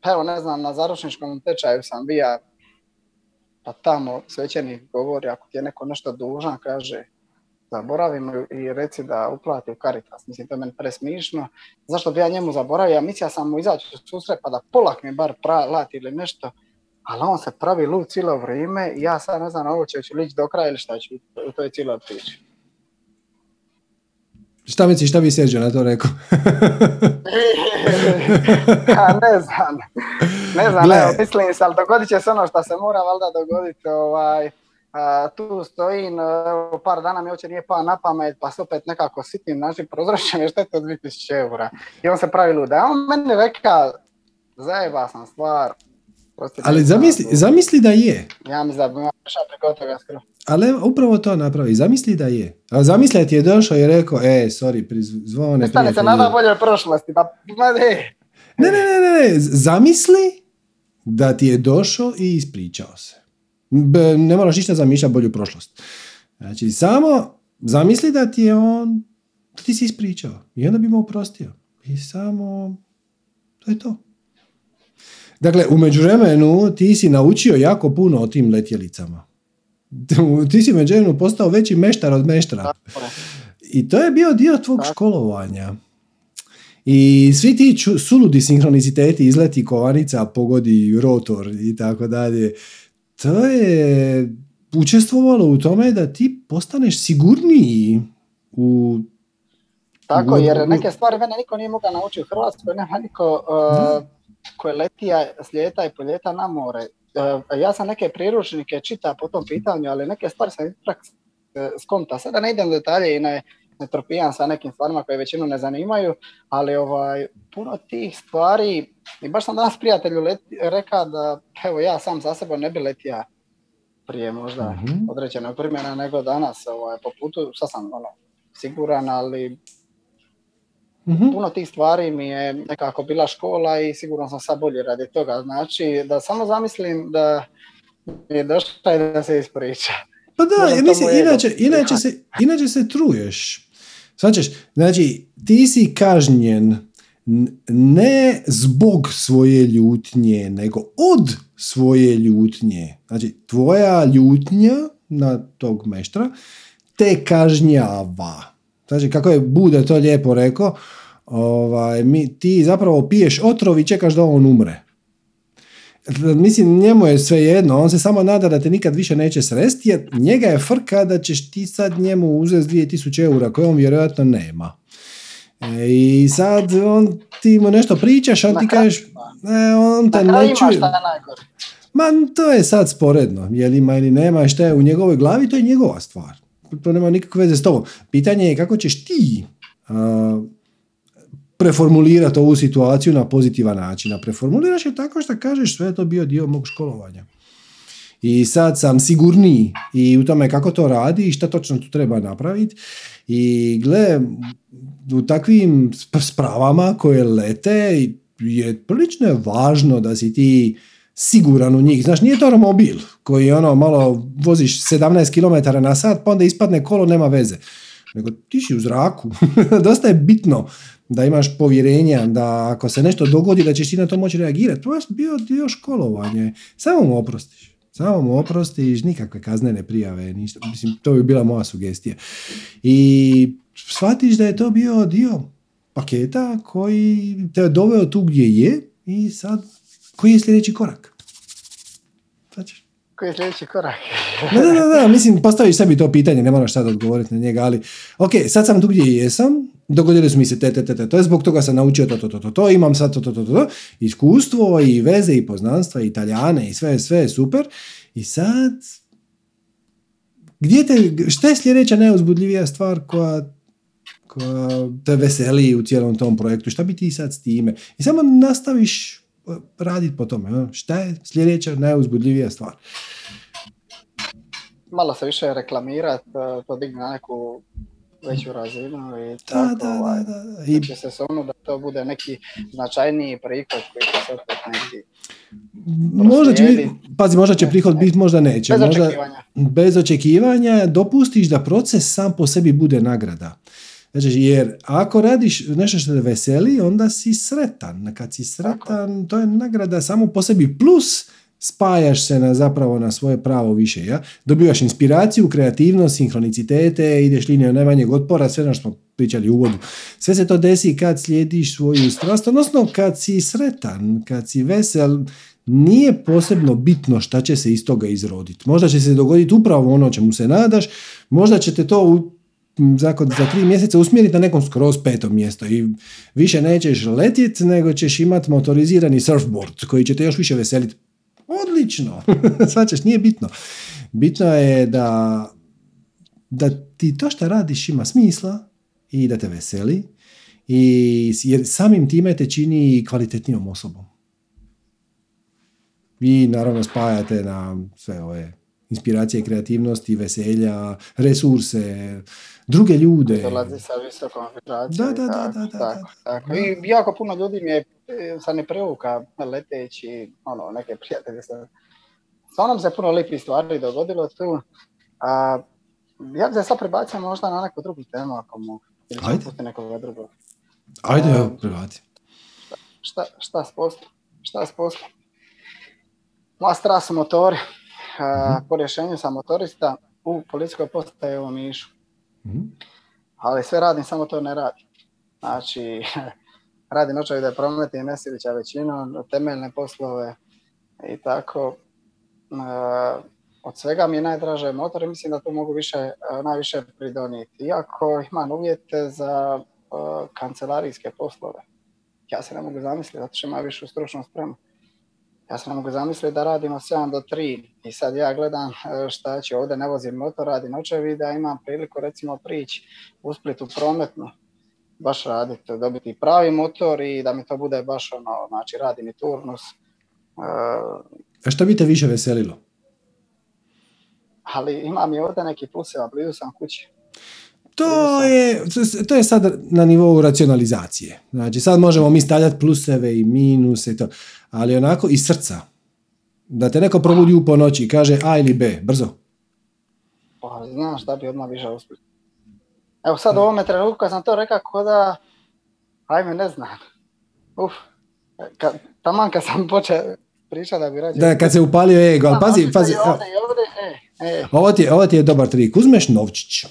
[SPEAKER 4] pa evo ne znam, na zaručničkom tečaju sam bio, pa tamo svećenik govori, ako ti je neko nešto dužan, kaže, zaboravim i reci da uplati u Caritas. Mislim, to je meni presmišno. Zašto bi ja njemu zaboravio? Ja mislio sam mu izaći u susret pa da polak mi bar plati ili nešto. Ali on se pravi lud cijelo vrijeme i ja sad ne znam ovo će, će lići do kraja ili šta će u toj cijeloj priči.
[SPEAKER 1] Šta misliš, šta bi Sergio na to rekao?
[SPEAKER 4] ja, ne znam. Ne znam, evo, mislim se, ali dogodit će se ono što se mora valjda dogoditi. Ovaj, a, tu stojim, evo, par dana mi uopće nije pa na pamet, pa se opet nekako sitim, znači prozrašće mi štetu od 2000 eura. I on se pravi luda. A on meni reka, zajeba sam stvar,
[SPEAKER 1] ali zamisli, zamisli da je.
[SPEAKER 4] Ja mislim da bi preko toga skoro.
[SPEAKER 1] Ali upravo to napravi. Zamisli da je. A zamisli da ti je došao i rekao, e, sorry, prizvone
[SPEAKER 4] Stane se nada bolje prošlosti. Pa, ne.
[SPEAKER 1] Ne, ne, ne, ne. Zamisli da ti je došao i ispričao se. Ne moraš ništa zamišljati bolju prošlost. Znači, samo zamisli da ti je on, da ti si ispričao. I onda bi mu oprostio. I samo, to je to. Dakle, u međuvremenu ti si naučio jako puno o tim letjelicama. Ti si međuvremenu postao veći meštar od meštara. I to je bio dio tvog školovanja. I svi ti suludi sinhroniciteti, izleti kovanica, pogodi rotor i tako dalje, to je učestvovalo u tome da ti postaneš sigurniji u
[SPEAKER 4] tako, jer neke stvari mene niko nije mogao naučiti u Hrvatskoj, nema niko uh, koje letija, slijeta i poljeta na more. E, ja sam neke priručnike čita po tom pitanju, ali neke stvari sam ipak e, skonta. Sada ne idem u detalje i ne, ne tropijam sa nekim stvarima koje većinu ne zanimaju, ali ovaj, puno tih stvari, i baš sam danas prijatelju leti, rekao da evo ja sam za sebe ne bi letija prije možda mm-hmm. određenog primjena nego danas ovaj, po putu, sad sam ono, siguran, ali mm Puno tih stvari mi je nekako bila škola i sigurno sam sad bolje radi toga. Znači da samo zamislim da je došla i da se ispriča.
[SPEAKER 1] Pa da, mislim, inače, inače, se, inače se truješ. Svačeš, znači ti si kažnjen ne zbog svoje ljutnje, nego od svoje ljutnje. Znači, tvoja ljutnja na tog meštra te kažnjava. Znači, kako je Buda to lijepo rekao, ovaj, mi, ti zapravo piješ otrov i čekaš da on umre. Mislim, njemu je sve jedno, on se samo nada da te nikad više neće sresti, jer njega je frka da ćeš ti sad njemu uzeti 2000 eura koje on vjerojatno nema. E, I sad on, ti mu nešto pričaš, on
[SPEAKER 4] Na
[SPEAKER 1] ti kažeš, e, on te ne čuje. Ma to je sad sporedno, je li ima ili nema, šta je u njegovoj glavi, to je njegova stvar. To nema nikakve veze s tobom. Pitanje je kako ćeš ti a, preformulirati ovu situaciju na pozitivan način. A preformuliraš je tako što kažeš sve je to bio dio mog školovanja. I sad sam sigurniji i u tome kako to radi i šta točno tu treba napraviti. I gle, u takvim sp- spravama koje lete je prilično važno da si ti siguran u njih. Znaš, nije to romobil koji ono malo voziš 17 km na sat pa onda ispadne kolo, nema veze. Nego ti si u zraku. Dosta je bitno da imaš povjerenja da ako se nešto dogodi da ćeš ti na to moći reagirati. To je bio dio školovanja. Samo mu oprostiš. Samo mu oprostiš, nikakve kaznene prijave, ništa. Mislim, to bi bila moja sugestija. I shvatiš da je to bio dio paketa koji te je doveo tu gdje je i sad koji je sljedeći korak? Shvaćaš?
[SPEAKER 4] Koji je sljedeći korak?
[SPEAKER 1] Da, da, da, da, mislim, postaviš sebi to pitanje, ne moraš sad odgovoriti na njega, ali ok, sad sam tu gdje jesam, dogodili su mi se te, te, te, te, to, zbog toga sam naučio to, to, to, to, to, imam sad to, to, to, to, to, iskustvo i veze i poznanstva i italijane i sve, sve je super. I sad, gdje te, šta je sljedeća najuzbudljivija stvar koja koja te veseli u cijelom tom projektu, šta bi ti sad s time? I samo nastaviš raditi po tome. ono, Šta je sljedeća najuzbudljivija stvar?
[SPEAKER 4] Malo se više reklamirat, eh, to digne na neku veću razinu i
[SPEAKER 1] Da,
[SPEAKER 4] tako,
[SPEAKER 1] da,
[SPEAKER 4] ovaj,
[SPEAKER 1] da, da. I
[SPEAKER 4] će se sumnu da to bude neki značajniji prihod koji će se opet negdje
[SPEAKER 1] možda će biti, pazi, možda će prihod biti, možda neće.
[SPEAKER 4] bez
[SPEAKER 1] možda,
[SPEAKER 4] očekivanja.
[SPEAKER 1] bez očekivanja dopustiš da proces sam po sebi bude nagrada. Znači, jer ako radiš nešto što te veseli, onda si sretan. Kad si sretan, to je nagrada samo po sebi. Plus, spajaš se na zapravo na svoje pravo više. Ja? Dobivaš inspiraciju, kreativnost, sinhronicitete, ideš linijom najmanjeg otpora, sve ono što smo pričali u uvodu. Sve se to desi kad slijediš svoju strast, odnosno kad si sretan, kad si vesel, nije posebno bitno šta će se iz toga izroditi. Možda će se dogoditi upravo ono čemu se nadaš, možda će te to m, za, tri mjeseca usmjeriti na nekom skroz petom mjesto i više nećeš letjet, nego ćeš imati motorizirani surfboard koji će te još više veseliti. Odlično! Svačaš, nije bitno. Bitno je da, da ti to što radiš ima smisla i da te veseli i jer samim time te čini kvalitetnijom osobom. I naravno spajate na sve ove inspiracije, kreativnosti, veselja, resurse, druge ljude.
[SPEAKER 4] Dolazi sa visokom vibracijom.
[SPEAKER 1] Da, da, da,
[SPEAKER 4] tako,
[SPEAKER 1] da, da,
[SPEAKER 4] tako,
[SPEAKER 1] da.
[SPEAKER 4] tako. I jako puno ljudi mi je e, sa ne preuka leteći, ono, neke prijatelje sa... Stvarno se puno lijepih stvari dogodilo tu. A, ja bi se sad prebacio možda na neku drugu temu, ako mogu. Ili
[SPEAKER 1] Ajde.
[SPEAKER 4] nekoga drugog.
[SPEAKER 1] Ajde, evo, privati.
[SPEAKER 4] Šta, šta s poslom? Šta s poslom? Moja strast su motori. A,
[SPEAKER 1] Mhm.
[SPEAKER 4] po rješenju sam motorista u policijskoj postaji u Omišu.
[SPEAKER 1] Mhm.
[SPEAKER 4] ali sve radim, samo to ne radim. Znači, radim očevide promete i nesilića većinom, temeljne poslove i tako. E, od svega mi je najdraže motor i mislim da tu mogu više, e, najviše pridonijeti. Iako imam uvjete za e, kancelarijske poslove. Ja se ne mogu zamisliti, zato što imam višu stručnu spremu. Ja ne mogu zamisliti da radim od 7 do 3 i sad ja gledam e, šta će ovdje, ne vozim motor, radim očevida, imam priliku recimo prići u Splitu prometno, baš raditi, dobiti pravi motor i da mi to bude baš ono, znači radim i turnus. E,
[SPEAKER 1] A šta bi te više veselilo?
[SPEAKER 4] ali imam i ovdje neki pluseva, blizu sam kući.
[SPEAKER 1] To je, to je sad na nivou racionalizacije. Znači sad možemo mi stavljati pluseve i minuse i to, ali onako iz srca. Da te neko probudi u ponoći i kaže A ili B, brzo.
[SPEAKER 4] Pa znaš da bi odmah više uspio. Evo sad u ovome trenutku kad sam to rekao ko da, ajme ne znam. Uf, kad, taman kad sam počeo pričati da bi rađe...
[SPEAKER 1] Da, kad se upalio ego, ali pazi, pazi,
[SPEAKER 4] e, e.
[SPEAKER 1] ovo ti, je, ovo ti je dobar trik. Uzmeš novčić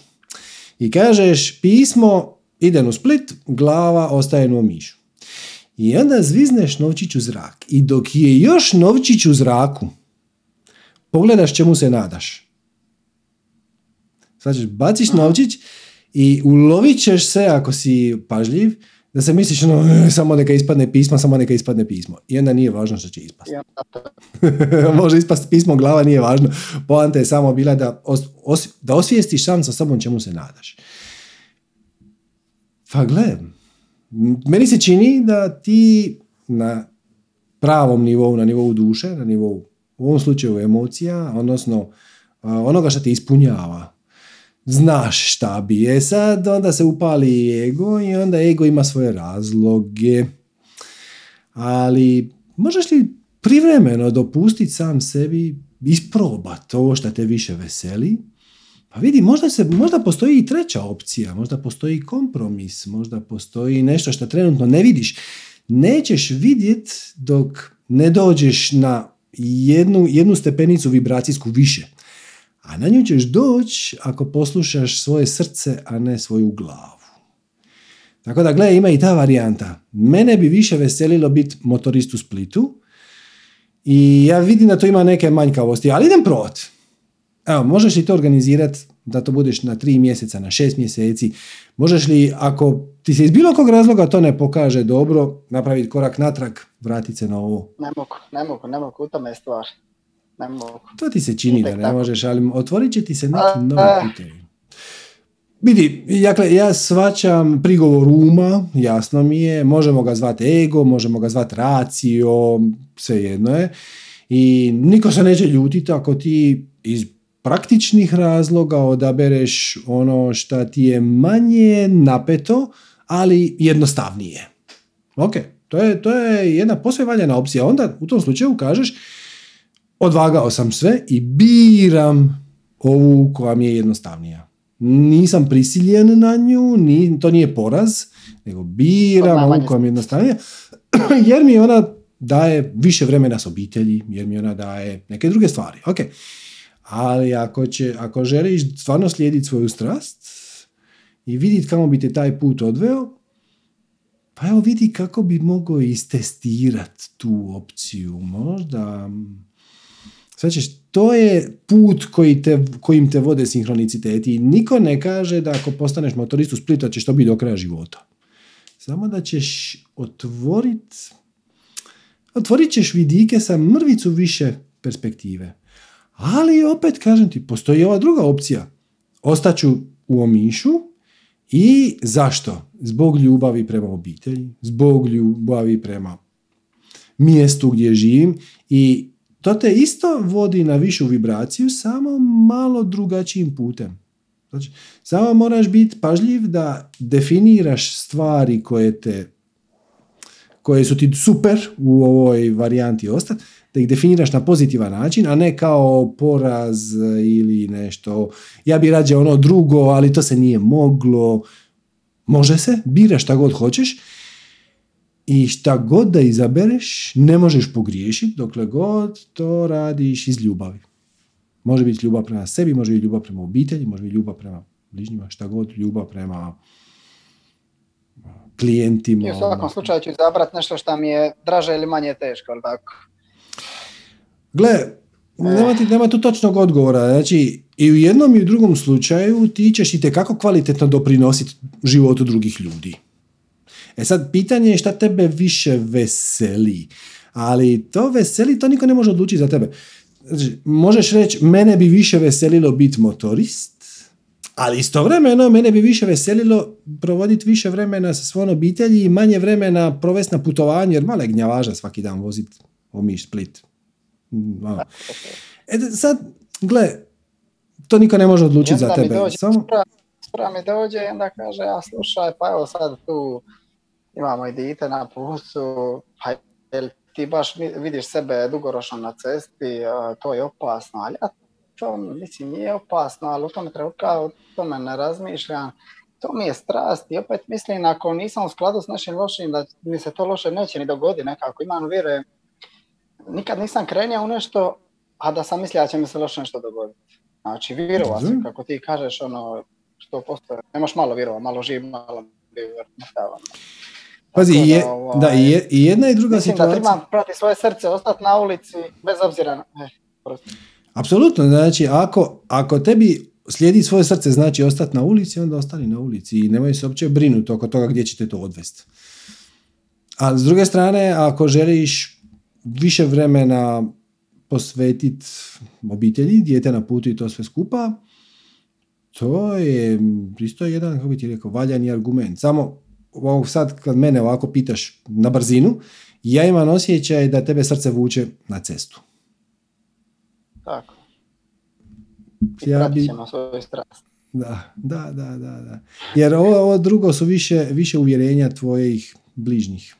[SPEAKER 1] i kažeš pismo, idem u Split, glava ostaje u Omišu. I onda zvizneš novčić u zrak. I dok je još novčić u zraku, pogledaš čemu se nadaš. Znači, baciš novčić I ulovit ćeš se, ako si pažljiv, da se misliš ono, "E, samo neka ispadne pismo, samo neka ispadne pismo. I onda nije važno što će ispasti.
[SPEAKER 4] I onda to-
[SPEAKER 1] Može ispasti pismo, glava nije važno. Poanta je samo bila da, os, os- da osvijestiš sam sa sobom čemu se nadaš. Pa gle, meni se čini da ti na pravom nivou, na nivou duše, na nivou u ovom slučaju emocija, odnosno onoga što te ispunjava, znaš šta bi je sad, onda se upali ego i onda ego ima svoje razloge. Ali možeš li privremeno dopustiti sam sebi isprobat ovo što te više veseli? Pa vidi, možda, se, možda postoji i treća opcija, možda postoji kompromis, možda postoji nešto što trenutno ne vidiš. Nećeš vidjet dok ne dođeš na jednu, jednu stepenicu vibracijsku više. A na nju ćeš doći ako poslušaš svoje srce, a ne svoju glavu. Tako da, gle, ima i ta varijanta. Mene bi više veselilo biti motorist u Splitu i ja vidim da to ima neke manjkavosti, ali idem provat. Evo, možeš li to organizirati da to budeš na tri mjeseca, na šest mjeseci? Možeš li, ako ti se iz bilo kog razloga to ne pokaže dobro, napraviti korak natrag, vratiti se na ovo?
[SPEAKER 4] Ne mogu, ne mogu, ne mogu, u tome je stvar. Ne mogu.
[SPEAKER 1] To ti se čini da ne
[SPEAKER 4] tako.
[SPEAKER 1] možeš, ali otvorit će ti se neki
[SPEAKER 4] A,
[SPEAKER 1] novi putevi. Vidi, dakle, ja svačam prigovor uma, jasno mi je, možemo ga zvati ego, možemo ga zvati racio, svejedno je. I niko se neće ljutiti ako ti iz praktičnih razloga odabereš ono šta ti je manje napeto, ali jednostavnije. Ok, to je, to je jedna posve valjana opcija. Onda u tom slučaju kažeš odvagao sam sve i biram ovu koja mi je jednostavnija. Nisam prisiljen na nju, ni, to nije poraz, nego biram ovu koja mi je jednostavnija, jer mi ona daje više vremena s obitelji, jer mi ona daje neke druge stvari. Ok, ali ako, će, ako želiš stvarno slijediti svoju strast i vidjeti kamo bi te taj put odveo, pa evo vidi kako bi mogao istestirati tu opciju. Možda... Ćeš, to je put koji te, kojim te vode sinhroniciteti. I niko ne kaže da ako postaneš motorist u Splitu da ćeš to biti do kraja života. Samo da ćeš otvorit otvorit ćeš vidike sa mrvicu više perspektive. Ali opet kažem ti, postoji ova druga opcija. Ostaću u Omišu i zašto? Zbog ljubavi prema obitelji, zbog ljubavi prema mjestu gdje živim i to te isto vodi na višu vibraciju, samo malo drugačijim putem. Znači, samo moraš biti pažljiv da definiraš stvari koje te koje su ti super u ovoj varijanti ostati, da ih definiraš na pozitivan način, a ne kao poraz ili nešto. Ja bi rađe ono drugo, ali to se nije moglo. Može se, biraš šta god hoćeš i šta god da izabereš, ne možeš pogriješiti dokle god to radiš iz ljubavi. Može biti ljubav prema sebi, može biti ljubav prema obitelji, može biti ljubav prema bližnjima, šta god, ljubav prema klijentima.
[SPEAKER 4] I u svakom
[SPEAKER 1] ono.
[SPEAKER 4] slučaju ću izabrati nešto što mi je draže ili manje teško, ali tako?
[SPEAKER 1] Gle, nema, ti, nema tu točnog odgovora. Znači, i u jednom i u drugom slučaju ti ćeš i tekako kvalitetno doprinositi životu drugih ljudi. E sad, pitanje je šta tebe više veseli. Ali to veseli, to niko ne može odlučiti za tebe. Znači, možeš reći, mene bi više veselilo biti motorist, ali istovremeno mene bi više veselilo provoditi više vremena sa svojom obitelji i manje vremena provesti na putovanju, jer male gnjavaža svaki dan voziti Omiš, Split. Mm, ono. E, sad, gle, to niko ne može odlučiti za
[SPEAKER 4] mi
[SPEAKER 1] tebe.
[SPEAKER 4] dođe,
[SPEAKER 1] Samo,
[SPEAKER 4] spra, spra mi dođe i onda kaže, a slušaj, pa evo sad tu imamo i dite na putu, pa jel ti baš vi- vidiš sebe dugoročno na cesti, to je opasno, ali ja to mislim nije opasno, ali u tome trenutku ja o tome ne razmišljam. To mi je strast i opet mislim ako nisam u skladu s našim lošim da mi se to loše neće ni dogoditi nekako. Imam vjere, nikad nisam krenio u nešto, a da sam mislio da će mi se loše nešto dogoditi. Znači vjerova sam, kako ti kažeš, ono, 100%, nemaš malo vjerova, malo živ, malo vjerova.
[SPEAKER 1] Pazi, je,
[SPEAKER 4] ovaj,
[SPEAKER 1] da, i, je, i jedna i druga
[SPEAKER 4] Mislim da
[SPEAKER 1] situacija.
[SPEAKER 4] trebam prati svoje srce, ostati na ulici, bez obzira na... E, prosti.
[SPEAKER 1] Apsolutno, znači ako, ako tebi slijedi svoje srce znači ostati na ulici, onda ostani na ulici i nemoj se uopće brinuti oko toga gdje ćete to odvesti. A s druge strane, ako želiš više vremena posvetiti obitelji, dijete na putu i to sve skupa, to je isto jedan, kako bi ti rekao, valjani argument. Samo sad kad mene ovako pitaš na brzinu, ja imam osjećaj da tebe srce vuče na cestu.
[SPEAKER 4] Tako. I ja bi... svoju strast.
[SPEAKER 1] Da, da, da, da, da. Jer ovo, ovo drugo su više, više uvjerenja tvojih bližnjih.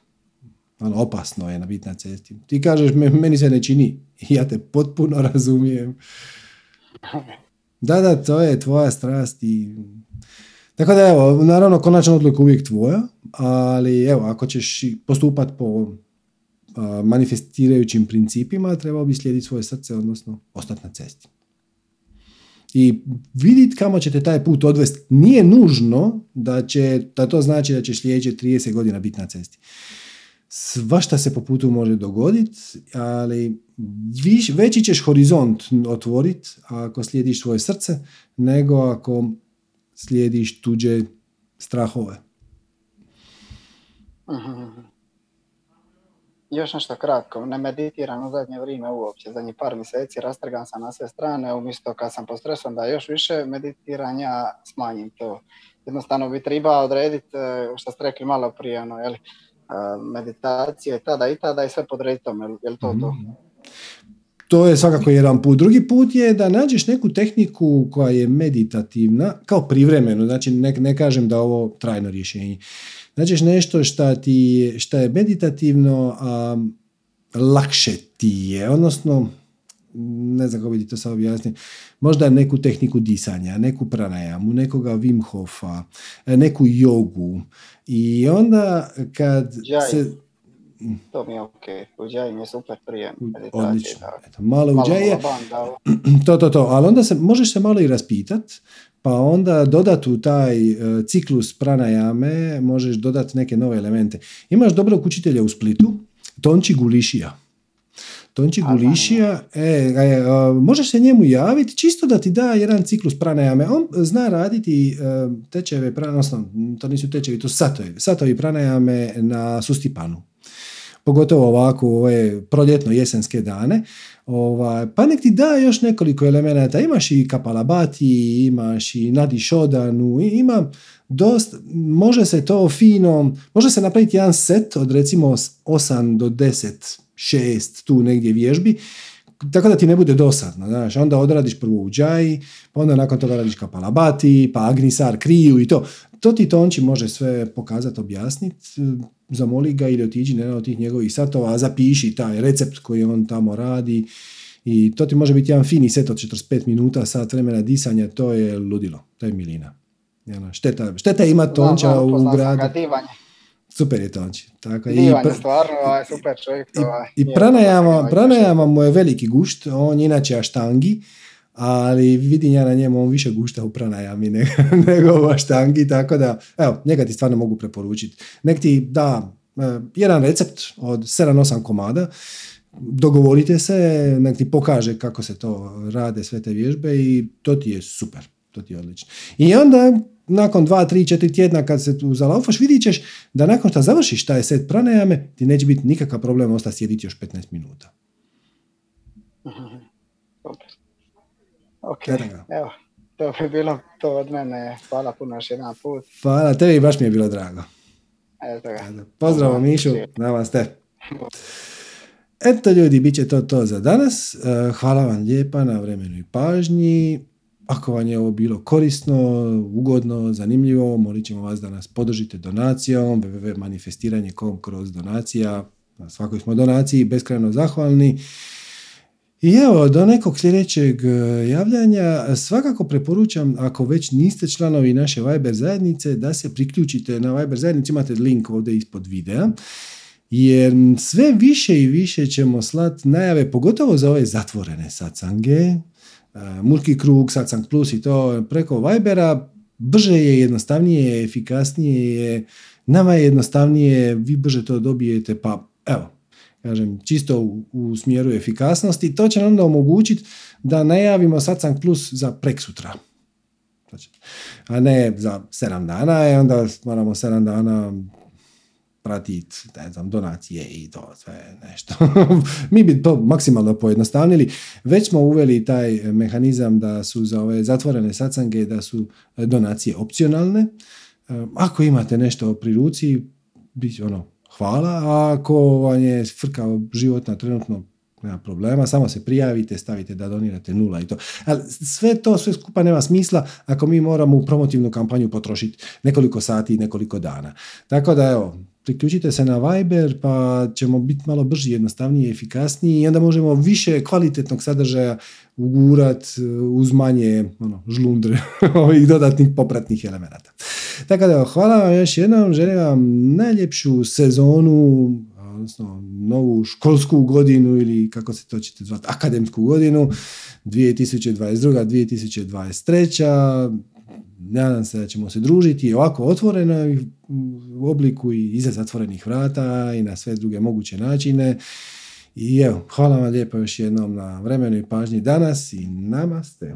[SPEAKER 1] Ono, opasno je na biti na cesti. Ti kažeš, meni se ne čini. Ja te potpuno razumijem. Da, da, to je tvoja strast i... Tako da evo, naravno, konačna odluka uvijek tvoja, ali evo, ako ćeš postupati po manifestirajućim principima, trebao bi slijediti svoje srce, odnosno ostati na cesti. I vidjeti kamo će te taj put odvesti. Nije nužno da, će, da to znači da ćeš sljedeće 30 godina biti na cesti. Svašta se po putu može dogoditi, ali viš, veći ćeš horizont otvoriti ako slijediš svoje srce, nego ako slijediš tuđe strahove.
[SPEAKER 4] Mhm. Još nešto kratko, ne meditiram u zadnje vrijeme uopće, zadnjih par mjeseci rastrgam sam na sve strane, umjesto kad sam postresan da još više meditiranja smanjim to. Jednostavno bi treba odrediti, e, što ste rekli malo prije, ono, jeli, meditacije tada i tada i sve podrediti tome, je to to? Mhm.
[SPEAKER 1] To je svakako jedan put. Drugi put je da nađeš neku tehniku koja je meditativna, kao privremeno, znači ne, ne kažem da ovo trajno rješenje. Nađeš nešto šta, ti, šta je meditativno, a lakše ti je, odnosno ne znam kako bi ti to sad objasniti, možda neku tehniku disanja, neku pranajamu, nekoga Wim Hofa, neku jogu i onda kad se...
[SPEAKER 4] To mi je ok, uđaj mi je super prije
[SPEAKER 1] Odlično, Eto, malo, malo uđaje, to, to, to, ali onda se, možeš se malo i raspitat, pa onda dodati u taj uh, ciklus pranajame možeš dodati neke nove elemente. Imaš dobrog učitelja u Splitu, Tonči Gulišija. Tonči Gulišija, e, e, možeš se njemu javiti čisto da ti da jedan ciklus pranajame. On zna raditi uh, tečeve, odnosno to nisu tečevi, to su satovi, satovi pranajame na sustipanu pogotovo ovako u ove proljetno jesenske dane, ovaj, pa nek ti da još nekoliko elemenata. Imaš i kapalabati, imaš i nadišodanu, ima dosta, može se to fino, može se napraviti jedan set od recimo 8 do 10, 6 tu negdje vježbi, tako da ti ne bude dosadno, znaš, onda odradiš prvo u džaji, pa onda nakon toga radiš kapalabati, pa agnisar, kriju i to. To ti Tonči može sve pokazati, objasniti, zamoli ga ili otiđi na jedan od tih njegovih satova, zapiši taj recept koji on tamo radi i to ti može biti jedan fini set od 45 minuta, sat vremena disanja, to je ludilo, to je milina. Šteta, šteta ima Tonča u gradu. Super je Tonči.
[SPEAKER 4] Tako, i, stvarno, ovaj, super čovjek.
[SPEAKER 1] Ovaj, I, i pranajama, pranajama mu je veliki gušt, on je inače aštangi, ali vidim ja na njemu on više gušta u pranajami nego, nego u aštangi, tako da, evo, njega ti stvarno mogu preporučiti. Nek ti da e, jedan recept od 7-8 komada, dogovorite se, nek ti pokaže kako se to rade sve te vježbe i to ti je super, to ti je odlično. I onda nakon 2, 3, 4 tjedna kad se tu zalaufaš, vidit ćeš da nakon što završiš taj set pranajame, ti neće biti nikakav problem ostati sjediti još 15 minuta.
[SPEAKER 4] Ok, evo, to bi bilo to od mene. Hvala puno još jedan put.
[SPEAKER 1] Hvala tebi, baš mi je bilo drago. Eto ga. Pozdrav Mišu, namaste. Eto ljudi, bit će to to za danas. Eh, hvala vam lijepa na vremenu i pažnji. Ako vam je ovo bilo korisno, ugodno, zanimljivo, molit ćemo vas da nas podržite donacijom, www.manifestiranje.com kroz donacija. Na svakoj smo donaciji beskrajno zahvalni. I evo, do nekog sljedećeg e, javljanja. Svakako preporučam, ako već niste članovi naše Viber zajednice, da se priključite na Viber zajednicu, imate link ovdje ispod videa, jer sve više i više ćemo slati najave, pogotovo za ove zatvorene sacange, e, Mulki krug, sacang plus i to preko Vibera, brže je, jednostavnije, efikasnije je, nama je jednostavnije, vi brže to dobijete, pa evo, kažem, čisto u, u smjeru efikasnosti, to će nam onda omogućiti da najavimo Satsang Plus za prek sutra. A ne za 7 dana, i onda moramo 7 dana pratiti, ne znam, donacije i to sve nešto. Mi bi to maksimalno pojednostavnili. Već smo uveli taj mehanizam da su za ove zatvorene sacange da su donacije opcionalne. Ako imate nešto pri ruci, ono, hvala, a ako vam je frka životna trenutno nema problema, samo se prijavite, stavite da donirate nula i to. Ali sve to, sve skupa nema smisla ako mi moramo u promotivnu kampanju potrošiti nekoliko sati i nekoliko dana. Tako da evo, priključite se na Viber pa ćemo biti malo brži, jednostavniji, efikasniji i onda možemo više kvalitetnog sadržaja ugurat uh, uz manje ono, žlundre ovih dodatnih popratnih elemenata. Tako da hvala vam još jednom, želim vam najljepšu sezonu, odnosno novu školsku godinu ili kako se to ćete zvati, akademsku godinu 2022. 2023 nadam se da ćemo se družiti ovako otvoreno u obliku i iza zatvorenih vrata i na sve druge moguće načine. I evo, hvala vam lijepo još jednom na vremenu i pažnji danas i namaste.